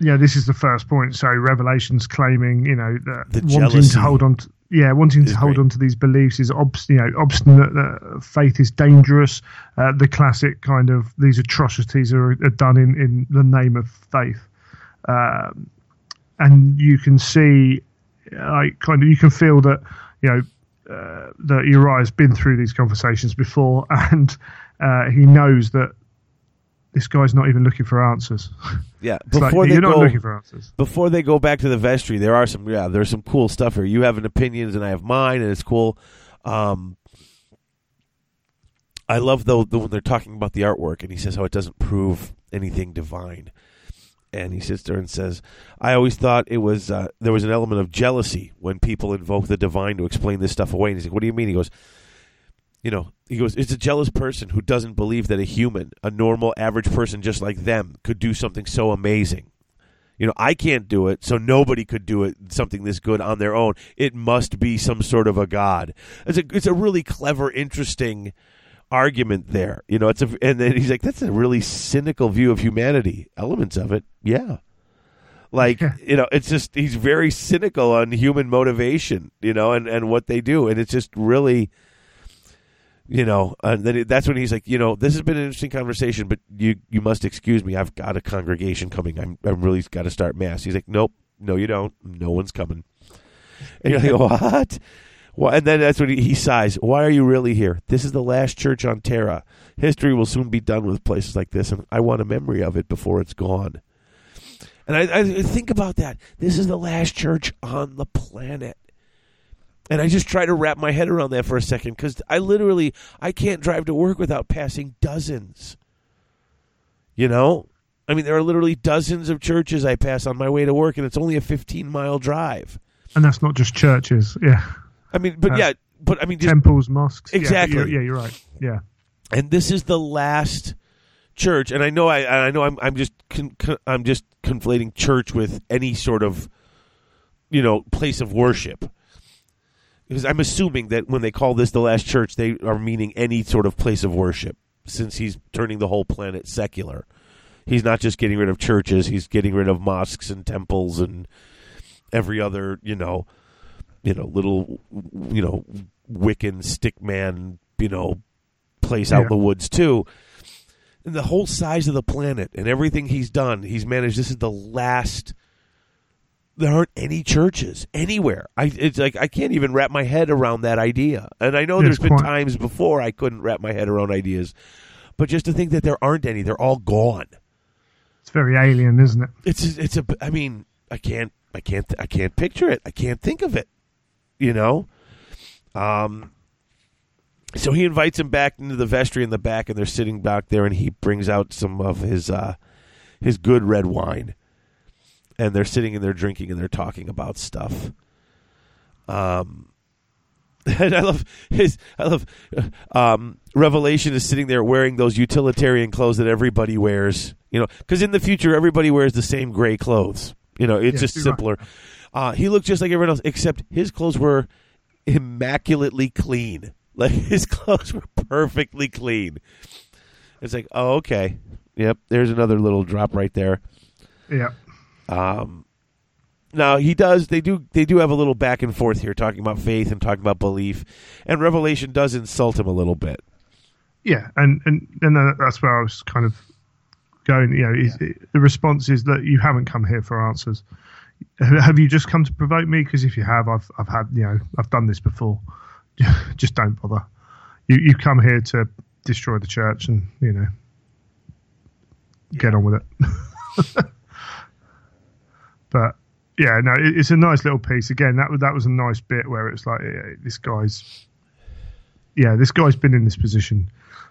[SPEAKER 3] yeah, this is the first point. So Revelation's claiming, you know, that
[SPEAKER 2] The
[SPEAKER 3] wanting to hold on, to, yeah, wanting to hold
[SPEAKER 2] great.
[SPEAKER 3] on to these beliefs is, obst- you know, obstinate. Uh, faith is dangerous. Uh, the classic kind of these atrocities are, are done in in the name of faith, um, and you can see, like, kind of, you can feel that, you know, uh, that Uriah's been through these conversations before, and uh, he knows that this guy's not even looking for answers.
[SPEAKER 2] yeah.
[SPEAKER 3] It's like,
[SPEAKER 2] Before they
[SPEAKER 3] you're not
[SPEAKER 2] go,
[SPEAKER 3] looking for answers.
[SPEAKER 2] before they go back to the vestry, there are some yeah, there's some cool stuff here. You have an opinions and I have mine, and it's cool. Um, I love though the, when they're talking about the artwork, and he says how it doesn't prove anything divine. And he sits there and says, "I always thought it was uh, there was an element of jealousy when people invoke the divine to explain this stuff away." And he's like, "What do you mean?" He goes, "You know," he goes, "It's a jealous person who doesn't believe that a human, a normal, average person just like them, could do something so amazing." You know, I can't do it, so nobody could do it something this good on their own. It must be some sort of a god. It's a it's a really clever, interesting argument there. You know, it's a and then he's like, that's a really cynical view of humanity. Elements of it, yeah. Like you know, it's just he's very cynical on human motivation, you know, and and what they do, and it's just really. You know, uh, and then it- that's when he's like, you know, this has been an interesting conversation, but you you must excuse me. I've got a congregation coming. I'm I'm really got to start mass. He's like, nope, no, you don't. No one's coming. And you're like, what? Well, and then that's when he, he sighs. Why are you really here? This is the last church on Terra. History will soon be done with places like this, and I want a memory of it before it's gone. And I, I think about that. This is the last church on the planet. And I just try to wrap my head around that for a second because I literally I can't drive to work without passing dozens. You know, I mean there are literally dozens of churches I pass on my way to work, and it's only a 15 mile drive.
[SPEAKER 3] And that's not just churches. Yeah.
[SPEAKER 2] I mean, but
[SPEAKER 3] Uh,
[SPEAKER 2] yeah, but I mean, just
[SPEAKER 3] Temples, mosques. Yeah,
[SPEAKER 2] Exactly.
[SPEAKER 3] you're- Yeah, you're right. Yeah.
[SPEAKER 2] and this is the last church and i know i i know i'm i'm just con, con, i'm just conflating church with any sort of you know place of worship because i'm assuming that when they call this the last church they are meaning any sort of place of worship since he's turning the whole planet secular he's not just getting rid of churches he's getting rid of mosques and temples and every other you know you know little you know wiccan stick man, you know place out in the woods too. And the whole size of the planet and everything he's done, he's managed. This is the last. There aren't any churches anywhere. I it's like I can't even wrap my head around that idea. And I know there's been times before I couldn't wrap my head around ideas, but just to think that there aren't any, they're all gone.
[SPEAKER 3] It's very alien, isn't it?
[SPEAKER 2] It's it's a. I mean, I can't. I can't. I can't picture it. I can't think of it. You know. Um. So he invites him back into the vestry in the back, and they're sitting back there, and he brings out some of his uh, his good red wine, and they're sitting and they're drinking and they're talking about stuff. Um, and I love his. I love um, Revelation is sitting there wearing those utilitarian clothes that everybody wears. You know, because in the future everybody wears the same gray clothes. You know, it's
[SPEAKER 3] Yes,
[SPEAKER 2] just
[SPEAKER 3] you're right.
[SPEAKER 2] simpler. Uh, he looked just like everyone else, except his clothes were immaculately clean. Like his clothes were perfectly clean. It's like, oh, okay, yep. There's another little drop right there.
[SPEAKER 3] Yeah.
[SPEAKER 2] Um, now he does. They do. They do have a little back and forth here, talking about faith and talking about belief, and Revelation does insult him a little bit.
[SPEAKER 3] Yeah, and and and then that's where I was kind of going. You know, is, the response is that you haven't come here for answers. Have you just come to provoke me? Because if you have, I've I've had you know I've done this before. just don't bother. You you come here to destroy the church and you know get on with it. but yeah, no, it, it's a nice little piece. Again, that that was a nice bit where it's like yeah, this guy's yeah, this guy's been in this position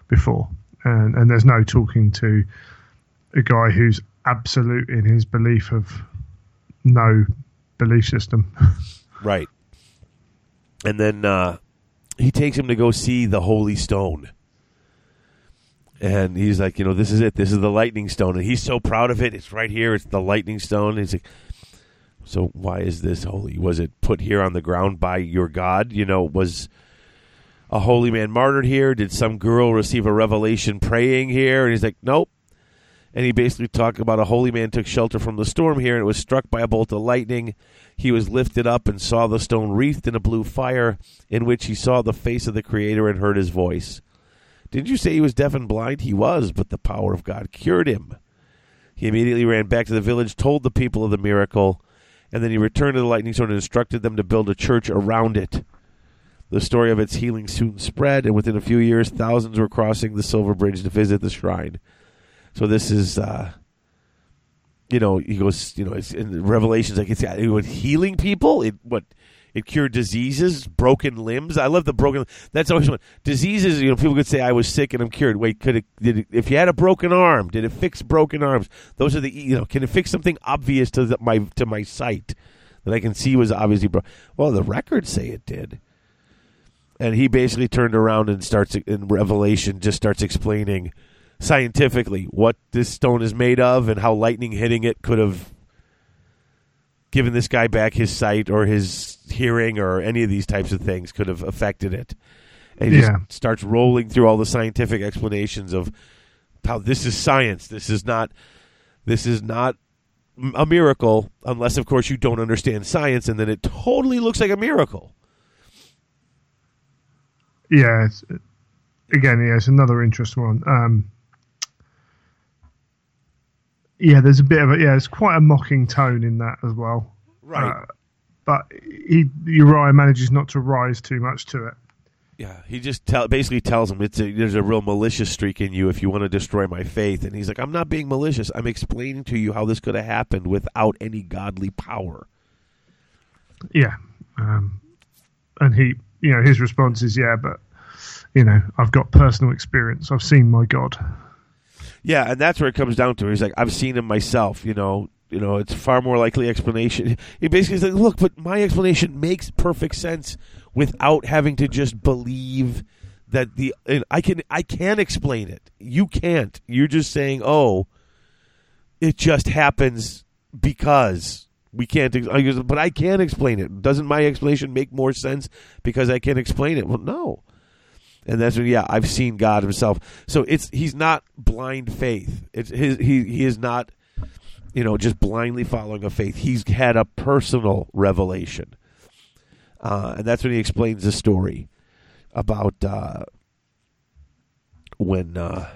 [SPEAKER 3] before, and and there's no talking to a guy who's absolute in his belief of no belief system.
[SPEAKER 2] Right. And then uh, he takes him to go see the Holy Stone. And he's like, you know, this is it. This is the lightning stone. And he's so proud of it. It's right here. It's the lightning stone. And he's like, so why is this holy? Was it put here on the ground by your God? You know, was a holy man martyred here? Did some girl receive a revelation praying here? And he's like, nope. And he basically talked about a holy man took shelter from the storm here and it was struck by a bolt of lightning. He was lifted up and saw the stone wreathed in a blue fire, in which he saw the face of the Creator and heard his voice. Didn't you say he was deaf and blind? He was, but the power of God cured him. He immediately ran back to the village, told the people of the miracle, and then he returned to the lightning stone and instructed them to build a church around it. The story of its healing soon spread, and within a few years, thousands were crossing the Silver Bridge to visit the shrine. So this is, uh, you know, he goes, you know, it's in Revelations like it's it was healing people. It what it cured diseases, broken limbs. I love the broken. That's always one diseases. You know, people could say I was sick and I'm cured. Wait, could it? Did it, if you had a broken arm, did it fix broken arms? Those are the you know, can it fix something obvious to the, my to my sight that I can see was obviously broken? Well, the records say it did. And he basically turned around and starts in Revelation, just starts explaining scientifically what this stone is made of and how lightning hitting it could have given this guy back his sight or his hearing or any of these types of things could have affected it. And he
[SPEAKER 3] Yeah.
[SPEAKER 2] just starts rolling through all the scientific explanations of how this is science. This is not this is not a miracle, unless of course you don't understand science, and then it totally looks like a miracle.
[SPEAKER 3] Yeah, it's, again, yeah, it's another interesting one. Um, yeah, there's a bit of a yeah, it's quite a mocking tone in that as well. Uh, but he Uriah manages not to rise too much to it.
[SPEAKER 2] Yeah, he just tell, basically tells him it's a, there's a real malicious streak in you if you want to destroy my faith, and he's like, I'm not being malicious. I'm explaining to you how this could have happened without any godly power.
[SPEAKER 3] Yeah, um, and he, you know, his response is, "Yeah, but you know, I've got personal experience. I've seen my God."
[SPEAKER 2] Yeah, and that's where it comes down to. He's like, I've seen him myself. You know, you know, it's far more likely explanation. He basically says, look, but my explanation makes perfect sense without having to just believe that the I can I can explain it. You can't. You're just saying, oh, it just happens because we can't. ex- But I can explain it. Doesn't my explanation make more sense because I can explain it? Well, no. And that's when, yeah, I've seen God Himself. So it's he's not blind faith. It's his he he is not, you know, just blindly following a faith. He's had a personal revelation, uh, and that's when he explains the story about uh, when. Uh,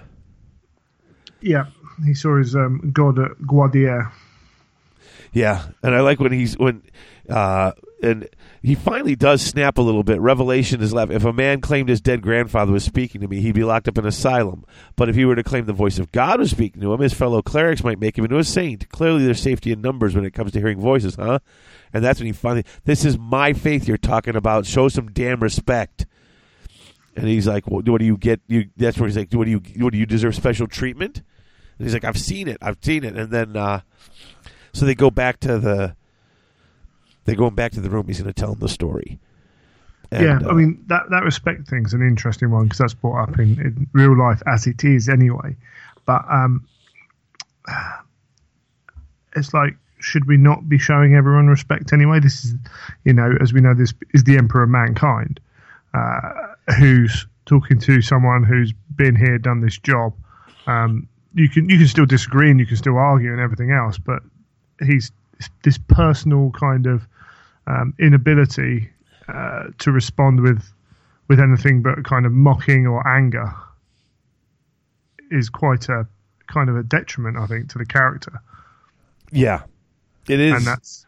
[SPEAKER 3] Yeah, he saw his um, God at Guadier.
[SPEAKER 2] Yeah, and I like when he's when uh and he finally does snap a little bit. Revelation is left. If a man claimed his dead grandfather was speaking to me, he'd be locked up in asylum. But if he were to claim the voice of God was speaking to him, his fellow clerics might make him into a saint. Clearly, there's safety in numbers when it comes to hearing voices, huh? And that's when he finally, this is my faith you're talking about. Show some damn respect. And he's like, well, "What do you get? You that's where he's like, "What do you? What do you deserve special treatment?" And he's like, "I've seen it. I've seen it." And then, uh, so they go back to the, they go back to the room. He's going to tell them the story. And,
[SPEAKER 3] yeah,
[SPEAKER 2] uh,
[SPEAKER 3] I mean that that respect thing's an interesting one because that's brought up in, in real life as it is anyway. But um, it's like, should we not be showing everyone respect anyway? This is, you know, as we know, this is the emperor of mankind, uh, who's talking to someone who's been here, done this job. Um, you can you can still disagree and you can still argue and everything else, but he's this personal kind of um, inability uh, to respond with with anything but kind of mocking or anger is quite a kind of a detriment, I think, to the character,
[SPEAKER 2] yeah, it is.
[SPEAKER 3] and that's.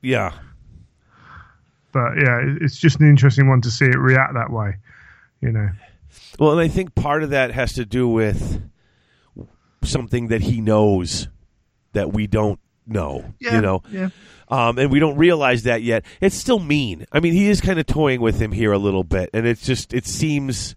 [SPEAKER 2] yeah,
[SPEAKER 3] But yeah, it's just an interesting one to see it react that way, you know.
[SPEAKER 2] Well, and I think part of that has to do with something that he knows that we don't know. you know,
[SPEAKER 3] yeah,
[SPEAKER 2] um, and we don't realize that yet. It's still mean. I mean, he is kind of toying with him here a little bit, and it's just it seems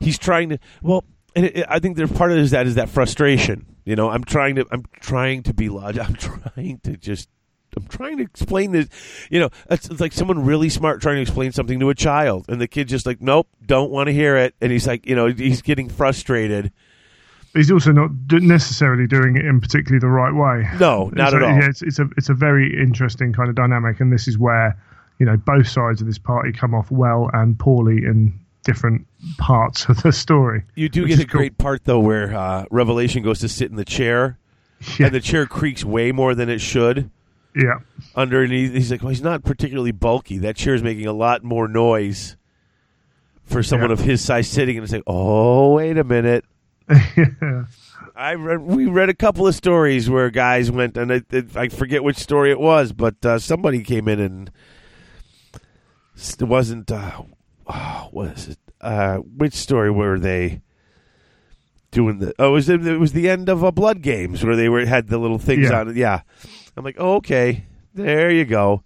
[SPEAKER 2] he's trying to. Well, and it, I think there's part of it is that is that frustration. You know, I'm trying to I'm trying to be logical. I'm trying to just. I'm trying to explain this. You know, it's, it's like someone really smart trying to explain something to a child, and the kid's just like, "Nope, don't want to hear it." And he's like, you know, he's getting frustrated.
[SPEAKER 3] He's also not necessarily doing it in particularly the right way.
[SPEAKER 2] No, not
[SPEAKER 3] So,
[SPEAKER 2] at all.
[SPEAKER 3] Yeah, it's, it's a it's a very interesting kind of dynamic, and this is where you know both sides of this party come off well and poorly in different parts of the story.
[SPEAKER 2] You do get a great part though, where uh, Revelation goes to sit in the chair,
[SPEAKER 3] Yeah,
[SPEAKER 2] and the chair creaks way more than it should.
[SPEAKER 3] yeah,
[SPEAKER 2] underneath. He's like, well, he's not particularly bulky. That chair is making a lot more noise for someone
[SPEAKER 3] Yeah.
[SPEAKER 2] of his size sitting. And it's like, oh, wait a minute. I read, we read a couple of stories where guys went, and I, I forget which story it was, but uh, somebody came in and it wasn't. Uh, oh, what is it? Uh, which story were they? Doing the oh, it was it was the end of a Blood Games where they were had the little things
[SPEAKER 3] Yeah.
[SPEAKER 2] on it. Yeah, I'm like, oh, okay, there you go.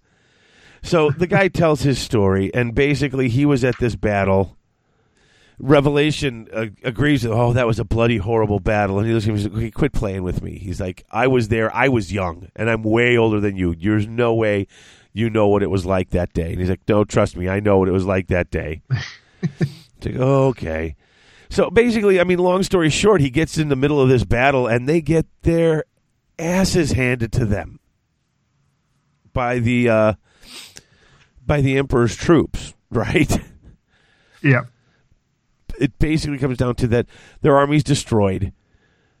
[SPEAKER 2] So the guy tells his story, and basically he was at this battle. Revelation uh, agrees that oh that was a bloody horrible battle, and he looks at me, he's like, "Okay, quit playing with me. He's like, I was there, I was young, and I'm way older than you. There's no way you know what it was like that day. And he's like, No, trust me, I know what it was like that day. it's like, okay. So basically, I mean, long story short, he gets in the middle of this battle, and they get their asses handed to them by the uh, by the emperor's troops, right?
[SPEAKER 3] yeah.
[SPEAKER 2] It basically comes down to that their army's destroyed.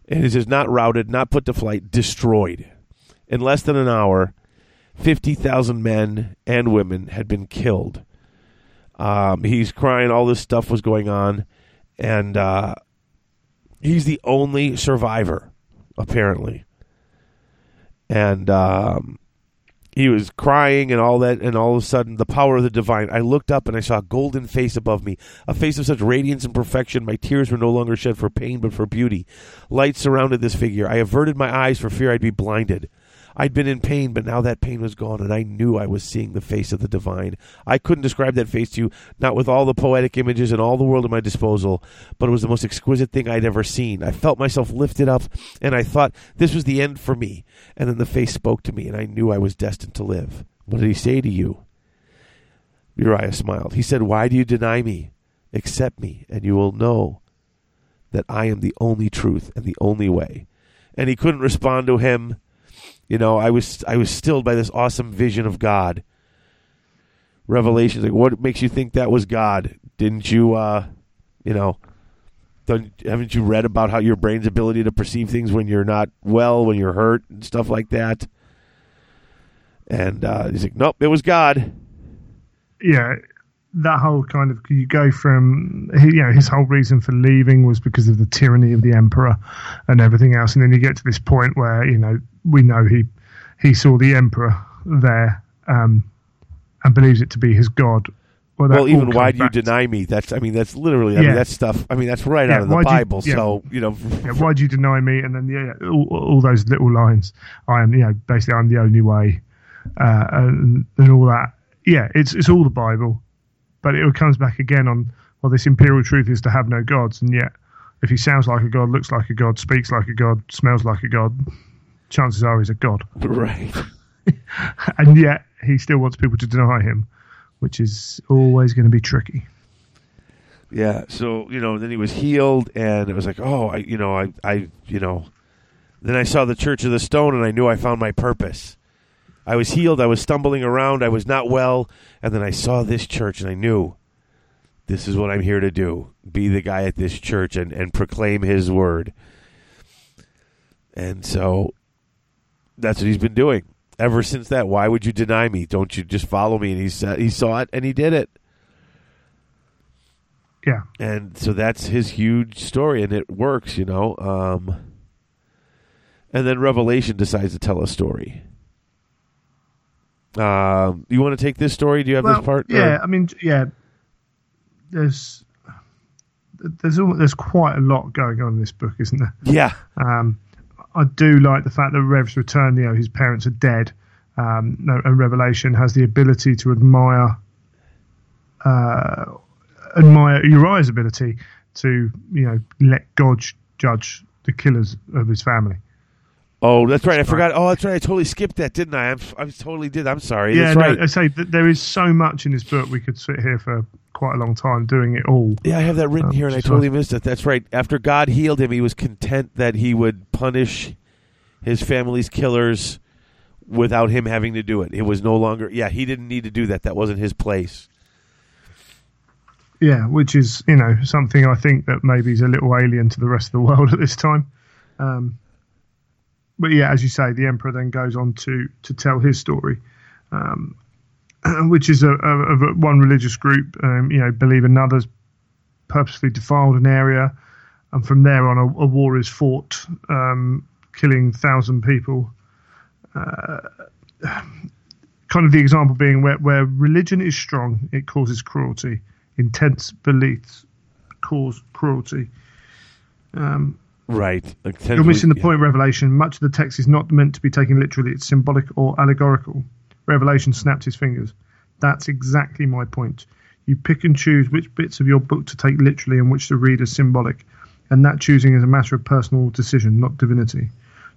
[SPEAKER 2] And it is not routed, not put to flight, destroyed. In less than an hour, 50,000 men and women had been killed. Um, he's crying, all this stuff was going on. And uh, he's the only survivor, apparently. And um, he was crying and all that, and all of a sudden, the power of the divine. I looked up and I saw a golden face above me, a face of such radiance and perfection. My tears were no longer shed for pain, but for beauty. Light surrounded this figure. I averted my eyes for fear I'd be blinded. I'd been in pain, but now that pain was gone, and I knew I was seeing the face of the divine. I couldn't describe that face to you, not with all the poetic images and all the world at my disposal, but it was the most exquisite thing I'd ever seen. I felt myself lifted up, and I thought this was the end for me. And then the face spoke to me, and I knew I was destined to live. What did he say to you? Uriah smiled. He said, Why do you deny me? Accept me, and you will know that I am the only truth and the only way. And he couldn't respond to him. You know, I was I was stilled by this awesome vision of God. Revelations, like what makes you think that was God? Didn't you uh you know don't, haven't you read about how your brain's ability to perceive things when you're not well, when you're hurt and stuff like that? And uh, he's like, Nope, it was God.
[SPEAKER 3] yeah, that whole kind of you go from you know his whole reason for leaving was because of the tyranny of the emperor and everything else, and then you get to this point where you know we know he he saw the emperor there um, and believes it to be his god. Well,
[SPEAKER 2] well, even why do you deny me? That's I mean that's literally I mean
[SPEAKER 3] Yeah.
[SPEAKER 2] that's stuff. I mean that's right
[SPEAKER 3] Yeah,
[SPEAKER 2] out of the
[SPEAKER 3] why'd you-
[SPEAKER 2] Bible.
[SPEAKER 3] yeah.
[SPEAKER 2] So you know,
[SPEAKER 3] yeah, why do you deny me? And then yeah, all, all those little lines. I am, you know, basically I'm the only way, uh, and, and all that. Yeah, it's it's all the Bible, but it comes back again on well, this imperial truth is to have no gods, and yet if he sounds like a god, looks like a god, speaks like a god, smells like a god, chances are he's a god,
[SPEAKER 2] right?
[SPEAKER 3] and yet he still wants people to deny him, which is always going to be tricky.
[SPEAKER 2] Yeah. So you know, then he was healed, and it was like, oh, I, you know, I, I, you know, then I saw the Church of the Stone, and I knew I found my purpose. I was healed. I was stumbling around. I was not well, and then I saw this church, and I knew this is what I'm here to do: be the guy at this church and and proclaim His word. And so that's what he's been doing ever since that. Why would you deny me? Don't you just follow me? And he said he saw it, and he did it.
[SPEAKER 3] Yeah,
[SPEAKER 2] and so that's his huge story and it works you know um, and then revelation decides to tell a story um, you want to take this story do you have
[SPEAKER 3] well,
[SPEAKER 2] this part
[SPEAKER 3] Yeah,
[SPEAKER 2] Or-
[SPEAKER 3] I mean, yeah. There's there's there's quite a lot going on in this book, isn't there?
[SPEAKER 2] yeah
[SPEAKER 3] Um, I do like the fact that Rev's return. You know, his parents are dead. Um, and Revelation has the ability to admire uh, admire Uriah's ability to you know let God judge the killers of his family.
[SPEAKER 2] oh that's right i forgot oh that's right i totally skipped that didn't i I'm, i totally did i'm sorry
[SPEAKER 3] yeah,
[SPEAKER 2] that's
[SPEAKER 3] no,
[SPEAKER 2] right
[SPEAKER 3] I say that there is so much in this book. We could sit here for quite a long time doing it all.
[SPEAKER 2] yeah i have that written
[SPEAKER 3] Um,
[SPEAKER 2] here and i totally missed it. That's right. After god healed him he was content that he would punish his family's killers without him having to do it. It was no longer yeah he didn't need to do that. That wasn't his place.
[SPEAKER 3] Yeah, which is you know something I think that maybe is a little alien to the rest of the world at this time. Um, but yeah, as you say, the emperor then goes on to to tell his story, um, which is a, a, of a, one religious group, um, you know, believe another's purposefully defiled an area, and from there on, a, a war is fought, um, killing thousand people. Uh, kind of the example being where, where religion is strong, it causes cruelty. Intense beliefs cause cruelty. Um,
[SPEAKER 2] right like
[SPEAKER 3] you're missing the
[SPEAKER 2] yeah.
[SPEAKER 3] point Revelation. Much of the text is not meant to be taken literally, it's symbolic or allegorical. Revelation snapped his fingers. That's exactly my point. You pick and choose which bits of your book to take literally and which to read as symbolic, and that choosing is a matter of personal decision, not divinity.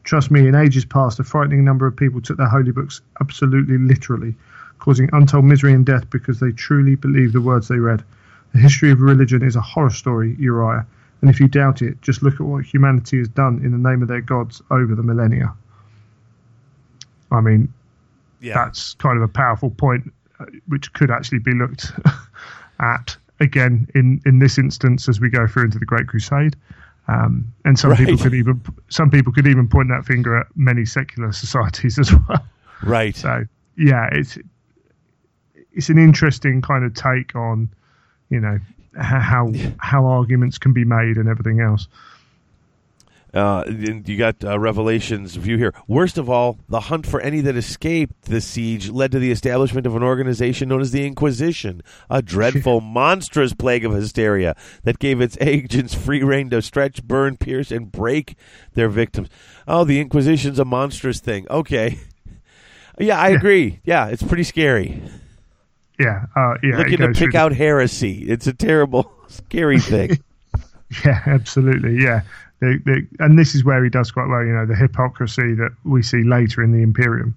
[SPEAKER 3] Trust me, in ages past, a frightening number of people took their holy books absolutely literally, causing untold misery and death because they truly believed the words they read. The history of religion is a horror story, Uriah, and if you doubt it, just look at what humanity has done in the name of their gods over the millennia. I mean,
[SPEAKER 2] yeah
[SPEAKER 3] that's kind of a powerful point, uh, which could actually be looked at again in in this instance as we go through into the Great Crusade. Um, and some people could even some people could even point that finger at many secular societies as well.
[SPEAKER 2] Right.
[SPEAKER 3] So yeah, it's it's an interesting kind of take on you know how how arguments can be made and everything else.
[SPEAKER 2] Uh, you got uh, Revelation's view here. Worst of all, the hunt for any that escaped the siege led to the establishment of an organization known as the Inquisition, a dreadful, monstrous plague of hysteria that gave its agents free rein to stretch, burn, pierce, and break their victims. Oh, the Inquisition's a monstrous thing. Okay. Yeah, I agree. Yeah, it's pretty scary.
[SPEAKER 3] Yeah, uh, yeah.
[SPEAKER 2] Looking to pick out heresy. It's a terrible, scary thing.
[SPEAKER 3] Yeah, absolutely. Yeah, they, they, and this is where he does quite well. You know, the hypocrisy that we see later in the Imperium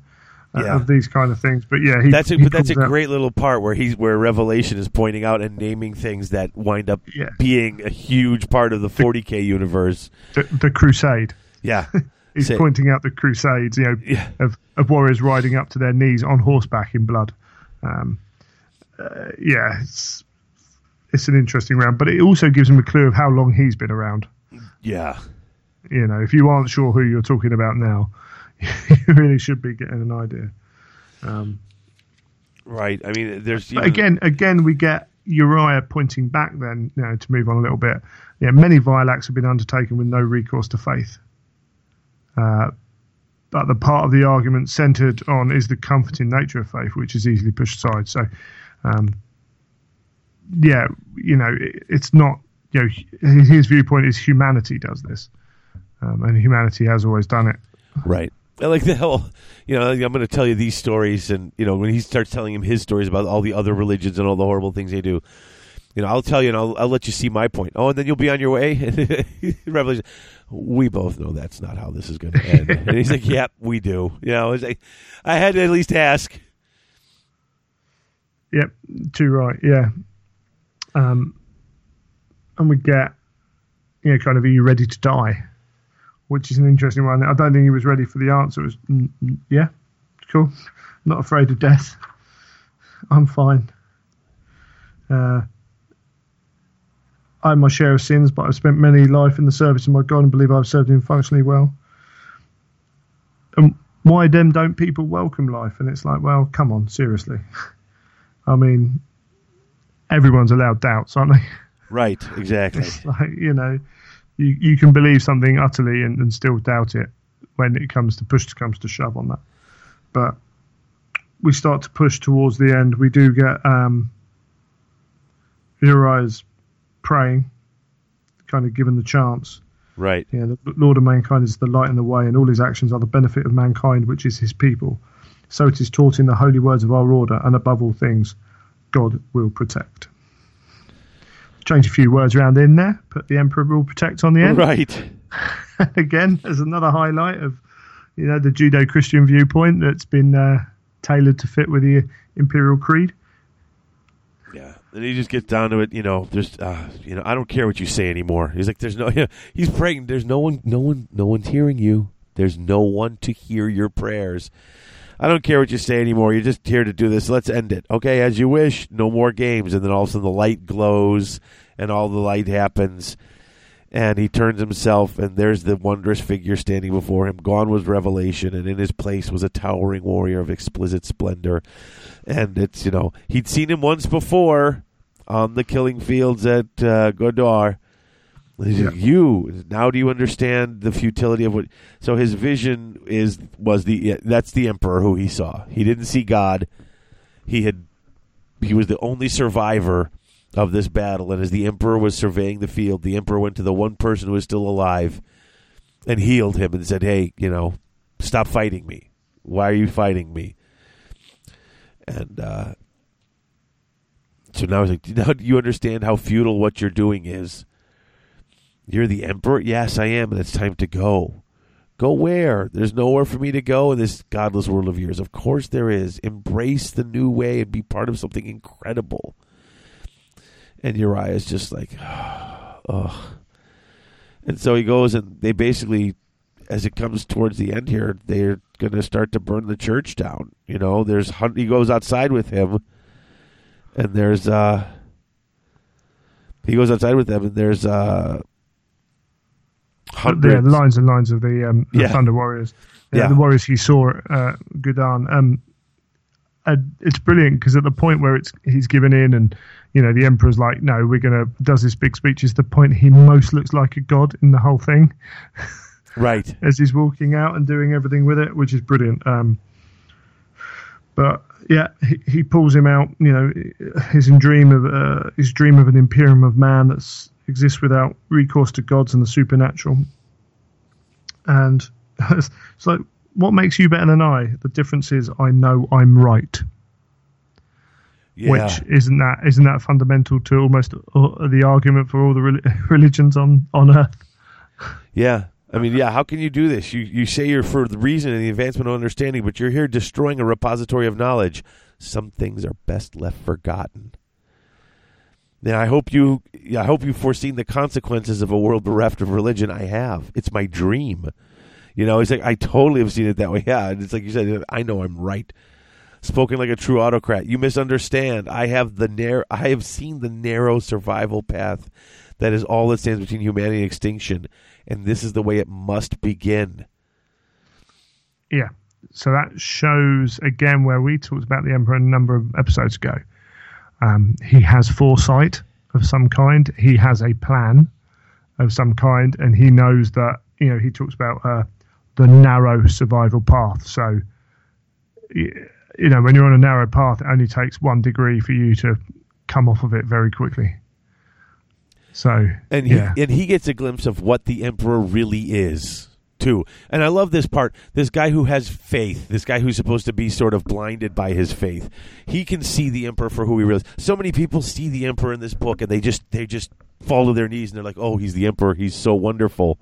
[SPEAKER 3] uh,
[SPEAKER 2] Yeah.
[SPEAKER 3] of these kind of things. But yeah, he,
[SPEAKER 2] That's a,
[SPEAKER 3] he
[SPEAKER 2] but that's a
[SPEAKER 3] pulls out-
[SPEAKER 2] great little part where he's where Revelation is pointing out and naming things that wind up
[SPEAKER 3] Yeah.
[SPEAKER 2] being a huge part of the 40k universe.
[SPEAKER 3] the, the crusade.
[SPEAKER 2] Yeah,
[SPEAKER 3] He's
[SPEAKER 2] Say-
[SPEAKER 3] pointing out the crusades, you know,
[SPEAKER 2] Yeah.
[SPEAKER 3] of, of warriors riding up to their knees on horseback in blood. Um, uh, yeah, it's it's an interesting round, but it also gives him a clue of how long he's been around.
[SPEAKER 2] Yeah,
[SPEAKER 3] You know, if you aren't sure who you're talking about now, you really should be getting an idea. Um,
[SPEAKER 2] right. I mean, there's even-
[SPEAKER 3] again, again, we get Uriah pointing back. Then, you know, to move on a little bit. Yeah, many vile acts have been undertaken with no recourse to faith. Uh, but the part of the argument centered on is the comforting nature of faith, which is easily pushed aside. So, um, yeah, you know, it, it's not. You know, his viewpoint is humanity does this, um, and humanity has always done it.
[SPEAKER 2] right. I like the whole, you know, I'm going to tell you these stories, and you know, when he starts telling him his stories about all the other religions and all the horrible things they do, you know, I'll tell you and I'll, I'll let you see my point. Oh, and then you'll be on your way. Revelation. We both know that's not how this is going to end. and he's like, "Yep, we do." You know, it's like, I had to at least ask.
[SPEAKER 3] Yep, too right. Yeah. Um, and we get, you know, kind of, are you ready to die? Which is an interesting one. I don't think he was ready for the answer. It was, yeah, cool. Not afraid of death. I'm fine. Uh, I have my share of sins, but I've spent many life in the service of my God and believe I've served him functionally well. And why then don't people welcome life? And it's like, well, come on, seriously. I mean, everyone's allowed doubts, aren't they?
[SPEAKER 2] Right, exactly.
[SPEAKER 3] Like, you know, you, you can believe something utterly and, and still doubt it when it comes to push comes to shove on that. But we start to push towards the end. We do get um, Uriah's praying, kind of given the chance.
[SPEAKER 2] right.
[SPEAKER 3] Yeah, the Lord of mankind is the light and the way, and all his actions are the benefit of mankind, which is his people. So it is taught in the holy words of our order, and above all things, God will protect. Change a few words around in there, put the Emperor will protect on the end.
[SPEAKER 2] Right.
[SPEAKER 3] Again, there's another highlight of you know the Judeo Christian viewpoint that's been uh, tailored to fit with the Imperial Creed.
[SPEAKER 2] Yeah, and he just gets down to it. You know, there's, uh, you know, I don't care what you say anymore. He's like, there's no, he's praying. There's no one, no one, no one's hearing you. There's no one to hear your prayers. I don't care what you say anymore. You're just here to do this. Let's end it. Okay, as you wish. No more games. And then all of a sudden the light glows and all the light happens. And he turns himself, and there's the wondrous figure standing before him. Gone was revelation, and in his place was a towering warrior of exquisite splendor. And it's, you know, he'd seen him once before on the killing fields at uh, Godar. He's like, you now do you understand the futility of what? So his vision is was the yeah, that's the emperor who he saw. He didn't see God. He had he was the only survivor of this battle, and as the emperor was surveying the field, the emperor went to the one person who was still alive and healed him and said, "Hey, you know, stop fighting me. Why are you fighting me?" And uh, so now he's like, "Now do you understand how futile what you're doing is?" You're the emperor? Yes, I am, and it's time to go. Go where? There's nowhere for me to go in this godless world of yours. Of course there is. Embrace the new way and be part of something incredible. And Uriah is just like, ugh. And so he goes, and they basically, as it comes towards the end here, they're going to start to burn the church down. You know, there's he goes outside with him, and there's uh, he goes outside with them, and there's uh, Hundreds.
[SPEAKER 3] Yeah, lines and lines of the, um, the
[SPEAKER 2] Yeah.
[SPEAKER 3] Thunder Warriors. Yeah,
[SPEAKER 2] Yeah.
[SPEAKER 3] the Warriors he saw uh, Gudan. Um, it's brilliant because at the point where it's he's given in and you know the emperor's like no we're gonna does this big speech is the point he most looks like a god in the whole thing
[SPEAKER 2] Right.
[SPEAKER 3] as he's walking out and doing everything with it, which is brilliant. Um, but yeah, he, he pulls him out. You know, his dream of uh, his dream of an imperium of man that exists without recourse to gods and the supernatural. And it's like, what makes you better than I? The difference is I know I'm right.
[SPEAKER 2] Yeah.
[SPEAKER 3] Which isn't that isn't that fundamental to almost uh, the argument for all the rel- religions on on earth?
[SPEAKER 2] Yeah. I mean, yeah, how can you do this? You you say you're for the reason and the advancement of understanding, but you're here destroying a repository of knowledge. Some things are best left forgotten. Now, I hope you I hope you've foreseen the consequences of a world bereft of religion. I have. It's my dream. You know, it's like I totally have seen it that way. Yeah, it's like you said, I know I'm right. Spoken like a true autocrat. You misunderstand. I have the narrow I have seen the narrow survival path that is all that stands between humanity and extinction, and this is the way it must begin.
[SPEAKER 3] Yeah. So that shows again where we talked about the Emperor a number of episodes ago. Um, he has foresight of some kind. He has a plan of some kind, and he knows that you know he talks about uh, the narrow survival path. So you know when you're on a narrow path, it only takes one degree for you to come off of it very quickly. So
[SPEAKER 2] and he
[SPEAKER 3] yeah,
[SPEAKER 2] and he gets a glimpse of what the emperor really is too. And I love this part. This guy who has faith, this guy who's supposed to be sort of blinded by his faith, he can see the emperor for who he really is. So many people see the emperor in this book, and they just they just fall to their knees and they're like, "Oh, he's the emperor. He's so wonderful."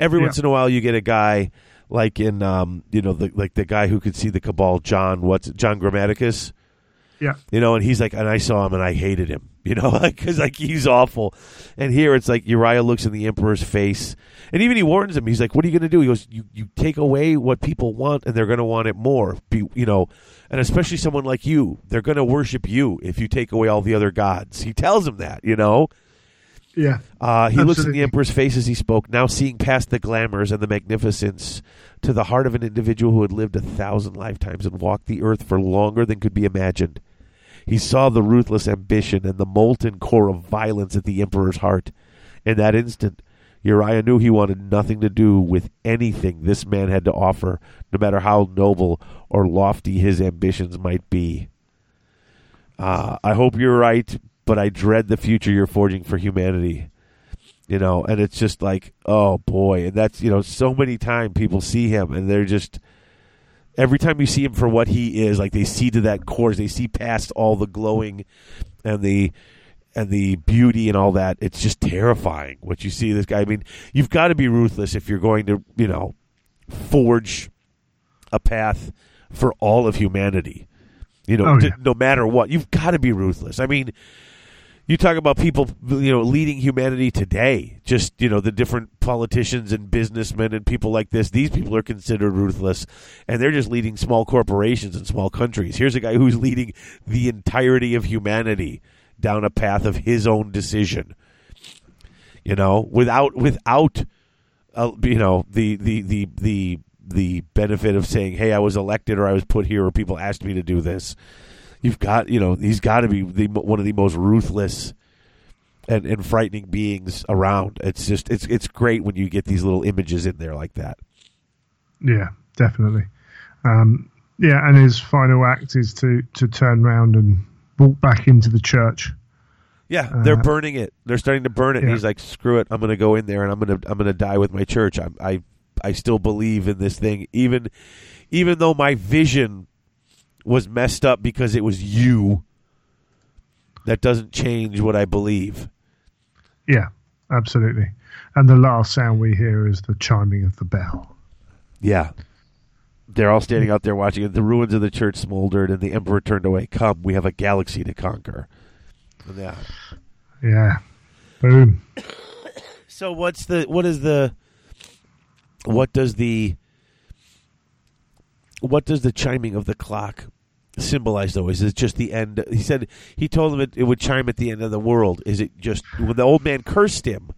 [SPEAKER 2] Every
[SPEAKER 3] Yeah.
[SPEAKER 2] once in a while, you get a guy like in um, you know the, like the guy who could see the cabal, John what's John Grammaticus
[SPEAKER 3] yeah,
[SPEAKER 2] you know, and he's like, and I saw him and I hated him, you know, because like he's awful. And here it's like Uriah looks in the emperor's face, and even he warns him. He's like, "What are you going to do?" He goes, "You you take away what people want, and they're going to want it more." Be, you know, and especially someone like you, they're going to worship you if you take away all the other gods. He tells him that, you know.
[SPEAKER 3] yeah,
[SPEAKER 2] Uh, he looks in the emperor's face as he spoke, now seeing past the glamours and the magnificence to the heart of an individual who had lived a thousand lifetimes and walked the earth for longer than could be imagined. He saw the ruthless ambition and the molten core of violence at the emperor's heart. In that instant, Uriah knew he wanted nothing to do with anything this man had to offer, no matter how noble or lofty his ambitions might be. Uh, I hope you're right, but I dread the future you're forging for humanity. You know, and it's just like, oh boy, and that's you know, so many times people see him and they're just every time you see him for what he is, like they see to that course, they see past all the glowing and the and the beauty and all that. It's just terrifying what you see this guy. I mean, you've got to be ruthless if you're going to, you know, forge a path for all of humanity. You know,
[SPEAKER 3] Oh, yeah.
[SPEAKER 2] no matter what, you've got to be ruthless. I mean, you talk about people, you know, leading humanity today. Just you know, the different politicians and businessmen and people like this. These people are considered ruthless, and they're just leading small corporations and small countries. Here's a guy who's leading the entirety of humanity down a path of his own decision. You know, without without, uh, you know, the the the the the benefit of saying, "Hey, I was elected, or I was put here, or people asked me to do this." You've got, you know, he's got to be the, one of the most ruthless and, and frightening beings around. It's just, it's it's great when you get these little images in there like that.
[SPEAKER 3] Yeah, definitely. Um, yeah, and his final act is to to turn around and walk back into the church.
[SPEAKER 2] Yeah, they're
[SPEAKER 3] Uh,
[SPEAKER 2] burning it. They're starting to burn it. And
[SPEAKER 3] yeah.
[SPEAKER 2] he's like, "Screw it! I'm going to go in there and I'm going to I'm going to die with my church. I I I still believe in this thing, even even though my vision was messed up because it was you. That doesn't change what I believe.
[SPEAKER 3] Yeah, absolutely. And the last sound we hear is the chiming of the bell.
[SPEAKER 2] Yeah. They're all standing out there watching it. The ruins of the church smoldered, and the emperor turned away. Come, we have a galaxy to conquer. Yeah.
[SPEAKER 3] Yeah. Boom.
[SPEAKER 2] So what's the what is the what does the what does the chiming of the clock symbolize though? Is it just the end? He said he told him it, it would chime at the end of the world. Is it just when the old man cursed him?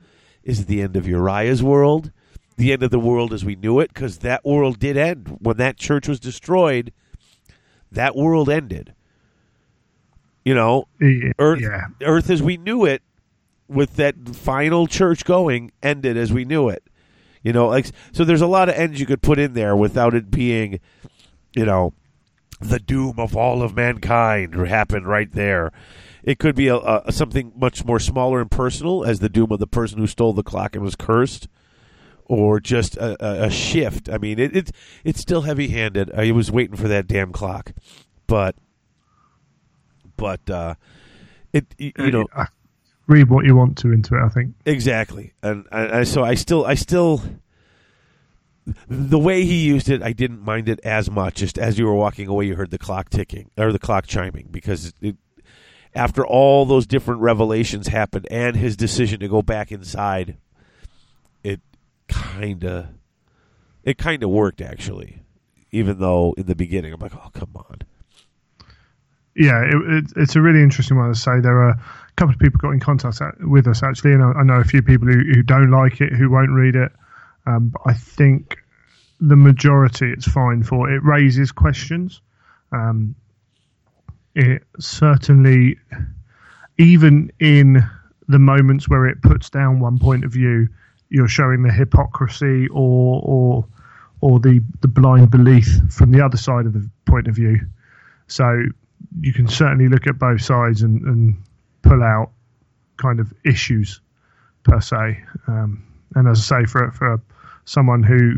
[SPEAKER 2] Is it the end of Uriah's world? The end of the world as we knew it? Because that world did end. When that church was destroyed, that world ended. You know,
[SPEAKER 3] Yeah,
[SPEAKER 2] Earth,
[SPEAKER 3] yeah.
[SPEAKER 2] Earth as we knew it, with that final church going, ended as we knew it. You know, like so. There's a lot of ends you could put in there without it being, you know, the doom of all of mankind happened right there. It could be a, a something much more smaller and personal, as the doom of the person who stole the clock and was cursed, or just a, a, shift. I mean, it, it's it's still heavy handed. I was waiting for that damn clock, but but uh, it you know
[SPEAKER 3] Uh, read what you want to into it. I think.
[SPEAKER 2] Exactly, and, and, and so I still, I still, the way he used it, I didn't mind it as much. Just as you were walking away, you heard the clock ticking or the clock chiming because it, after all those different revelations happened and his decision to go back inside, it kind of, it kind of worked actually. Even though in the beginning I'm like, oh come on,
[SPEAKER 3] Yeah, it, it, it's a really interesting one to say. There are couple of people got in contact with us actually, and I, I know a few people who, who don't like it, who won't read it. Um, but I think the majority it's fine for. It raises questions. Um, it certainly, even in the moments where it puts down one point of view, you're showing the hypocrisy or or or the the blind belief from the other side of the point of view. So you can certainly look at both sides and, and pull out kind of issues per se. Um, and as I say, for for someone who,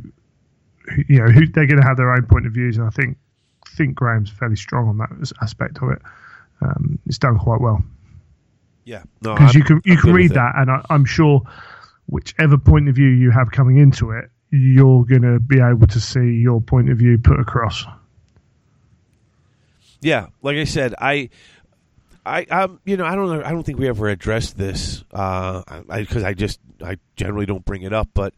[SPEAKER 3] who you know, who they're going to have their own point of views, and I think think Graham's fairly strong on that aspect of it. Um, it's done quite well
[SPEAKER 2] yeah,
[SPEAKER 3] because
[SPEAKER 2] I'm-
[SPEAKER 3] you can you
[SPEAKER 2] I'm
[SPEAKER 3] can read that, and I, I'm sure whichever point of view you have coming into it, you're going to be able to see your point of view put across.
[SPEAKER 2] Yeah, like I said, I, I, um, you know, I don't. I don't think we ever addressed this, uh, because I, just, I generally don't bring it up. But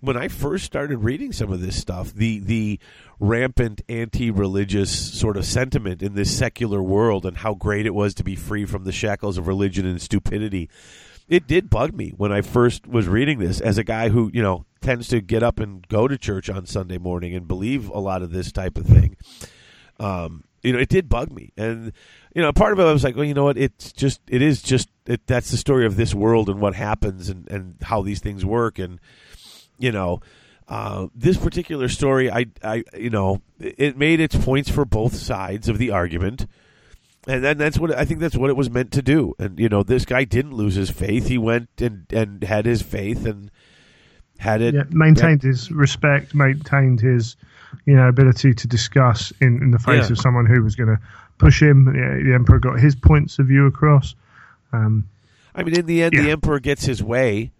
[SPEAKER 2] when I first started reading some of this stuff, the the rampant anti-religious sort of sentiment in this secular world, and how great it was to be free from the shackles of religion and stupidity, it did bug me when I first was reading this. As a guy who, you know, tends to get up and go to church on Sunday morning and believe a lot of this type of thing um, you know, it did bug me, and you know, part of it I was like, well, you know what, it's just, it is just, it, that's the story of this world and what happens and and how these things work, and you know, uh, this particular story, I, I, you know, it made its points for both sides of the argument. And then that's what I think that's what it was meant to do. And you know, this guy didn't lose his faith. He went and and had his faith and had it
[SPEAKER 3] yeah, maintained his respect, maintained his you know ability to discuss in, in the face
[SPEAKER 2] Yeah.
[SPEAKER 3] of someone who was going to push him. Yeah, the emperor got his points of view across. Um,
[SPEAKER 2] I mean, in the end, the emperor gets his way,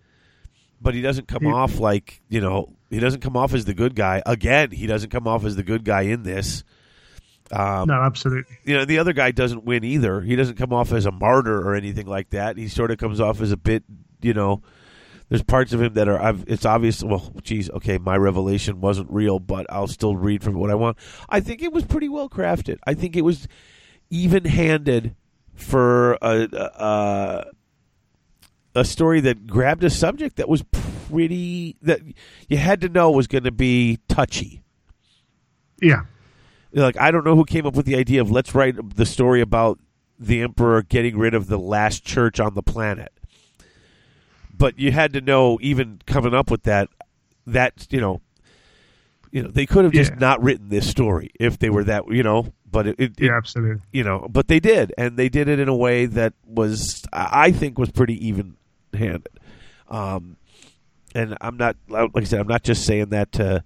[SPEAKER 2] but he doesn't come
[SPEAKER 3] He-
[SPEAKER 2] off like you know he doesn't come off as the good guy. Again, he doesn't come off as the good guy in this. Um,
[SPEAKER 3] no, absolutely.
[SPEAKER 2] You know, the other guy doesn't win either. He doesn't come off as a martyr or anything like that. He sort of comes off as a bit, you know. There's parts of him that are. I've, it's obvious. Well, geez, okay, my revelation wasn't real, but I'll still read from what I want. I think it was pretty well crafted. I think it was even handed for a, a a story that grabbed a subject that was pretty that you had to know was going to be touchy.
[SPEAKER 3] Yeah,
[SPEAKER 2] Like I don't know who came up with the idea of let's write the story about the emperor getting rid of the last church on the planet. But you had to know even coming up with that that you know you know they could have just
[SPEAKER 3] Yeah.
[SPEAKER 2] not written this story if they were that you know but it, it,
[SPEAKER 3] yeah, absolutely.
[SPEAKER 2] you know, but they did, and they did it in a way that was, I think, was pretty even-handed. Um, and I'm not, like I said, I'm not just saying that to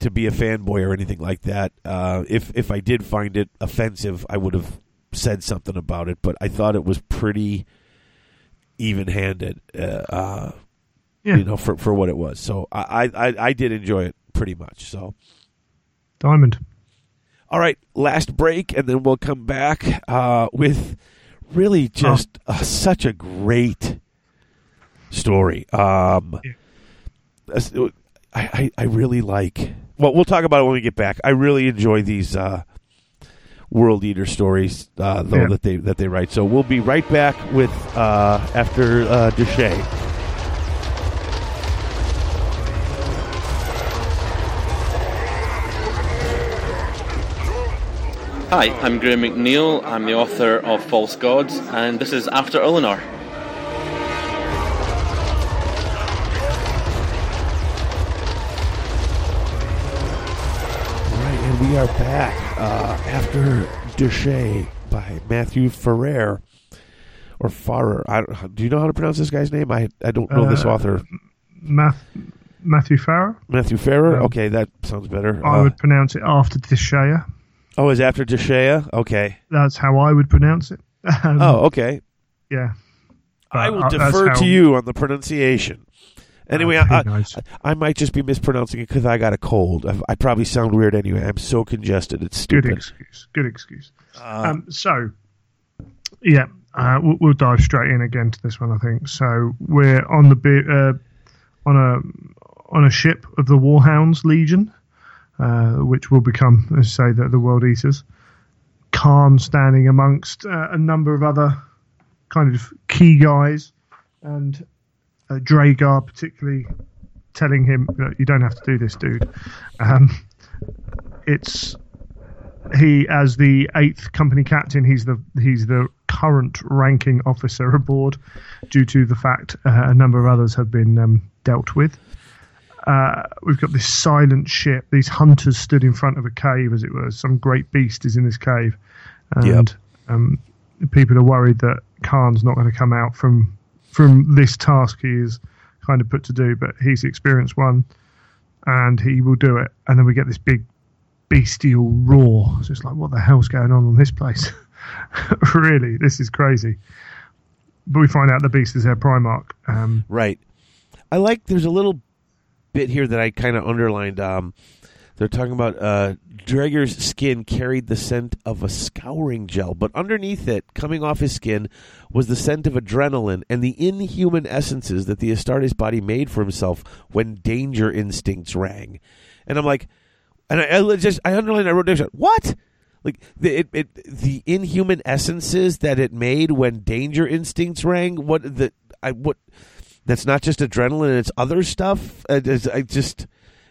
[SPEAKER 2] to be a fanboy or anything like that. Uh, if if I did find it offensive, I would have said something about it. But I thought it was pretty even-handed, uh, uh,
[SPEAKER 3] Yeah,
[SPEAKER 2] you know, for for what it was. So I, I I did enjoy it pretty much. So.
[SPEAKER 3] diamond.
[SPEAKER 2] All right, last break, and then we'll come back uh, with really just uh, such a great story. Um,
[SPEAKER 3] Yeah.
[SPEAKER 2] I, I, I really like. Well, we'll talk about it when we get back. I really enjoy these uh, world eater stories uh, though
[SPEAKER 3] yeah.
[SPEAKER 2] that they that they write. So we'll be right back with uh, after uh,
[SPEAKER 4] Hi, I'm Graham McNeill. I'm the author of False Gods, and this is After
[SPEAKER 2] Eleanor. We are back uh, after Desh'ea by Matthew Ferrer or Farrer. I don't, you know how to pronounce this guy's name? I I don't know this
[SPEAKER 3] Uh,
[SPEAKER 2] author.
[SPEAKER 3] Math, Matthew Farrer.
[SPEAKER 2] Matthew Ferrer.
[SPEAKER 3] um,
[SPEAKER 2] Okay, that sounds better.
[SPEAKER 3] I
[SPEAKER 2] Uh,
[SPEAKER 3] would pronounce it after Tishaya.
[SPEAKER 2] oh, is after Desh'ea? Okay.
[SPEAKER 3] That's how I would pronounce it. Um,
[SPEAKER 2] Oh, okay.
[SPEAKER 3] yeah.
[SPEAKER 2] I
[SPEAKER 3] Uh,
[SPEAKER 2] will
[SPEAKER 3] uh, that's
[SPEAKER 2] defer to you on the pronunciation. Anyway,
[SPEAKER 3] Uh, who
[SPEAKER 2] I, I. I might just be mispronouncing it because I got a cold. I, I probably sound weird anyway. I'm so congested. It's stupid.
[SPEAKER 3] Good
[SPEAKER 2] stupid.
[SPEAKER 3] excuse. Good excuse.
[SPEAKER 2] Uh,
[SPEAKER 3] um, so, yeah, uh, we'll, we'll dive straight in again to this one. I think so. We're on the uh, on a on a ship of the Warhounds Legion, uh, which will become, let's say, the, the World Eaters. Kharn standing amongst uh, a number of other kind of key guys, and uh, Dreagher particularly telling him that you don't have to do this, dude. Um, it's he as the eighth company captain he's the he's the current ranking officer aboard due to the fact uh, a number of others have been um, dealt with uh, we've got this silent ship these hunters stood in front of a cave as it were some great beast is in this cave and
[SPEAKER 2] Yep.
[SPEAKER 3] um, people are worried that Kharn's not going to come out from from this task he is kind of put to do but he's the experienced one and he will do it and then we get this big bestial roar. It's just like, what the hell's going on in this place? really, this is crazy. But we find out the beast is their Primarch. Um,
[SPEAKER 2] Right. I like. There's a little bit here that I kind of underlined. Um, they're talking about uh, Dreagher's skin carried the scent of a scouring gel, but underneath it, coming off his skin, was the scent of adrenaline and the inhuman essences that the Astartes body made for himself when danger instincts rang. And I'm like, and I, I just I underlined. I wrote down what. Like the it, it the inhuman essences that it made when danger instincts rang. What the I what that's not just adrenaline; it's other stuff. I, I just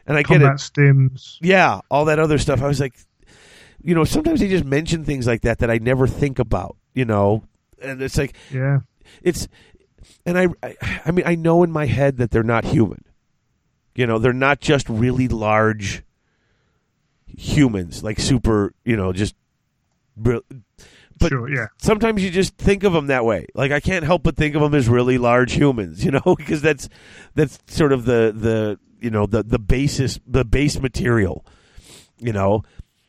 [SPEAKER 2] and I get it.
[SPEAKER 3] stims.
[SPEAKER 2] Yeah, all that other stuff. I was like, you know, sometimes they just mention things like that that I never think about. You know, and it's like
[SPEAKER 3] Yeah.
[SPEAKER 2] it's and I, I I mean I know in my head that they're not human. You know, they're not just really large humans like super, you know, just but
[SPEAKER 3] sure, yeah.
[SPEAKER 2] sometimes you just think of them that way. Like I can't help but think of them as really large humans, you know, because that's that's sort of the the you know the the basis the base material, you know.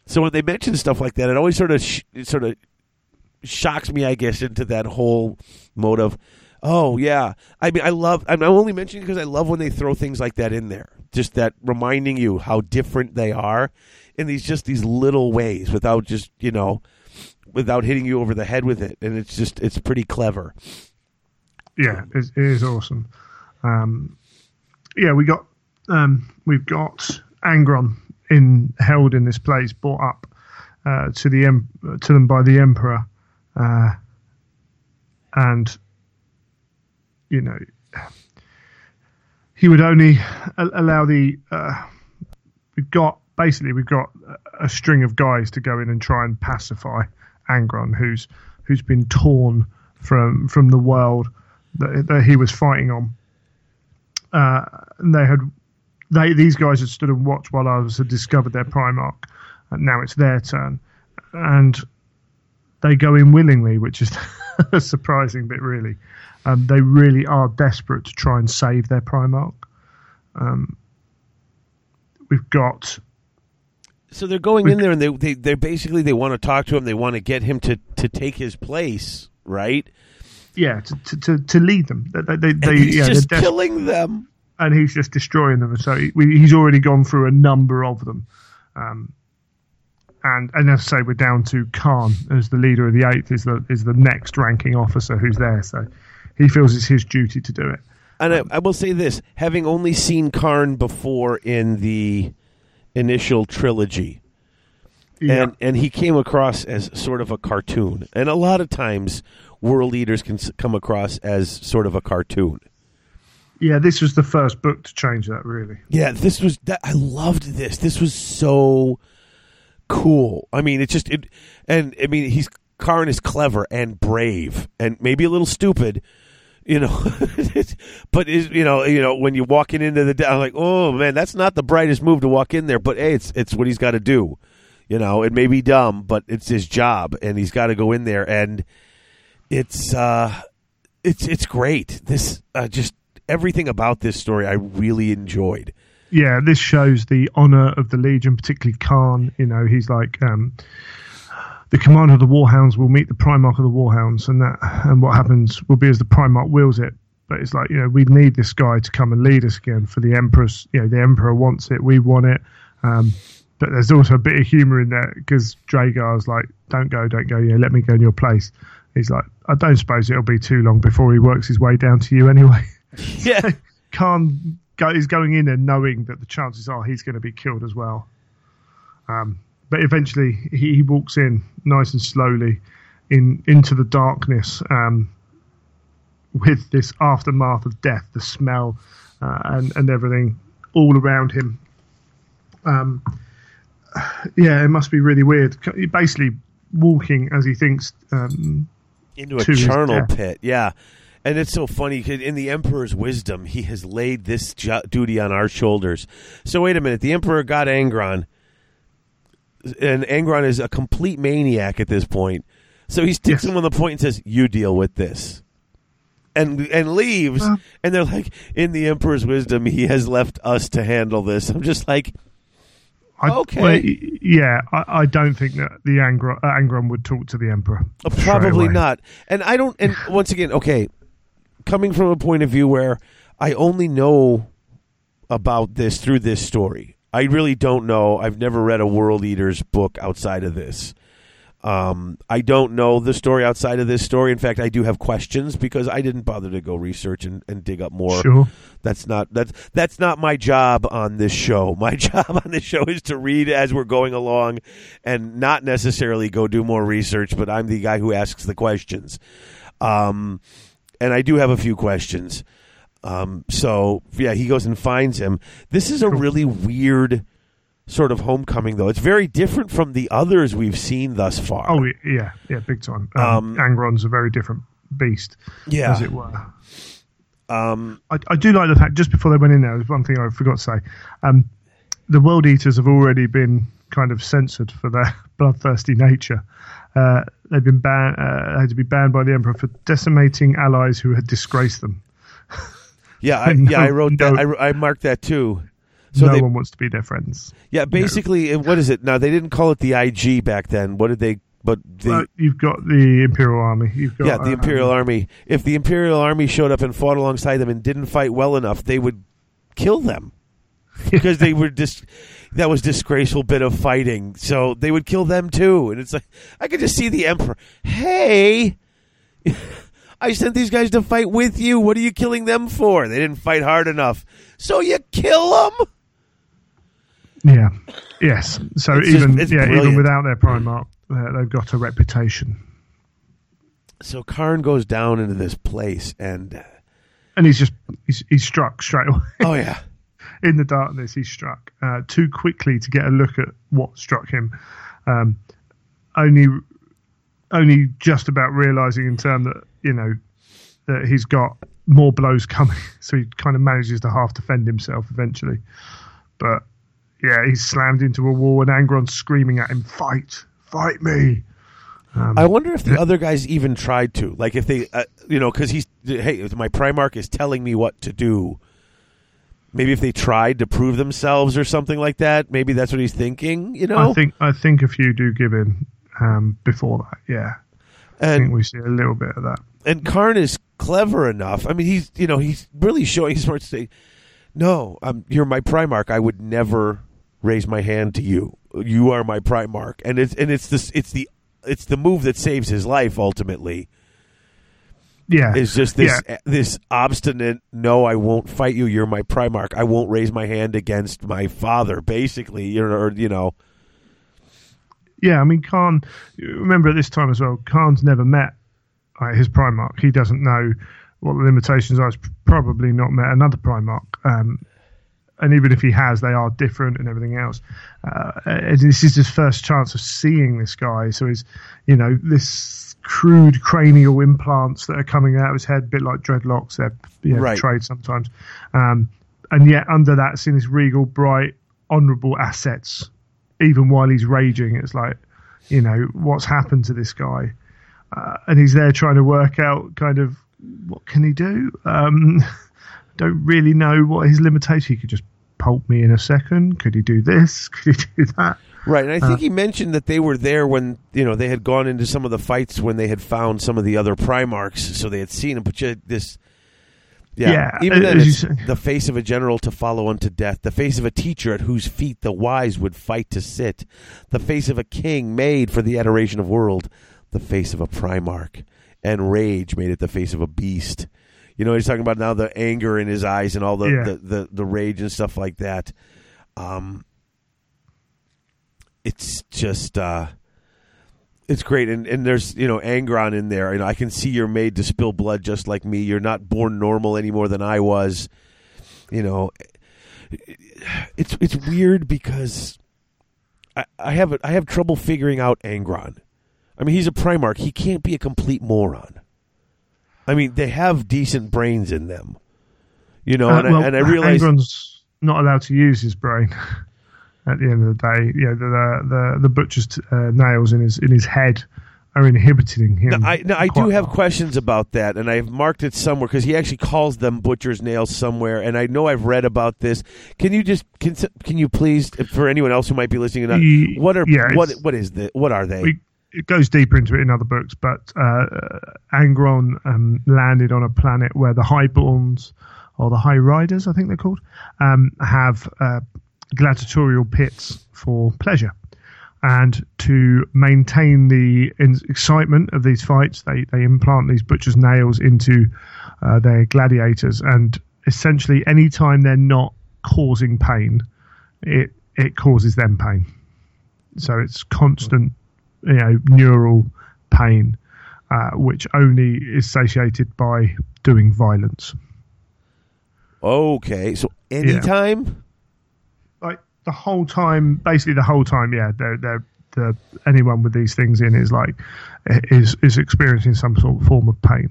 [SPEAKER 2] So when they mention stuff like that, it always sort of sh- sort of shocks me, I guess, into that whole mode of, oh yeah. I mean, I love. I'm only mentioning because I love when they throw things like that in there, just that reminding you how different they are in these just these little ways, without just you know, without hitting you over the head with it, and it's just it's pretty clever.
[SPEAKER 3] Yeah, it, is awesome. Um, yeah, we got um, we've got Angron in held in this place, brought up uh, to the em- to them by the emperor, uh, and you know he would only allow the. Uh, we've got basically we've got a- string of guys to go in and try and pacify Angron, who's who's been torn from from the world that, that he was fighting on. Uh, they had they these guys had stood and watched while others had discovered their Primarch, and now it's their turn, and they go in willingly, which is a surprising bit, really. Um, they really are desperate to try and save their Primarch. Um, we've got
[SPEAKER 2] So they're going in there and they they they basically they want to talk to him. They want to get him to to take his place, right?
[SPEAKER 3] yeah to to, to, lead them. They, they, they,
[SPEAKER 2] And
[SPEAKER 3] they-
[SPEAKER 2] he's
[SPEAKER 3] yeah,
[SPEAKER 2] just killing them.
[SPEAKER 3] And he's just destroying them. So he, he's already gone through a number of them. Um, and and as I say, we're down to Kharn as the leader of the eighth is the is the next ranking officer who's there. So he feels it's his duty to do it.
[SPEAKER 2] And I, I will say this: having only seen Kharn before in the initial trilogy,
[SPEAKER 3] Yeah,
[SPEAKER 2] and and he came across as sort of a cartoon, and a lot of times World Eaters can come across as sort of a cartoon.
[SPEAKER 3] Yeah. This was the first book to change that. Really,
[SPEAKER 2] Yeah, this was that. I loved this. This was so cool. I mean, it's just it, and I mean, he's Kharn is clever and brave and maybe a little stupid, you know. but is you know you know when you're walking into the I'm like, oh man, that's not the brightest move to walk in there. But hey, it's it's what he's got to do. You know, it may be dumb, but it's his job, and he's got to go in there, and it's uh, it's it's great. This uh, just everything about this story I really enjoyed.
[SPEAKER 3] yeah, this shows the honor of the Legion, particularly Kharn. You know, he's like um, the commander of the Warhounds will meet the Primarch of the Warhounds, and that and what happens will be as the Primarch wills it. But it's like you know, we need this guy to come and lead us again for the Emperor's. You know, the Emperor wants it, we want it. Um, but there's also a bit of humour in there because Dreagher's like, "Don't go, don't go. Yeah, let me go in your place." He's like, "I don't suppose it'll be too long before he works his way down to you anyway."
[SPEAKER 2] Yeah,
[SPEAKER 3] Kharn go, is going in and knowing that the chances are he's going to be killed as well. Um, but eventually he, he walks in nice and slowly in into the darkness um, with this aftermath of death, the smell uh, and and everything all around him. Um, yeah, it must be really weird. Basically, walking as he thinks um,
[SPEAKER 2] into a charnel pit. Yeah. And it's so funny because in the emperor's wisdom, he has laid this ju- duty on our shoulders. So wait a minute, the emperor got Angron, and Angron is a complete maniac at this point. So he sticks him on the point and says, "You deal with this," and and leaves.
[SPEAKER 3] Well-
[SPEAKER 2] and they're like, "In the emperor's wisdom, he has left us to handle this." I'm just like,
[SPEAKER 3] I,
[SPEAKER 2] Okay.
[SPEAKER 3] well, yeah, I, I don't think that the Angron, uh, Angron would talk to the Emperor.
[SPEAKER 2] Uh, Probably not. And I don't. And once again, okay, coming from a point of view where I only know about this through this story. I really don't know. I've never read a World Eaters book outside of this. Um, I don't know the story outside of this story. In fact, I do have questions because I didn't bother to go research and, and dig up more.
[SPEAKER 3] Sure.
[SPEAKER 2] That's not that's that's not my job on this show. My job on this show is to read as we're going along and not necessarily go do more research, but I'm the guy who asks the questions. Um and I do have a few questions. Um so yeah, he goes and finds him. This is a really weird sort of homecoming though. It's very different from the others we've seen thus far.
[SPEAKER 3] Oh yeah, yeah, big time. Um,
[SPEAKER 2] Um,
[SPEAKER 3] Angron's a very different beast,
[SPEAKER 2] yeah.
[SPEAKER 3] as it were.
[SPEAKER 2] Um
[SPEAKER 3] I, I do like the fact just before they went in there, there's one thing I forgot to say. Um, the World Eaters have already been kind of censored for their bloodthirsty nature. Uh, they've been banned, uh, had to be banned by the Emperor for decimating allies who had disgraced them.
[SPEAKER 2] yeah, I,
[SPEAKER 3] No,
[SPEAKER 2] yeah, I wrote
[SPEAKER 3] no.
[SPEAKER 2] that I, I marked that too. So
[SPEAKER 3] no
[SPEAKER 2] they
[SPEAKER 3] one wants to be their friends.
[SPEAKER 2] Yeah, basically, uh, what is it? Now they didn't call it the IG back then. What did they? But the
[SPEAKER 3] you've got the Imperial Army. You've got
[SPEAKER 2] yeah, the
[SPEAKER 3] uh,
[SPEAKER 2] Imperial Army. If the Imperial Army showed up and fought alongside them and didn't fight well enough, they would kill them because they were dis- That was disgraceful bit of fighting. So they would kill them too. And it's like I could just see the Emperor. Hey. I sent these guys to fight with you. What are you killing them for? They didn't fight hard enough. So you kill them?
[SPEAKER 3] Yeah. Yes. So
[SPEAKER 2] It's
[SPEAKER 3] even
[SPEAKER 2] it's
[SPEAKER 3] yeah,
[SPEAKER 2] brilliant.
[SPEAKER 3] even without their Primarch, uh, they've got a reputation.
[SPEAKER 2] So Kharn goes down into this place and uh,
[SPEAKER 3] And he's just he's, he's struck straight away
[SPEAKER 2] oh yeah.
[SPEAKER 3] in the darkness. he struck uh, too quickly to get a look at what struck him. Um, only only just about realizing in turn that you know that he's got more blows coming, so he kind of manages to half defend himself eventually. But yeah, he's slammed into a wall, and Angron's screaming at him, "Fight, fight me!"
[SPEAKER 2] I wonder if the other guys even tried to, like, if they, uh, you know, because he's, hey, my Primarch is telling me what to do. Maybe if they tried to prove themselves or something like that, maybe that's what he's thinking. You know,
[SPEAKER 3] I think I think a few do give in um, before that. Yeah, I think
[SPEAKER 2] and
[SPEAKER 3] we see a little bit of that.
[SPEAKER 2] and Kharn is clever enough. I mean, he's, you know, he's really showing he's smart to say, no, um, you're my Primarch. I would never raise my hand to you. You are my Primarch, and it's and it's this, it's the, it's the move that saves his life ultimately.
[SPEAKER 3] Yeah,
[SPEAKER 2] is just this
[SPEAKER 3] Yeah.
[SPEAKER 2] this obstinate no i won't fight you you're my primarch i won't raise my hand against my father basically you know or, you know
[SPEAKER 3] Yeah, I mean, Kharn. Remember at this time as well, Kharn's never met uh, his Primarch. He doesn't know what the limitations are. He's probably not met another Primarch. Um, and even if he has, they are different and everything else. Uh, and this is his first chance of seeing this guy, so he's, you know, this crude cranial implants that are coming out of his head, a bit like dreadlocks. They're know,
[SPEAKER 2] Right.
[SPEAKER 3] portrayed sometimes, um, and yet under that, seeing his regal, bright, honourable assets, even while he's raging, it's like, you know, what's happened to this guy? Uh, and he's there trying to work out kind of what can he do. Um, don't really know what his limitation. He could just pulp me in a second. Could he do this? Could he do that?
[SPEAKER 2] Right, and I
[SPEAKER 3] Uh,
[SPEAKER 2] think he mentioned that they were there when you know they had gone into some of the fights when they had found some of the other Primarchs, so they had seen him. But you, this, yeah,
[SPEAKER 3] Yeah,
[SPEAKER 2] even
[SPEAKER 3] uh,
[SPEAKER 2] then, it's the face of a general to follow unto death, the face of a teacher at whose feet the wise would fight to sit, the face of a king made for the adoration of world, the face of a Primarch, and rage made it the face of a beast. You know, he's talking about now the anger in his eyes and all the
[SPEAKER 3] Yeah.
[SPEAKER 2] the, the, the rage and stuff like that. Um, it's just uh it's great. And and there's you know angron in there. And i can see you're made to spill blood just like me. You're not born normal any more than i was. You know it's it's weird because i i have i have trouble figuring out angron. I mean he's a primarch. He can't be a complete moron. I mean they have decent brains in them. You know
[SPEAKER 3] Uh,
[SPEAKER 2] and, I, and i realize
[SPEAKER 3] Angron's not allowed to use his brain. At the end of the day, you know, the the, the butcher's uh, nails in his in his head are inhibiting him.
[SPEAKER 2] No, I, no, I do have questions about that, and I've marked it somewhere because he actually calls them butcher's nails somewhere, and I know I've read about this. Can you just can, can you please, for anyone else who might be listening, to
[SPEAKER 3] Ye-
[SPEAKER 2] what are
[SPEAKER 3] yeah,
[SPEAKER 2] what what is the what are they?
[SPEAKER 3] we, it goes deeper into it in other books, but uh, Angron um, landed on a planet where the Highborns, or the High Riders, I think they're called, um, have uh, gladiatorial pits for pleasure. And to maintain the in- excitement of these fights, they, they implant these butcher's nails into uh, their gladiators. And essentially, anytime they're not causing pain, it, it causes them pain. So it's constant you know, neural pain, uh, which only is satiated by doing violence.
[SPEAKER 2] okay, so anytime.
[SPEAKER 3] Like the whole time, basically the whole time, yeah, they're, they're, the anyone with these things in is like is is experiencing some sort of form of pain.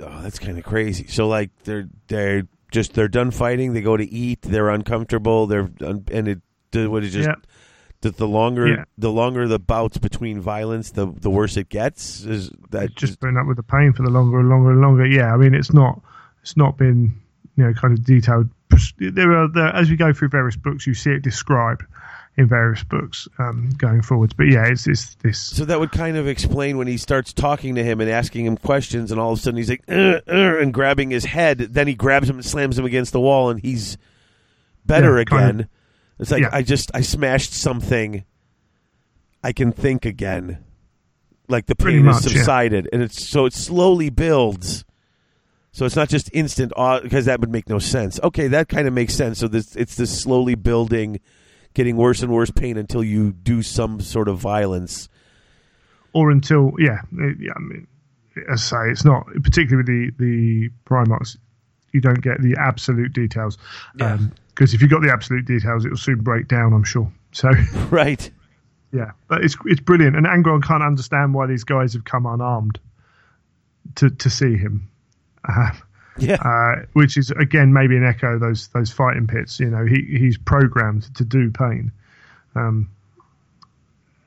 [SPEAKER 2] Oh, that's kind of crazy. So like they're they're just they're done fighting. They go to eat. They're uncomfortable. They're un- and it what is just
[SPEAKER 3] Yeah.
[SPEAKER 2] the, the longer
[SPEAKER 3] Yeah.
[SPEAKER 2] the longer the bouts between violence, the the worse it gets. Is that
[SPEAKER 3] just putting up with the pain for the longer and longer and longer. Yeah, I mean it's not it's not been you know kind of detailed. There are there, as we go through various books, you see it described in various books um, going forwards. But yeah, it's this this
[SPEAKER 2] So that would kind of explain when he starts talking to him and asking him questions, and all of a sudden he's like, "Uh, uh," and grabbing his head. Then he grabs him and slams him against the wall, and he's better
[SPEAKER 3] Yeah, kind
[SPEAKER 2] again. it's like
[SPEAKER 3] yeah.
[SPEAKER 2] I just I smashed something. I can think again, like the pain has
[SPEAKER 3] much, yeah.
[SPEAKER 2] subsided, and it's so it slowly builds. So it's not just instant because that would make no sense. Okay, that kind of makes sense. So this it's this slowly building, getting worse and worse pain until you do some sort of violence.
[SPEAKER 3] or until yeah, it- yeah. I mean, as I say, it's not particularly with the the Primarchs. You don't get the absolute details
[SPEAKER 2] Yeah.
[SPEAKER 3] Um, because if you got the absolute details, it will soon break down. I'm sure. So
[SPEAKER 2] Right.
[SPEAKER 3] yeah, but it's it's brilliant, and Angron can't understand why these guys have come unarmed to to see him. Uh,
[SPEAKER 2] Yeah.
[SPEAKER 3] uh, which is again maybe an echo of those those fighting pits. You know, he he's programmed to do pain, um,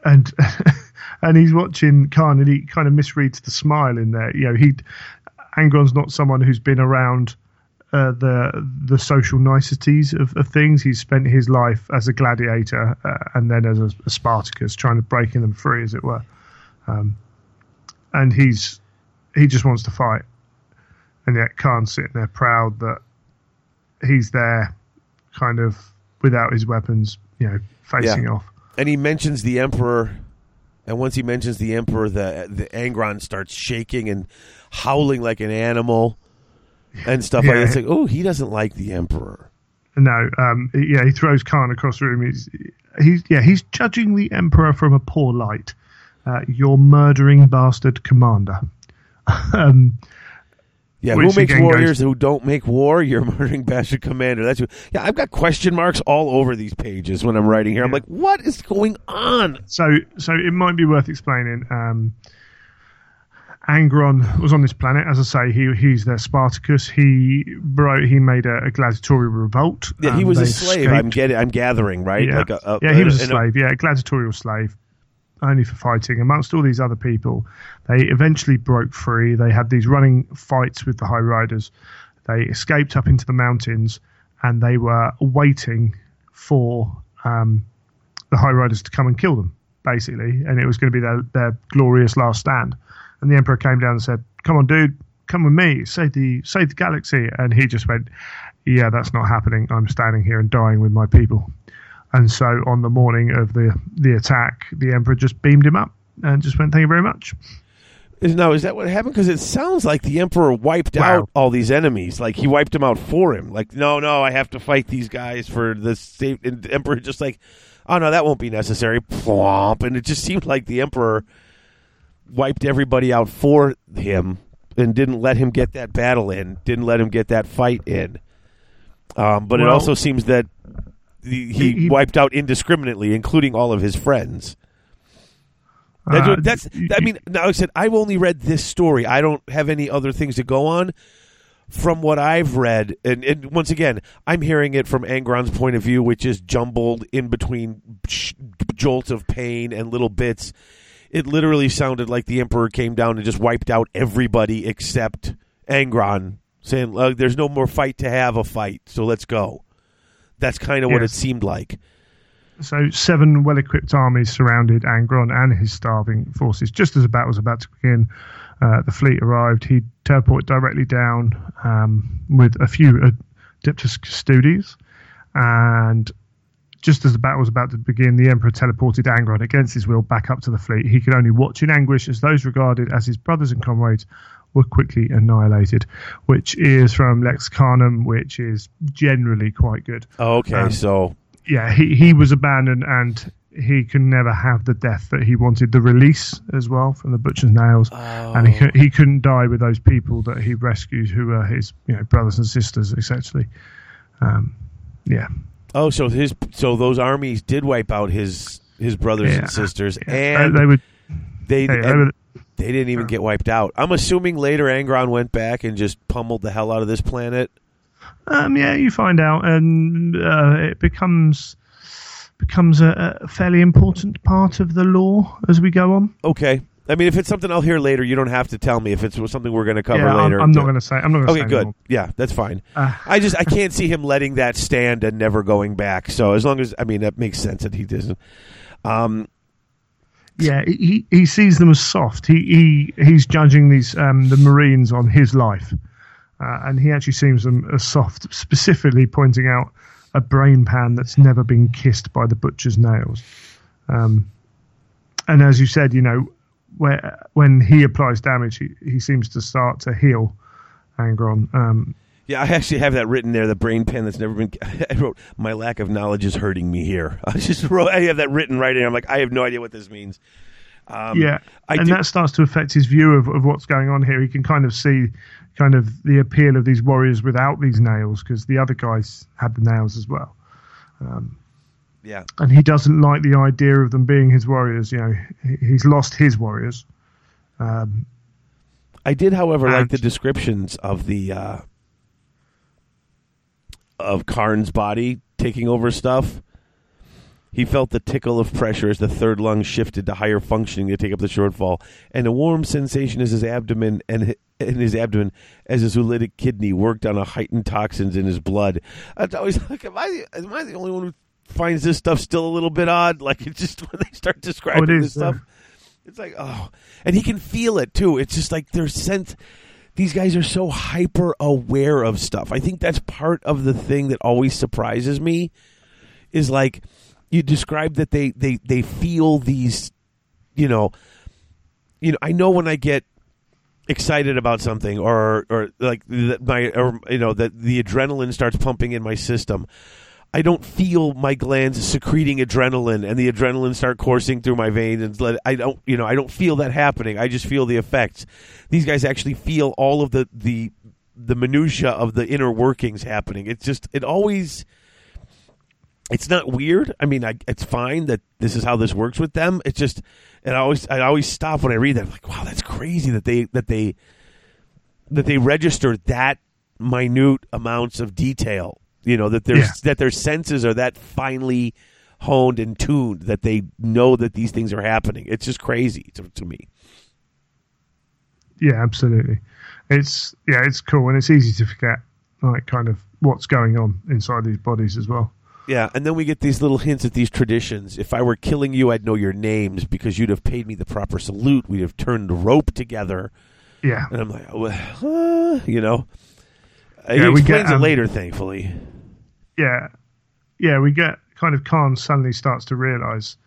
[SPEAKER 3] and and he's watching Kharn, and he kind of misreads the smile in there. You know, he Angron's not someone who's been around. Uh, the the social niceties of, of things. He's spent his life as a gladiator uh, and then as a, a Spartacus, trying to breaking them free, as it were. Um, and he's he just wants to fight, and yet Kharn's sitting there proud that he's there, kind of without his weapons, you know, facing
[SPEAKER 2] Yeah.
[SPEAKER 3] off.
[SPEAKER 2] and he mentions the emperor and once he mentions the emperor the the angron starts shaking and howling like an animal and stuff like that it's like oh he doesn't like the emperor
[SPEAKER 3] No, um, yeah, he throws Kharn across the room. He's, he's, yeah, he's judging the Emperor from a poor light. Uh, your murdering bastard commander. um,
[SPEAKER 2] Yeah,
[SPEAKER 3] Which
[SPEAKER 2] who makes
[SPEAKER 3] goes-
[SPEAKER 2] warriors who don't make war? You're a murdering bastard commander. That's who, yeah. I've got question marks all over these pages when I'm writing here. I'm
[SPEAKER 3] Yeah.
[SPEAKER 2] like, what is going on?
[SPEAKER 3] So, so it might be worth explaining. Um, Angron was on this planet, as I say. He he's their Spartacus. He bro, he made a, a gladiatorial revolt.
[SPEAKER 2] Yeah, he
[SPEAKER 3] Um,
[SPEAKER 2] was a slave.
[SPEAKER 3] escaped.
[SPEAKER 2] I'm getting. I'm gathering right.
[SPEAKER 3] yeah,
[SPEAKER 2] Like a, a-
[SPEAKER 3] yeah, he was a slave. Yeah, a gladiatorial slave, only for fighting. Amongst all these other people, they eventually broke free. They had these running fights with the High Riders. They escaped up into the mountains, and they were waiting for um, the High Riders to come and kill them, basically. And it was going to be their, their glorious last stand. And the Emperor came down and said, "Come on, dude, come with me, save the save the galaxy." And he just went, "Yeah, that's not happening. I'm standing here and dying with my people." And so on the morning of the the attack, the Emperor just beamed him up and just went, "Thank you very much."
[SPEAKER 2] Is now is that what happened? Because it sounds like the emperor wiped
[SPEAKER 3] Wow.
[SPEAKER 2] out all these enemies. Like he wiped them out for him. Like no, no, I have to fight these guys for the state. And the emperor just like, oh no, that won't be necessary. Plomp, and it just seemed like the emperor wiped everybody out for him and didn't let him get that battle in. Didn't let him get that fight in. Um, but it also seems that he, he,
[SPEAKER 3] He-
[SPEAKER 2] wiped out indiscriminately, including all of his friends. That's,
[SPEAKER 3] Uh,
[SPEAKER 2] that's I mean, now I said I've only read this story. I don't have any other things to go on. From what I've read, and, and once again, I'm hearing it from Angron's point of view, which is jumbled in between jolts of pain and little bits. It literally sounded like the Emperor came down and just wiped out everybody except Angron, saying, "There's no more fight to have a fight, so let's go." That's kind of what it seemed like.
[SPEAKER 3] So seven well-equipped armies surrounded Angron and his starving forces. Just as the battle was about to begin, uh, the fleet arrived. He teleported directly down um, with a few Adeptus Custodes, and just as the battle was about to begin, the Emperor teleported Angron against his will back up to the fleet. He could only watch in anguish as those regarded as his brothers and comrades were quickly annihilated, which is from Lexicanum, which is generally quite good
[SPEAKER 2] Oh, okay,
[SPEAKER 3] Um,
[SPEAKER 2] so
[SPEAKER 3] yeah, he, he was abandoned and he can never have the death that he wanted. The release as well from the butcher's nails, and he he couldn't die with those people that he rescued, who were his you know brothers and sisters, essentially. Um, yeah,
[SPEAKER 2] Oh, so his so those armies did wipe out his his brothers
[SPEAKER 3] Yeah.
[SPEAKER 2] and sisters,
[SPEAKER 3] yeah.
[SPEAKER 2] and
[SPEAKER 3] they, they would.
[SPEAKER 2] they
[SPEAKER 3] Hey, they
[SPEAKER 2] and
[SPEAKER 3] would
[SPEAKER 2] they didn't even get wiped out. I'm assuming later Angron went back and just pummeled the hell out of this planet.
[SPEAKER 3] um, yeah, you find out, and uh, it becomes becomes a, a fairly important part of the law as we go on.
[SPEAKER 2] Okay, I mean, if it's something I'll hear later, you don't have to tell me. If it's something we're going to cover
[SPEAKER 3] yeah, I'm,
[SPEAKER 2] later,
[SPEAKER 3] I'm not going to say. I'm not going to
[SPEAKER 2] Okay,
[SPEAKER 3] say Okay,
[SPEAKER 2] good.
[SPEAKER 3] anymore.
[SPEAKER 2] Yeah, that's fine.
[SPEAKER 3] Uh,
[SPEAKER 2] I just I can't see him letting that stand and never going back. So as long as I mean that makes sense that he doesn't. Um,
[SPEAKER 3] Yeah, he he sees them as soft. He he he's judging these um, the Marines on his life, uh, and he actually sees them as soft. Specifically, pointing out a brain pan that's never been kissed by the butcher's nails. Um, and as you said, you know, where when he applies damage, he, he seems to start to heal Angron. Um,
[SPEAKER 2] Yeah, I actually have that written there. The brain pen that's never been. I wrote, "My lack of knowledge is hurting me here." I just wrote. I have that written right in. I'm like, I have no idea what this means. Um,
[SPEAKER 3] yeah,
[SPEAKER 2] I
[SPEAKER 3] and
[SPEAKER 2] do-
[SPEAKER 3] that starts to affect his view of, of what's going on here. He can kind of see kind of the appeal of these warriors without these nails because the other guys had the nails as well.
[SPEAKER 2] yeah.
[SPEAKER 3] And he doesn't like the idea of them being his warriors. You know, he- he's lost his warriors. Um,
[SPEAKER 2] I did, however, like the descriptions of the uh, of Kharn's body taking over stuff. He felt the tickle of pressure as the third lung shifted to higher functioning to take up the shortfall, and a warm sensation as his abdomen and in his abdomen as his oolitic kidney worked on a heightened toxins in his blood. I was always like, am I, am I the only one who finds this stuff still a little bit odd? Like it's just when they start describing
[SPEAKER 3] Oh,
[SPEAKER 2] this
[SPEAKER 3] is,
[SPEAKER 2] stuff. It's like, oh, and he can feel it too. It's just like their sense. These guys are so hyper aware of stuff. I think that's part of the thing that always surprises me. Is like you describe that they they they feel these, you know, you know. I know when I get excited about something or or like my or you know that the adrenaline starts pumping in my system. I don't feel my glands secreting adrenaline and the adrenaline start coursing through my veins and let I don't you know I don't feel that happening. I just feel the effects. These guys actually feel all of the the the minutia of the inner workings happening. It's just it always it's not weird. I mean, I, it's fine that this is how this works with them. It's just, and I always, I always stop when I read that. I'm like, wow, that's crazy that they that they that they register that minute amounts of detail. You know that their
[SPEAKER 3] Yeah.
[SPEAKER 2] that their senses are that finely honed and tuned that they know that these things are happening. It's just crazy to, to me.
[SPEAKER 3] Yeah, absolutely. It's yeah, it's cool and it's easy to forget like kind of what's going on inside these bodies as well.
[SPEAKER 2] Yeah, and then we get these little hints at these traditions. If I were killing you, I'd know your names because you'd have paid me the proper salute. We'd have turned rope together.
[SPEAKER 3] Yeah,
[SPEAKER 2] And I'm like, well, uh, you know.
[SPEAKER 3] Yeah,
[SPEAKER 2] he
[SPEAKER 3] we get,
[SPEAKER 2] explains it
[SPEAKER 3] um,
[SPEAKER 2] later, thankfully.
[SPEAKER 3] yeah, yeah. We get kind of Kharn suddenly starts to realize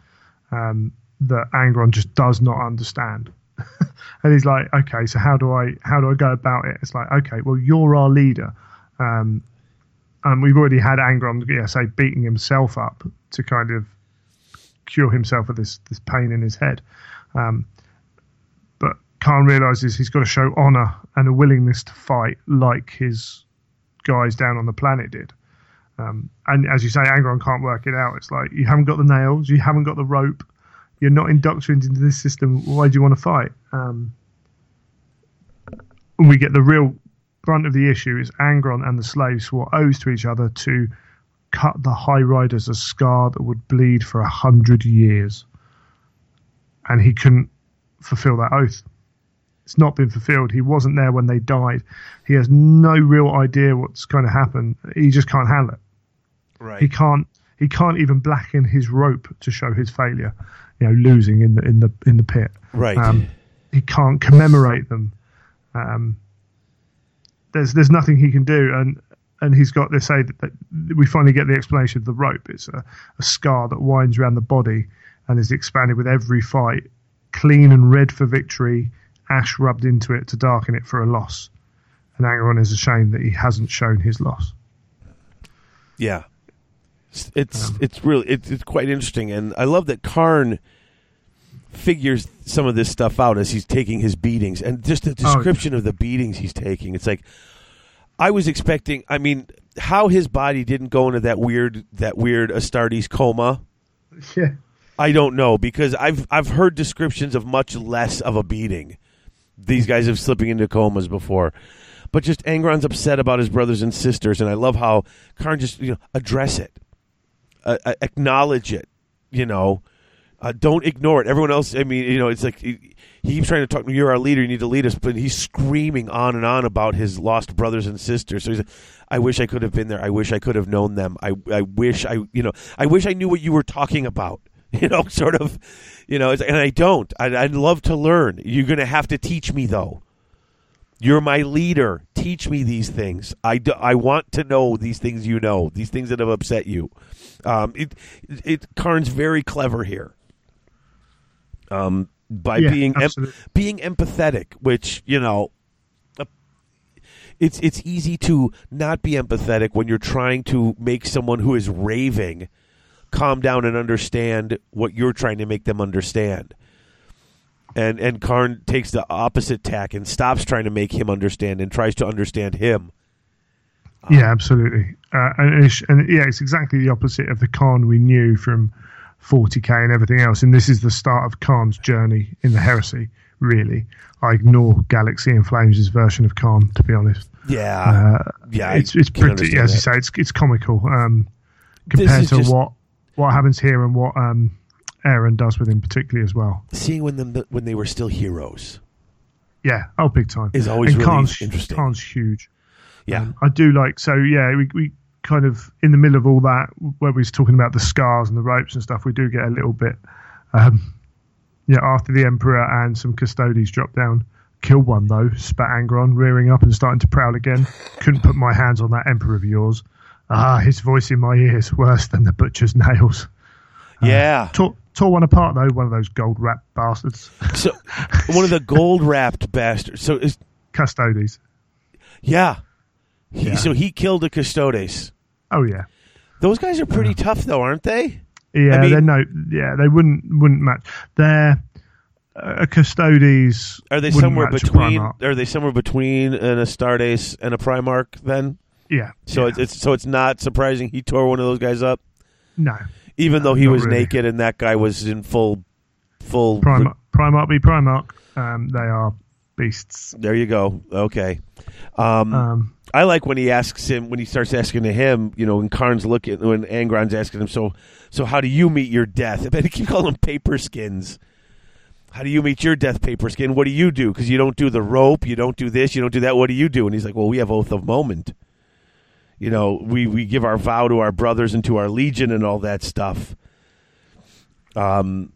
[SPEAKER 3] um, that Angron just does not understand, and he's like, okay, so how do I how do I go about it? It's like, okay, well, you're our leader. Um, and we've already had Angron, yeah, say, beating himself up to kind of cure himself of this this pain in his head. Um, Kharn realizes he's got to show honor and a willingness to fight like his guys down on the planet did. Um, and as you say, Angron can't work it out. It's like you haven't got the nails, you haven't got the rope, you're not indoctrinated into this system. Why do you want to fight? Um, we get the real brunt of the issue is Angron and the slaves swore oaths to each other to cut the High Riders a scar that would bleed for a hundred years, and he couldn't fulfill that oath. It's not been fulfilled. He wasn't there when they died. He has no real idea what's going to happen. He just can't handle it.
[SPEAKER 2] Right.
[SPEAKER 3] He can't. He can't even blacken his rope to show his failure. You know, losing in the in the in the pit.
[SPEAKER 2] right.
[SPEAKER 3] Um, he can't commemorate them. Um, there's there's nothing he can do, and and he's got they say that, that we finally get the explanation of the rope. It's a, a scar that winds around the body and is expanded with every fight, clean and red for victory, ash rubbed into it to darken it for a loss. And Angron is ashamed that he hasn't shown his loss.
[SPEAKER 2] yeah. It's it's, um, it's really it's, it's quite interesting, and I love that Kharn figures some of this stuff out as he's taking his beatings, and just the oh, description of the beatings he's taking. It's like I was expecting. I mean, how his body didn't go into that weird that weird Astartes coma.
[SPEAKER 3] Yeah.
[SPEAKER 2] I don't know because I've I've heard descriptions of much less of a beating. These guys have slipping into comas before, but just Angron's upset about his brothers and sisters, and I love how Kharn just you know address it, uh, acknowledge it, you know, uh, don't ignore it. Everyone else, I mean, you know, it's like he, he keeps trying to talk. You're our leader. You need to lead us, but he's screaming on and on about his lost brothers and sisters. So he's like, I wish I could have been there. I wish I could have known them. I I wish I you know I wish I knew what you were talking about. You know, sort of, you know, and I don't. I, I'd love to learn. You're going to have to teach me though. You're my leader. Teach me these things. I, do, I want to know these things you know, these things that have upset you. Um, it, it, Kharn's very clever here. Um, by
[SPEAKER 3] Yeah,
[SPEAKER 2] being em- being empathetic, which you know, uh, it's it's easy to not be empathetic when you're trying to make someone who is raving calm down and understand what you're trying to make them understand. And and Kharn takes the opposite tack and stops trying to make him understand and tries to understand him.
[SPEAKER 3] Yeah, absolutely. Uh, and, it's, and yeah, it's exactly the opposite of the Kharn we knew from 40k and everything else. And this is the start of Kharn's journey in the heresy. Really, I ignore Galaxy in Flames' version of Kharn, to be honest.
[SPEAKER 2] Yeah,
[SPEAKER 3] Uh,
[SPEAKER 2] yeah,
[SPEAKER 3] it's it's pretty. As you say, it's it's comical um, compared to
[SPEAKER 2] just-
[SPEAKER 3] what what happens here and what um, Aaron does with him, particularly as well.
[SPEAKER 2] Seeing when them when they were still heroes.
[SPEAKER 3] Yeah, oh, big time.
[SPEAKER 2] Is always
[SPEAKER 3] and
[SPEAKER 2] really
[SPEAKER 3] Kharn's,
[SPEAKER 2] interesting.
[SPEAKER 3] Kharn's huge.
[SPEAKER 2] Yeah,
[SPEAKER 3] Um, I do like so yeah we, we kind of in the middle of all that where we was talking about the scars and the ropes and stuff we do get a little bit um yeah after the emperor and some Custodes drop down killed one though spat Angron rearing up and starting to prowl again couldn't put my hands on that emperor of yours ah his voice in my ears worse than the butcher's nails
[SPEAKER 2] yeah.
[SPEAKER 3] tore, tore one apart though one of those gold wrapped bastards
[SPEAKER 2] So one of the gold wrapped bastards. So is
[SPEAKER 3] Custodes
[SPEAKER 2] yeah. He,
[SPEAKER 3] Yeah.
[SPEAKER 2] So he killed the custodes.
[SPEAKER 3] oh yeah
[SPEAKER 2] Those guys are pretty tough, though, aren't they?
[SPEAKER 3] Yeah,
[SPEAKER 2] I mean-
[SPEAKER 3] they're no, yeah, they wouldn't wouldn't match. They're uh, Custodes.
[SPEAKER 2] Are they somewhere between? Are they somewhere between an Astartes and a Primarch? Then,
[SPEAKER 3] Yeah.
[SPEAKER 2] so
[SPEAKER 3] yeah.
[SPEAKER 2] it's, it's so it's not surprising he tore one of those guys up,
[SPEAKER 3] no
[SPEAKER 2] even though he was
[SPEAKER 3] really.
[SPEAKER 2] naked and that guy was in full, full.
[SPEAKER 3] Primarch. Primarch be Primark. Um, they are beasts.
[SPEAKER 2] There you go. Okay. Um,
[SPEAKER 3] Um,
[SPEAKER 2] I like when he asks him when he starts asking to him, you know, when Kharn's looking when Angron's asking him, so so how do you meet your death? But he keep calling them paper skins. How do you meet your death, paper skin? What do you do? Because you don't do the rope, you don't do this, you don't do that. What do you do? And he's like, well, we have oath of moment. You know, we we give our vow to our brothers and to our legion and all that stuff. Um,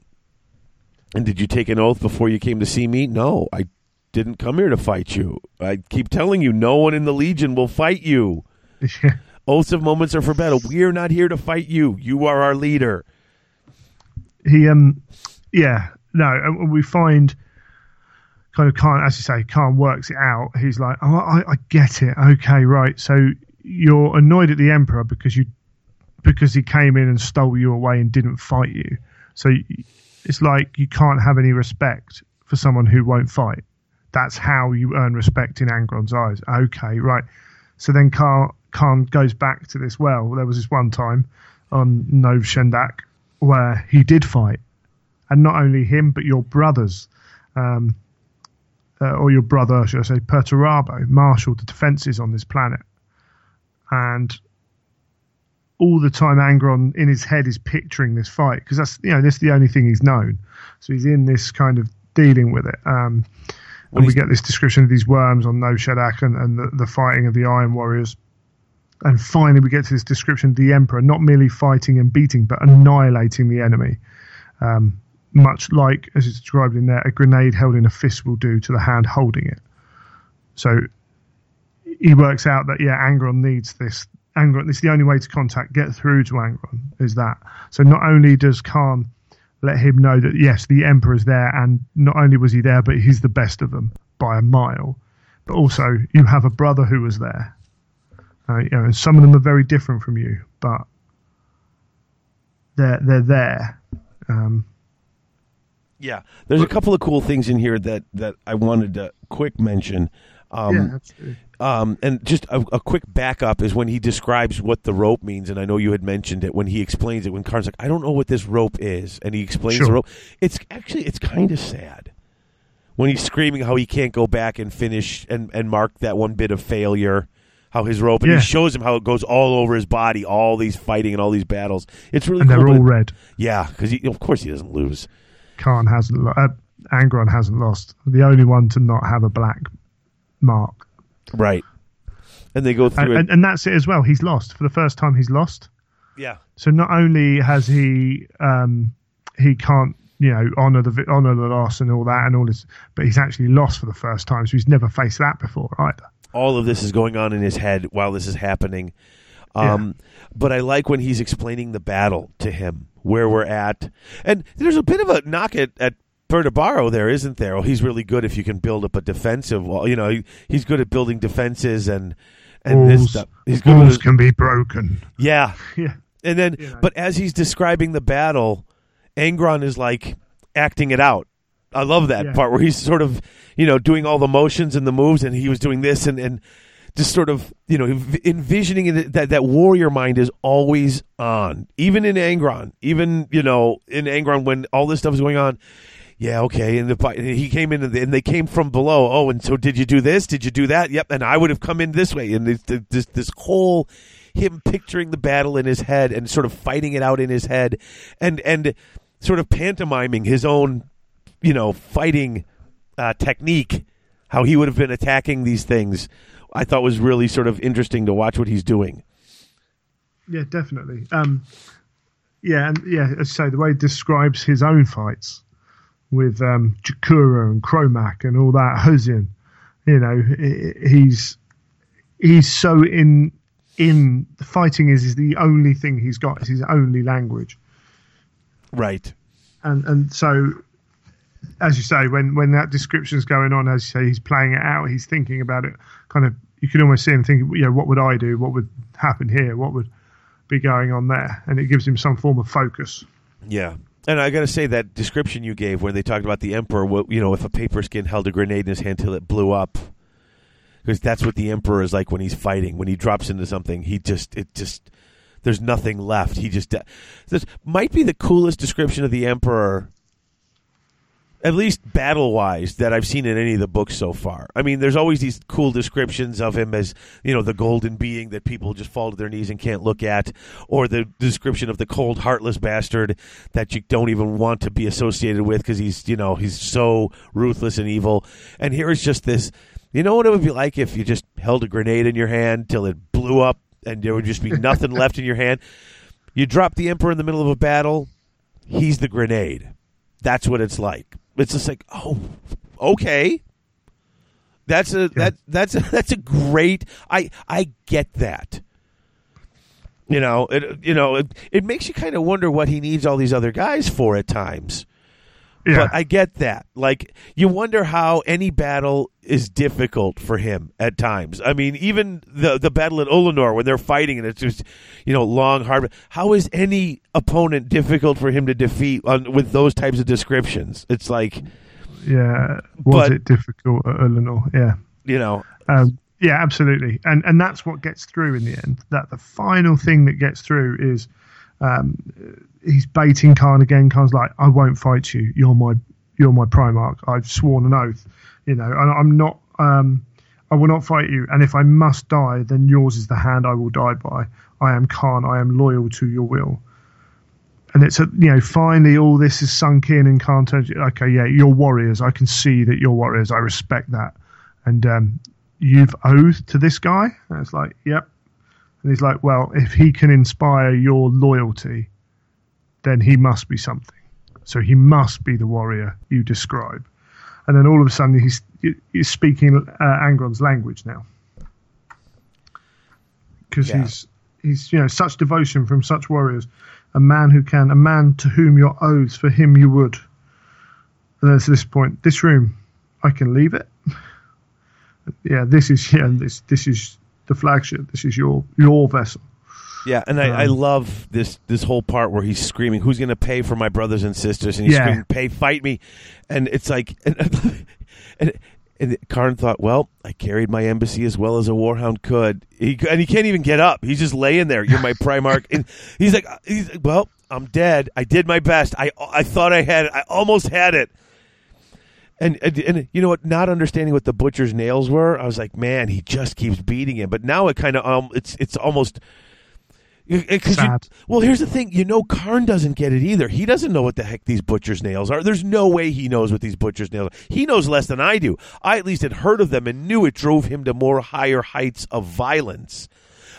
[SPEAKER 2] and did you take an oath before you came to see me? No, I didn't come here to fight you. I keep telling you, no one in the Legion will fight you. Oaths of moments are for battle. We are not here to fight you. You are our leader.
[SPEAKER 3] he um yeah no and we find kind of can't, as you say Kharn works it out he's like oh I, I get it okay right so you're annoyed at the emperor because you because he came in and stole you away and didn't fight you. So it's like you can't have any respect for someone who won't fight. That's how you earn respect in Angron's eyes. Okay right. So then Kharn, Kharn goes back to this well. There was this one time on Nov Shendak where he did fight, and not only him but your brothers, um, uh, or your brother, should I say, Perturabo, marshaled the defenses on this planet, and all the time Angron in his head is picturing this fight because that's you know this is the only thing he's known, so he's in this kind of dealing with it. Um, and we get this description of these worms on No Shadak and, and the, the fighting of the Iron Warriors. And finally, we get to this description of the Emperor not merely fighting and beating, but annihilating the enemy. Um, much like, as it's described in there, a grenade held in a fist will do to the hand holding it. So he works out that, yeah, Angron needs this. Angron, it's the only way to contact, get through to Angron, is that. So not only does Kharn let him know that, yes, the Emperor's there, and not only was he there, but he's the best of them by a mile, but also you have a brother who was there. Uh, you know, and some of them are very different from you, but they're they're there. Um,
[SPEAKER 2] Yeah, there's a couple of cool things in here that that I wanted to quick mention. Um,
[SPEAKER 3] absolutely.
[SPEAKER 2] Um, and just a, a quick backup is when he describes what the rope means, and I know you had mentioned it when he explains it. When Kharn's like, "I don't know what this rope is," and he explains the rope. It's actually it's kind of sad when he's screaming how he can't go back and finish and and mark that one bit of failure. How his rope and
[SPEAKER 3] Yeah.
[SPEAKER 2] he shows him how it goes all over his body, all these fighting and all these battles. It's really
[SPEAKER 3] And
[SPEAKER 2] cool.
[SPEAKER 3] they're all red.
[SPEAKER 2] Yeah, because of course he doesn't lose.
[SPEAKER 3] Kharn hasn't. Lo- uh, Angron hasn't lost. The only one to not have a black mark,
[SPEAKER 2] Right. And they go through
[SPEAKER 3] and, and, and that's it as well. He's lost for the first time. He's lost.
[SPEAKER 2] yeah.
[SPEAKER 3] So not only has he um, he can't you know honor the honor the loss and all that and all this, but he's actually lost for the first time. So he's never faced that before either.
[SPEAKER 2] all of this is going on in his head while this is happening. Um, But I like when he's explaining the battle to him, where we're at. And there's a bit of a knock at, at Perturabo there, isn't there? Oh, he's really good if you can build up a defensive wall. You know, he, he's good at building defenses and and this stuff. He's good with
[SPEAKER 3] walls
[SPEAKER 2] his-
[SPEAKER 3] can be broken.
[SPEAKER 2] yeah.
[SPEAKER 3] Yeah.
[SPEAKER 2] And then,
[SPEAKER 3] know.
[SPEAKER 2] but as he's describing the battle, Angron is like acting it out. I love that
[SPEAKER 3] Yeah.
[SPEAKER 2] part where he's sort of, you know, doing all the motions and the moves, and he was doing this and and just sort of, you know, envisioning it, that that warrior mind is always on, even in Angron, even you know, in Angron when all this stuff is going on. Yeah, okay. And, the, he came in, and they, and they came from below. Oh, and so did you do this? Did you do that? Yep. And I would have come in this way. And this, this, this whole him picturing the battle in his head and sort of fighting it out in his head, and and sort of pantomiming his own, you know, fighting uh, technique, how he would have been attacking these things. I thought was really sort of interesting to watch what he's doing.
[SPEAKER 3] Yeah, definitely. Um, yeah, and yeah, as I say, the way he describes his own fights with um, Jakura and Cromac and all that, Husin, you know, he's he's so in in the fighting is is the only thing he's got. It's his only language,
[SPEAKER 2] Right.
[SPEAKER 3] and and so as you say, when when that description's going on, as you say, he's playing it out. He's thinking about it. Kind of, you can almost see him thinking, you know, what would I do? What would happen here? What would be going on there, and it gives him some form of focus.
[SPEAKER 2] Yeah. And I got to say that description you gave when they talked about the emperor, what- you know, if a paper skin held a grenade in his hand till it blew up, because that's what the emperor is like when he's fighting. When he drops into something, he just it just there's nothing left. He just uh, this might be the coolest description of the emperor, at least battle wise, that I've seen in any of the books so far. I mean, there's always these cool descriptions of him as you know the golden being that people just fall to their knees and can't look at, or the description of the cold, heartless bastard that you don't even want to be associated with because he's you know he's so ruthless and evil. And here is just this. You know what it would be like if you just held a grenade in your hand till it blew up and there would just be nothing left in your hand. You drop the emperor in the middle of a battle, he's the grenade. That's what it's like. It's just like, oh, okay. That's a that that's a, that's a great. I I get that. You know, it you know it, it makes you kind of wonder what he needs all these other guys for at times.
[SPEAKER 3] Yeah,
[SPEAKER 2] But I get that. Like you wonder how any battle is difficult for him at times. I mean, even the the battle at Ullanor when they're fighting and it's just you know long hard. How is any opponent difficult for him to defeat on, with those types of descriptions? It's like
[SPEAKER 3] yeah. Was
[SPEAKER 2] but-
[SPEAKER 3] it difficult at Ullanor? Yeah.
[SPEAKER 2] you know,
[SPEAKER 3] Um, yeah, absolutely, and and that's what gets through in the end. That the final thing that gets through is um, he's baiting Kharn again. Kharn's like, "I won't fight you. You're my you're my Primarch. I've sworn an oath. You know, and I'm not. Um, I will not fight you. And if I must die, then yours is the hand I will die by. I am Kharn. I am loyal to your will." And it's a, you know finally all this is sunk in and Kharn turns okay yeah you're warriors I can see that you're warriors I respect that and um, you've oathed to this guy? And it's like, yep. And he's like, well, if he can inspire your loyalty, then he must be something. So he must be the warrior you describe. And then all of a sudden, he's he's speaking uh, Angron's language now, because
[SPEAKER 2] Yeah.
[SPEAKER 3] he's he's you know such devotion from such warriors. A man who can, a man to whom your oaths for him you would. And then to this point, this room, I can leave it yeah, this is yeah, this this is the flagship. This is your your vessel.
[SPEAKER 2] Yeah, and I, I
[SPEAKER 3] Um,
[SPEAKER 2] love this this whole part where he's screaming, "Who's going to pay for my brothers and sisters?" And he's
[SPEAKER 3] Yeah.
[SPEAKER 2] screaming, "Pay, fight me!" And it's like, and, and, and Kharn thought, "Well, I carried my embassy as well as a warhound could." He and he can't even get up. He's just laying there. You're my Primarch, and he's like, "He's like, well, I'm dead. I did my best. I I thought I had it. I almost had it." And, and and you know what? Not understanding what the butcher's nails were, I was like, man, he just keeps beating him. But now it kind of um, it's it's almost because
[SPEAKER 3] Sad.
[SPEAKER 2] well, here's the thing. You know, Kharn doesn't get it either. He doesn't know what the heck these butcher's nails are. There's no way he knows what these butcher's nails. Are. He knows less than I do. I at least had heard of them and knew it drove him to more higher heights of violence.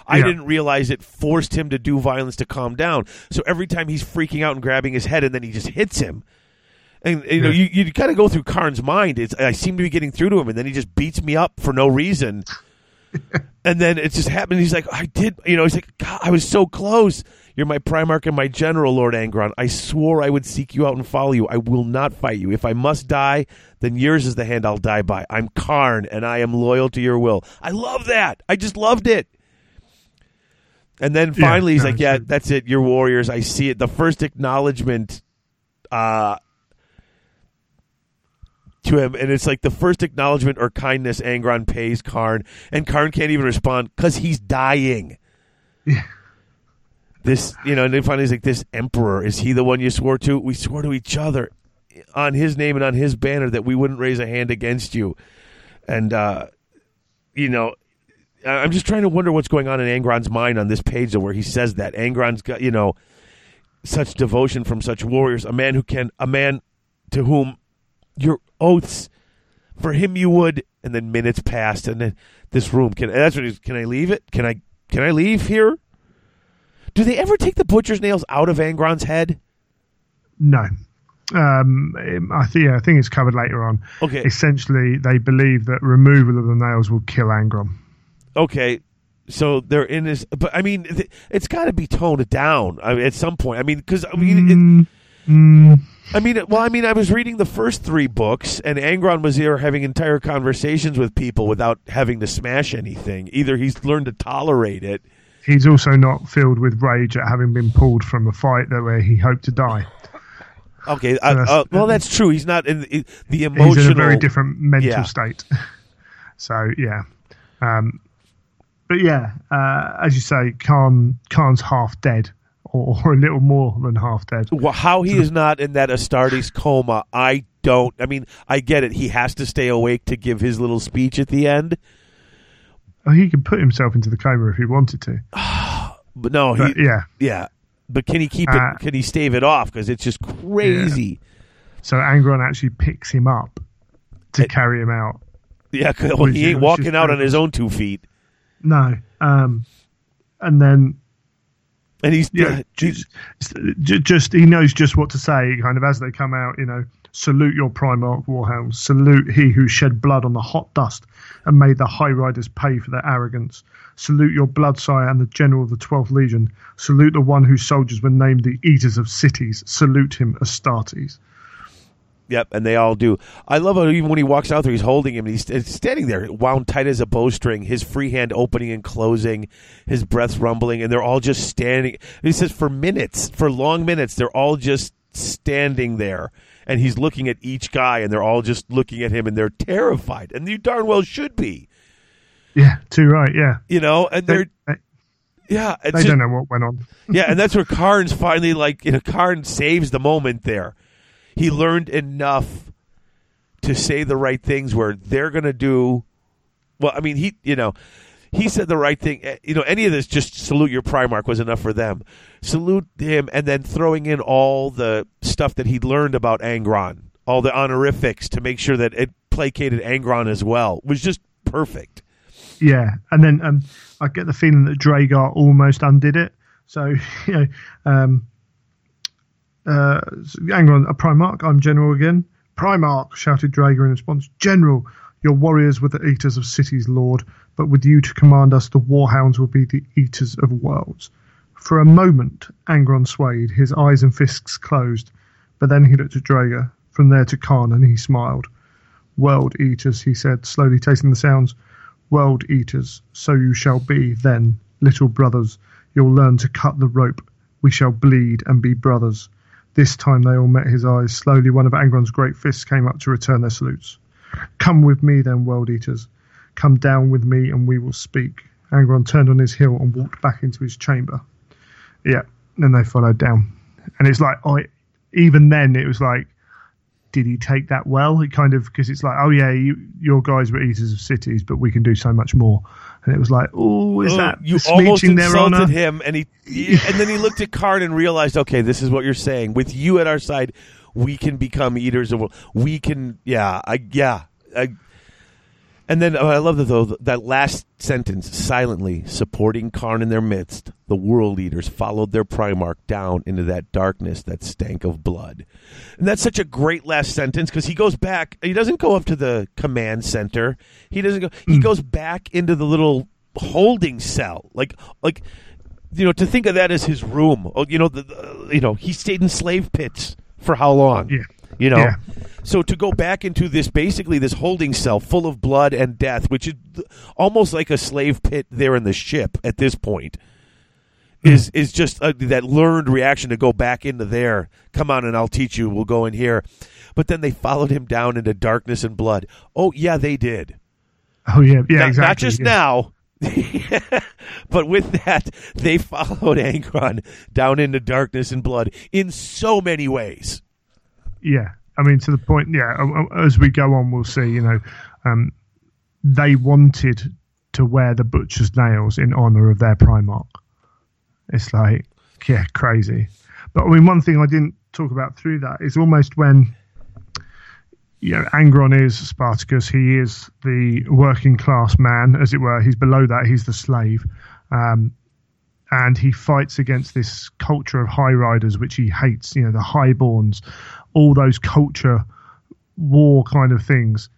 [SPEAKER 2] I
[SPEAKER 3] Yeah.
[SPEAKER 2] didn't realize it forced him to do violence to calm down. So every time he's freaking out and grabbing his head, and then he just hits him. And you know, you, you kind of go through Kharn's mind. It's I seem to be getting through to him, and then he just beats me up for no reason. and then it just happened. He's like, I did, you know. He's like, God, I was so close. You're my Primarch and my general, Lord Angron. I swore I would seek you out and follow you. I will not fight you. If I must die, then yours is the hand I'll die by. I'm Kharn, and I am loyal to your will. I love that. I just loved it. And then
[SPEAKER 3] Yeah,
[SPEAKER 2] finally, he's
[SPEAKER 3] no,
[SPEAKER 2] like, "Yeah, that's it. You're warriors. I see it." The first acknowledgement uh, to him, and it's like the first acknowledgement or kindness Angron pays Kharn, and Kharn can't even respond because he's dying.
[SPEAKER 3] Yeah.
[SPEAKER 2] This, you know, and then finally he's like, "This emperor is he the one you swore to? We swore to each other on his name and on his banner that we wouldn't raise a hand against you." And uh, you know, I'm just trying to wonder what's going on in Angron's mind on this page, though, where he says that Angron's got, you know, such devotion from such warriors, a man who can, a man to whom your oaths for him you would, and then minutes passed, and then this room can. That's what he's. Can I leave it? Can I? Can I leave here? Do they ever take the butcher's nails out of Angron's head?
[SPEAKER 3] No. Um, I think yeah, I think it's covered later on.
[SPEAKER 2] Okay,
[SPEAKER 3] Essentially, they believe that removal of the nails will kill Angron.
[SPEAKER 2] okay. So they're in this, but I mean, it's got to be toned down at some point. I mean, because I mean, it,
[SPEAKER 3] Mm, mm,
[SPEAKER 2] I mean, well, I mean, I was reading the first three books, and Angron was here having entire conversations with people without having to smash anything. Either he's learned to tolerate it,
[SPEAKER 3] he's also not filled with rage at having been pulled from a fight that where he hoped to die.
[SPEAKER 2] Okay, uh,
[SPEAKER 3] that's-
[SPEAKER 2] uh, well, that's true. He's not in the, the emotional.
[SPEAKER 3] He's in a very different mental
[SPEAKER 2] Yeah.
[SPEAKER 3] state. so yeah, um, but yeah, uh, as you say, Kharn Kharn's half dead, or, or a little more than half dead.
[SPEAKER 2] Well, how he is not in that Astartes coma, I don't. I mean, I get it. He has to stay awake to give his little speech at the end.
[SPEAKER 3] Oh, he could put himself into the coma if he wanted to.
[SPEAKER 2] But no,
[SPEAKER 3] But
[SPEAKER 2] he,
[SPEAKER 3] yeah,
[SPEAKER 2] yeah. But can he keep
[SPEAKER 3] Uh,
[SPEAKER 2] it? Can he stave it off? Because it's just crazy.
[SPEAKER 3] so Angron actually picks him up to
[SPEAKER 2] It-
[SPEAKER 3] carry him out.
[SPEAKER 2] Yeah, well, he ain't walking out on his own two feet,
[SPEAKER 3] No, um, and then
[SPEAKER 2] and he's
[SPEAKER 3] yeah,
[SPEAKER 2] he's-
[SPEAKER 3] just, just he knows just what to say. Kind of as they come out, you know, salute your Primarch Warhounds, salute he who shed blood on the hot dust and made the High Riders pay for their arrogance. Salute your Bloodsire and the General of the Twelfth Legion. Salute the one whose soldiers were named the Eaters of Cities. Salute him, Astartes.
[SPEAKER 2] Yep, and they all do. I love how even when he walks out there, he's holding him. And he's he's standing there, wound tight as a bowstring, his free hand opening and closing, his breath rumbling, and they're all just standing. He says for minutes, for long minutes, they're all just standing there, and he's looking at each guy, and they're all just looking at him, and they're terrified, and you darn well should be,
[SPEAKER 3] Yeah, too right. Yeah,
[SPEAKER 2] you know. And
[SPEAKER 3] they,
[SPEAKER 2] they're
[SPEAKER 3] they,
[SPEAKER 2] yeah, it's
[SPEAKER 3] they
[SPEAKER 2] just-
[SPEAKER 3] don't know what went on.
[SPEAKER 2] yeah, and that's where Kharn's finally like you know Karn saves the moment there. He learned enough to say the right things where they're going to do well, I mean, he you know, he said the right thing. Eh, You know, any of this just salute your Primarch was enough for them. Salute him and then throwing in all the stuff that he'd learned about Angron, all the honorifics to make sure that it placated Angron as well was just perfect.
[SPEAKER 3] Yeah, and then um, I get the feeling that Dreagher almost undid it. So you know, um, uh, hang on, a Primarch. I'm General again. Primarch shouted Dreagher in response. General, your warriors were the eaters of cities, Lord, but with you to command us, the warhounds will be the eaters of worlds. For a moment, Angron swayed, his eyes and fists closed, but then he looked at Dreagher, from there to Kharn, and he smiled. World eaters, he said, slowly tasting the sounds. World eaters, so you shall be then, little brothers. You'll learn to cut the rope. We shall bleed and be brothers. This time they all met his eyes. Slowly, one of Angron's great fists came up to return their salutes. Come with me, then, world eaters. Come down with me, and we will speak. Angron turned on his heel and walked back into his chamber. Yeah, then they followed down, and it's like, I, even then, it was like, did he take that well? It kind of because it's like, oh yeah, you, your guys were eaters of cities, but we can do so much more. And it was like, oh, is
[SPEAKER 2] Oh,
[SPEAKER 3] that
[SPEAKER 2] you almost insulted him, and he, he- and then he looked at Kharn and realized, okay, this is what you're saying. With you at our side, we can become eaters of. We can, yeah, I, yeah, I, and then oh, I love that though that last sentence. Silently supporting Kharn in their midst, the world eaters followed their Primarch down into that darkness that stank of blood. And that's such a great last sentence because he goes back. He doesn't go up to the command center. He doesn't go. He hmm. goes back into the little holding cell. Like like you know to think of that as his room. Oh, you know the, the you know he stayed in slave pits for how long?
[SPEAKER 3] Yeah.
[SPEAKER 2] You know.
[SPEAKER 3] Yeah.
[SPEAKER 2] So to go back into this basically this holding cell full of blood and death, which is almost like a slave pit there in the ship at this point. Is is just uh, that learned reaction to go back into there. Come on, and I'll teach you. We'll go in here, but then they followed him down into darkness and blood. Oh yeah, they did.
[SPEAKER 3] Oh yeah, yeah,
[SPEAKER 2] Not-
[SPEAKER 3] exactly.
[SPEAKER 2] Not just
[SPEAKER 3] yeah.
[SPEAKER 2] now, but with that, they followed Angron down into darkness and blood in so many ways.
[SPEAKER 3] Yeah, I mean to the point. Yeah, as we go on, we'll see. You know, um, they wanted to wear the butcher's nails in honor of their Primarch. It's like, yeah, crazy. But I mean, one thing I didn't talk about through that is almost when. You know, Angron is Spartacus. He is the working class man, as it were. He's below that. He's the slave. Um, and he fights against this culture of high riders, which he hates. You know, the highborns, all those culture war kind of things.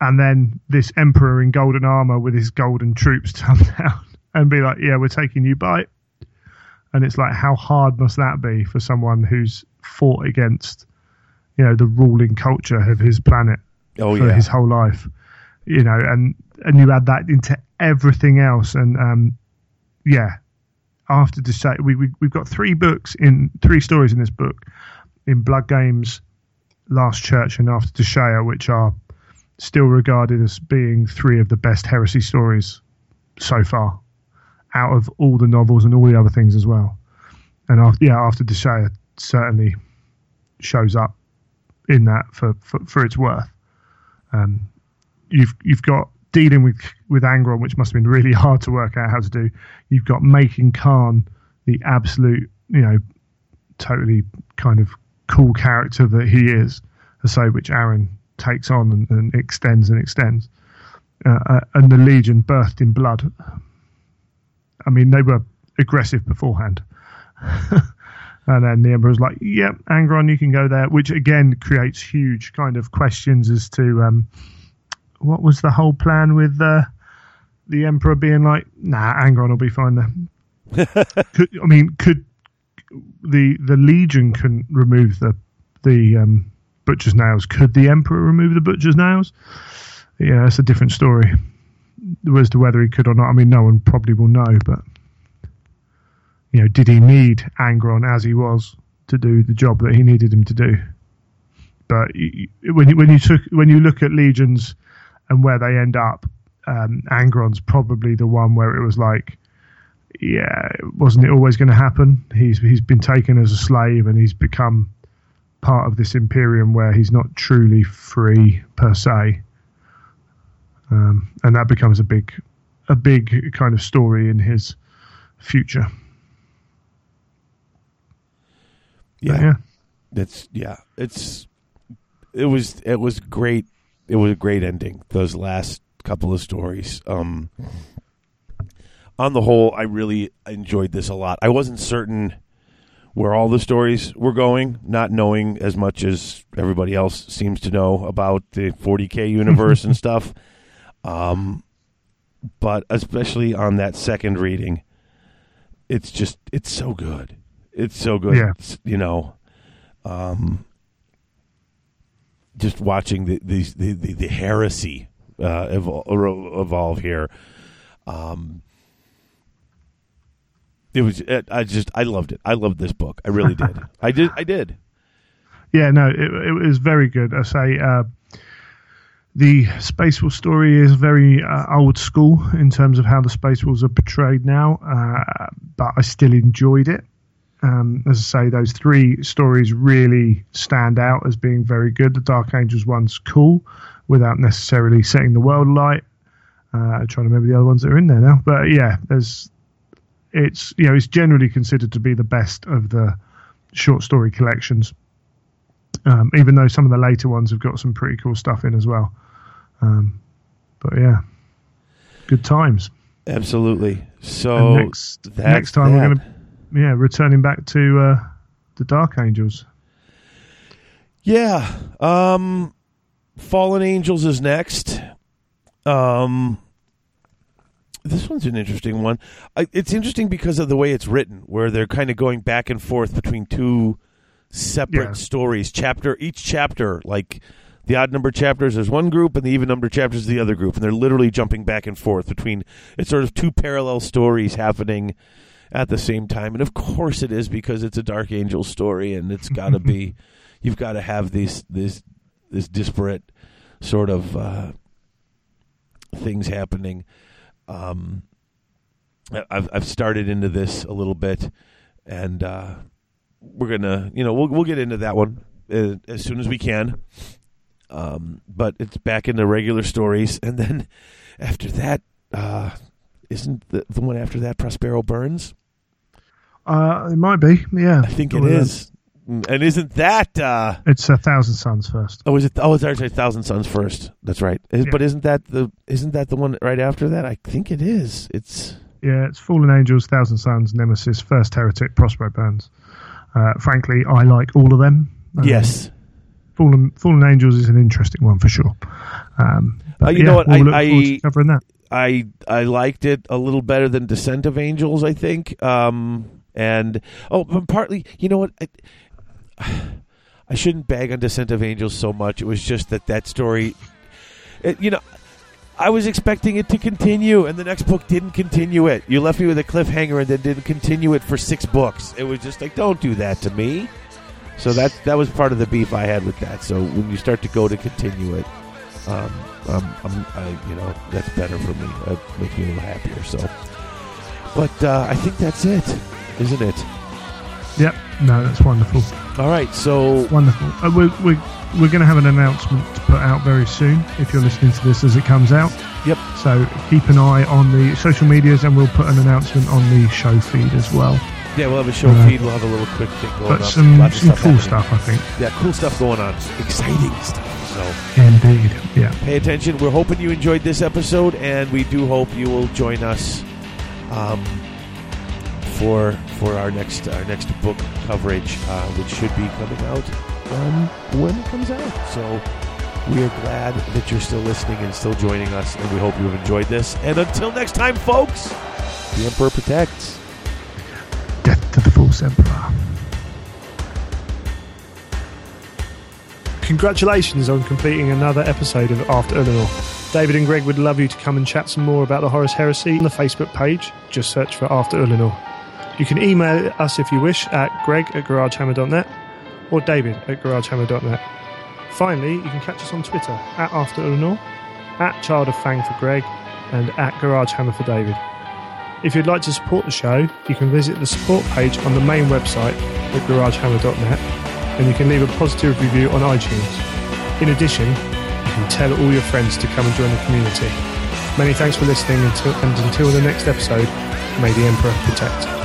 [SPEAKER 3] And then this emperor in golden armor with his golden troops come down and be like, "Yeah, we're taking you by." And it's like, how hard must that be for someone who's fought against, you know, the ruling culture of his planet
[SPEAKER 2] Oh
[SPEAKER 3] for
[SPEAKER 2] yeah,
[SPEAKER 3] his whole life, you know, and and you add that into everything else, and um, yeah, after Deshay, we, we we've got three books in three stories in this book, in Blood Games, Last Church, and After Desh'ea, which are still regarded as being three of the best heresy stories so far, out of all the novels and all the other things as well. And after, yeah, After Desh'ea certainly shows up in that for, for, for its worth. Um, you've you've got dealing with with Angron, which must have been really hard to work out how to do. You've got making Kharn the absolute, you know, totally kind of cool character that he is, I say, which Aaron takes on and, and extends and extends. Uh, uh, and the Legion birthed in blood. I mean, they were aggressive beforehand. and then the Emperor was like, yep, Angron, you can go there, which again creates huge kind of questions as to um, what was the whole plan with uh, the Emperor being like, nah, Angron will be fine there. could, I mean, could the the Legion can remove the the um, butcher's nails? Could the Emperor remove the butcher's nails? Yeah, it's a different story as to whether he could or not. I mean, no one probably will know, but you know, did he need Angron as he was to do the job that he needed him to do? But when you, when you took when you look at legions and where they end up, um, Angron's probably the one where it was like, yeah, wasn't it always going to happen? He's he's been taken as a slave and he's become part of this imperium where he's not truly free per se, um, and that becomes a big a big kind of story in his future. But
[SPEAKER 2] Yeah,
[SPEAKER 3] yeah.
[SPEAKER 2] it's yeah, it's it was it was great. It was a great ending. Those last couple of stories. Um, on the whole, I really enjoyed this a lot. I wasn't certain where all the stories were going, not knowing as much as everybody else seems to know about the 40k universe and stuff. Um, but especially on that second reading, it's just it's so good. It's so good.
[SPEAKER 3] Yeah.
[SPEAKER 2] It's, you know, um, just watching the the, the, the heresy uh, evol- evolve here. Um, it was. It, I just. I loved it. I loved this book. I really did. I did. I did.
[SPEAKER 3] Yeah, no, it, it was very good. I say uh, the Space Wolf story is very uh, old school in terms of how the Space Wolves are portrayed now, uh, but I still enjoyed it. Um, as I say, those three stories really stand out as being very good. The Dark Angels one's cool without necessarily setting the world alight. Uh, I'm trying to remember the other ones that are in there now, but yeah, there's it's you know it's generally considered to be the best of the short story collections um, even though some of the later ones have got some pretty cool stuff in as well. Um, but yeah, good times.
[SPEAKER 2] Absolutely. So
[SPEAKER 3] and next next time we're going to yeah returning back to uh, the Dark Angels.
[SPEAKER 2] Yeah. Um Fallen Angels is next. Um this one's an interesting one. It's interesting because of the way it's written, where they're kind of going back and forth between two separate
[SPEAKER 3] Yeah.
[SPEAKER 2] stories. Chapter each chapter, like the odd number chapters is one group, and the even number chapters is the other group, and they're literally jumping back and forth between. It's sort of two parallel stories happening at the same time, and of course it is because it's a Dark Angel story, and it's got to be. You've got to have these this this disparate sort of uh, things happening. Um, I've I've started into this a little bit, and uh, we're gonna you know we'll we'll get into that one uh, as soon as we can. Um, but it's back into regular stories, and then after that, uh, isn't the the one after that Prospero Burns?
[SPEAKER 3] Uh, it might be, yeah.
[SPEAKER 2] I think it is, and isn't that? Uh,
[SPEAKER 3] It's a Thousand Sons first.
[SPEAKER 2] Oh, is it? Oh, it's actually Thousand Sons first. That's right. Is-
[SPEAKER 3] Yeah.
[SPEAKER 2] But isn't that the? Isn't that the one right after that? I think it is. It's
[SPEAKER 3] Yeah, it's Fallen Angels, Thousand Sons, Nemesis, First Heretic, Prospero Burns. Uh, frankly, I like all of them. Um,
[SPEAKER 2] yes.
[SPEAKER 3] Fallen Fallen Angels is an interesting one for sure. Um, but
[SPEAKER 2] Uh, you
[SPEAKER 3] yeah,
[SPEAKER 2] know what?
[SPEAKER 3] we'll
[SPEAKER 2] I-
[SPEAKER 3] look forward to
[SPEAKER 2] I-
[SPEAKER 3] covering that.
[SPEAKER 2] I I liked it a little better than Descent of Angels. I think. Um, and oh, but partly, you know what? I, I shouldn't bag on Descent of Angels so much. It was just that that story. It, you know, I was expecting it to continue, and the next book didn't continue it. You left me with a cliffhanger, and then didn't continue it for six books. It was just like, don't do that to me. So that that was part of the beef I had with that. So when you start to go to continue it, um, um, I'm, I, you know, that's better for me. It makes me a little happier. So, but uh, I think that's it, isn't it?
[SPEAKER 5] Yep. No, that's wonderful.
[SPEAKER 2] All right. So
[SPEAKER 5] Wonderful. Uh, we're we're, we're going to have an announcement to put out very soon if you're listening to this as it comes out.
[SPEAKER 2] Yep.
[SPEAKER 5] So keep an eye on the social medias and we'll put an announcement on the show feed as well.
[SPEAKER 2] yeah, we'll have a show
[SPEAKER 5] Uh,
[SPEAKER 2] feed. We'll have a little quick thing going
[SPEAKER 5] But
[SPEAKER 2] on.
[SPEAKER 5] some, some cool
[SPEAKER 2] happening.
[SPEAKER 5] stuff, I think.
[SPEAKER 2] Yeah, cool stuff going on. Exciting stuff. So.
[SPEAKER 5] Indeed. Yeah.
[SPEAKER 2] pay attention. We're hoping you enjoyed this episode, and we do hope you will join us um, for for our next our next book coverage, uh, which should be coming out um, when it comes out. So we are glad that you're still listening and still joining us, and we hope you have enjoyed this. And until next time, folks, the Emperor protects.
[SPEAKER 5] Death to the False Emperor.
[SPEAKER 3] Congratulations on completing another episode of After Ullanor. David and Greg would love you to come and chat some more about the Horus Heresy on the Facebook page. Just search for After Ullanor. You can email us if you wish at greg at garagehammer.net or david at garagehammer.net. Finally, you can catch us on Twitter at After Ullanor, at Child of Fang for Greg, and at Garagehammer for David. If you'd like to support the show, you can visit the support page on the main website at garagehammer.net and you can leave a positive review on iTunes. In addition, you can tell all your friends to come and join the community. Many thanks for listening until, and until the next episode, may the Emperor protect.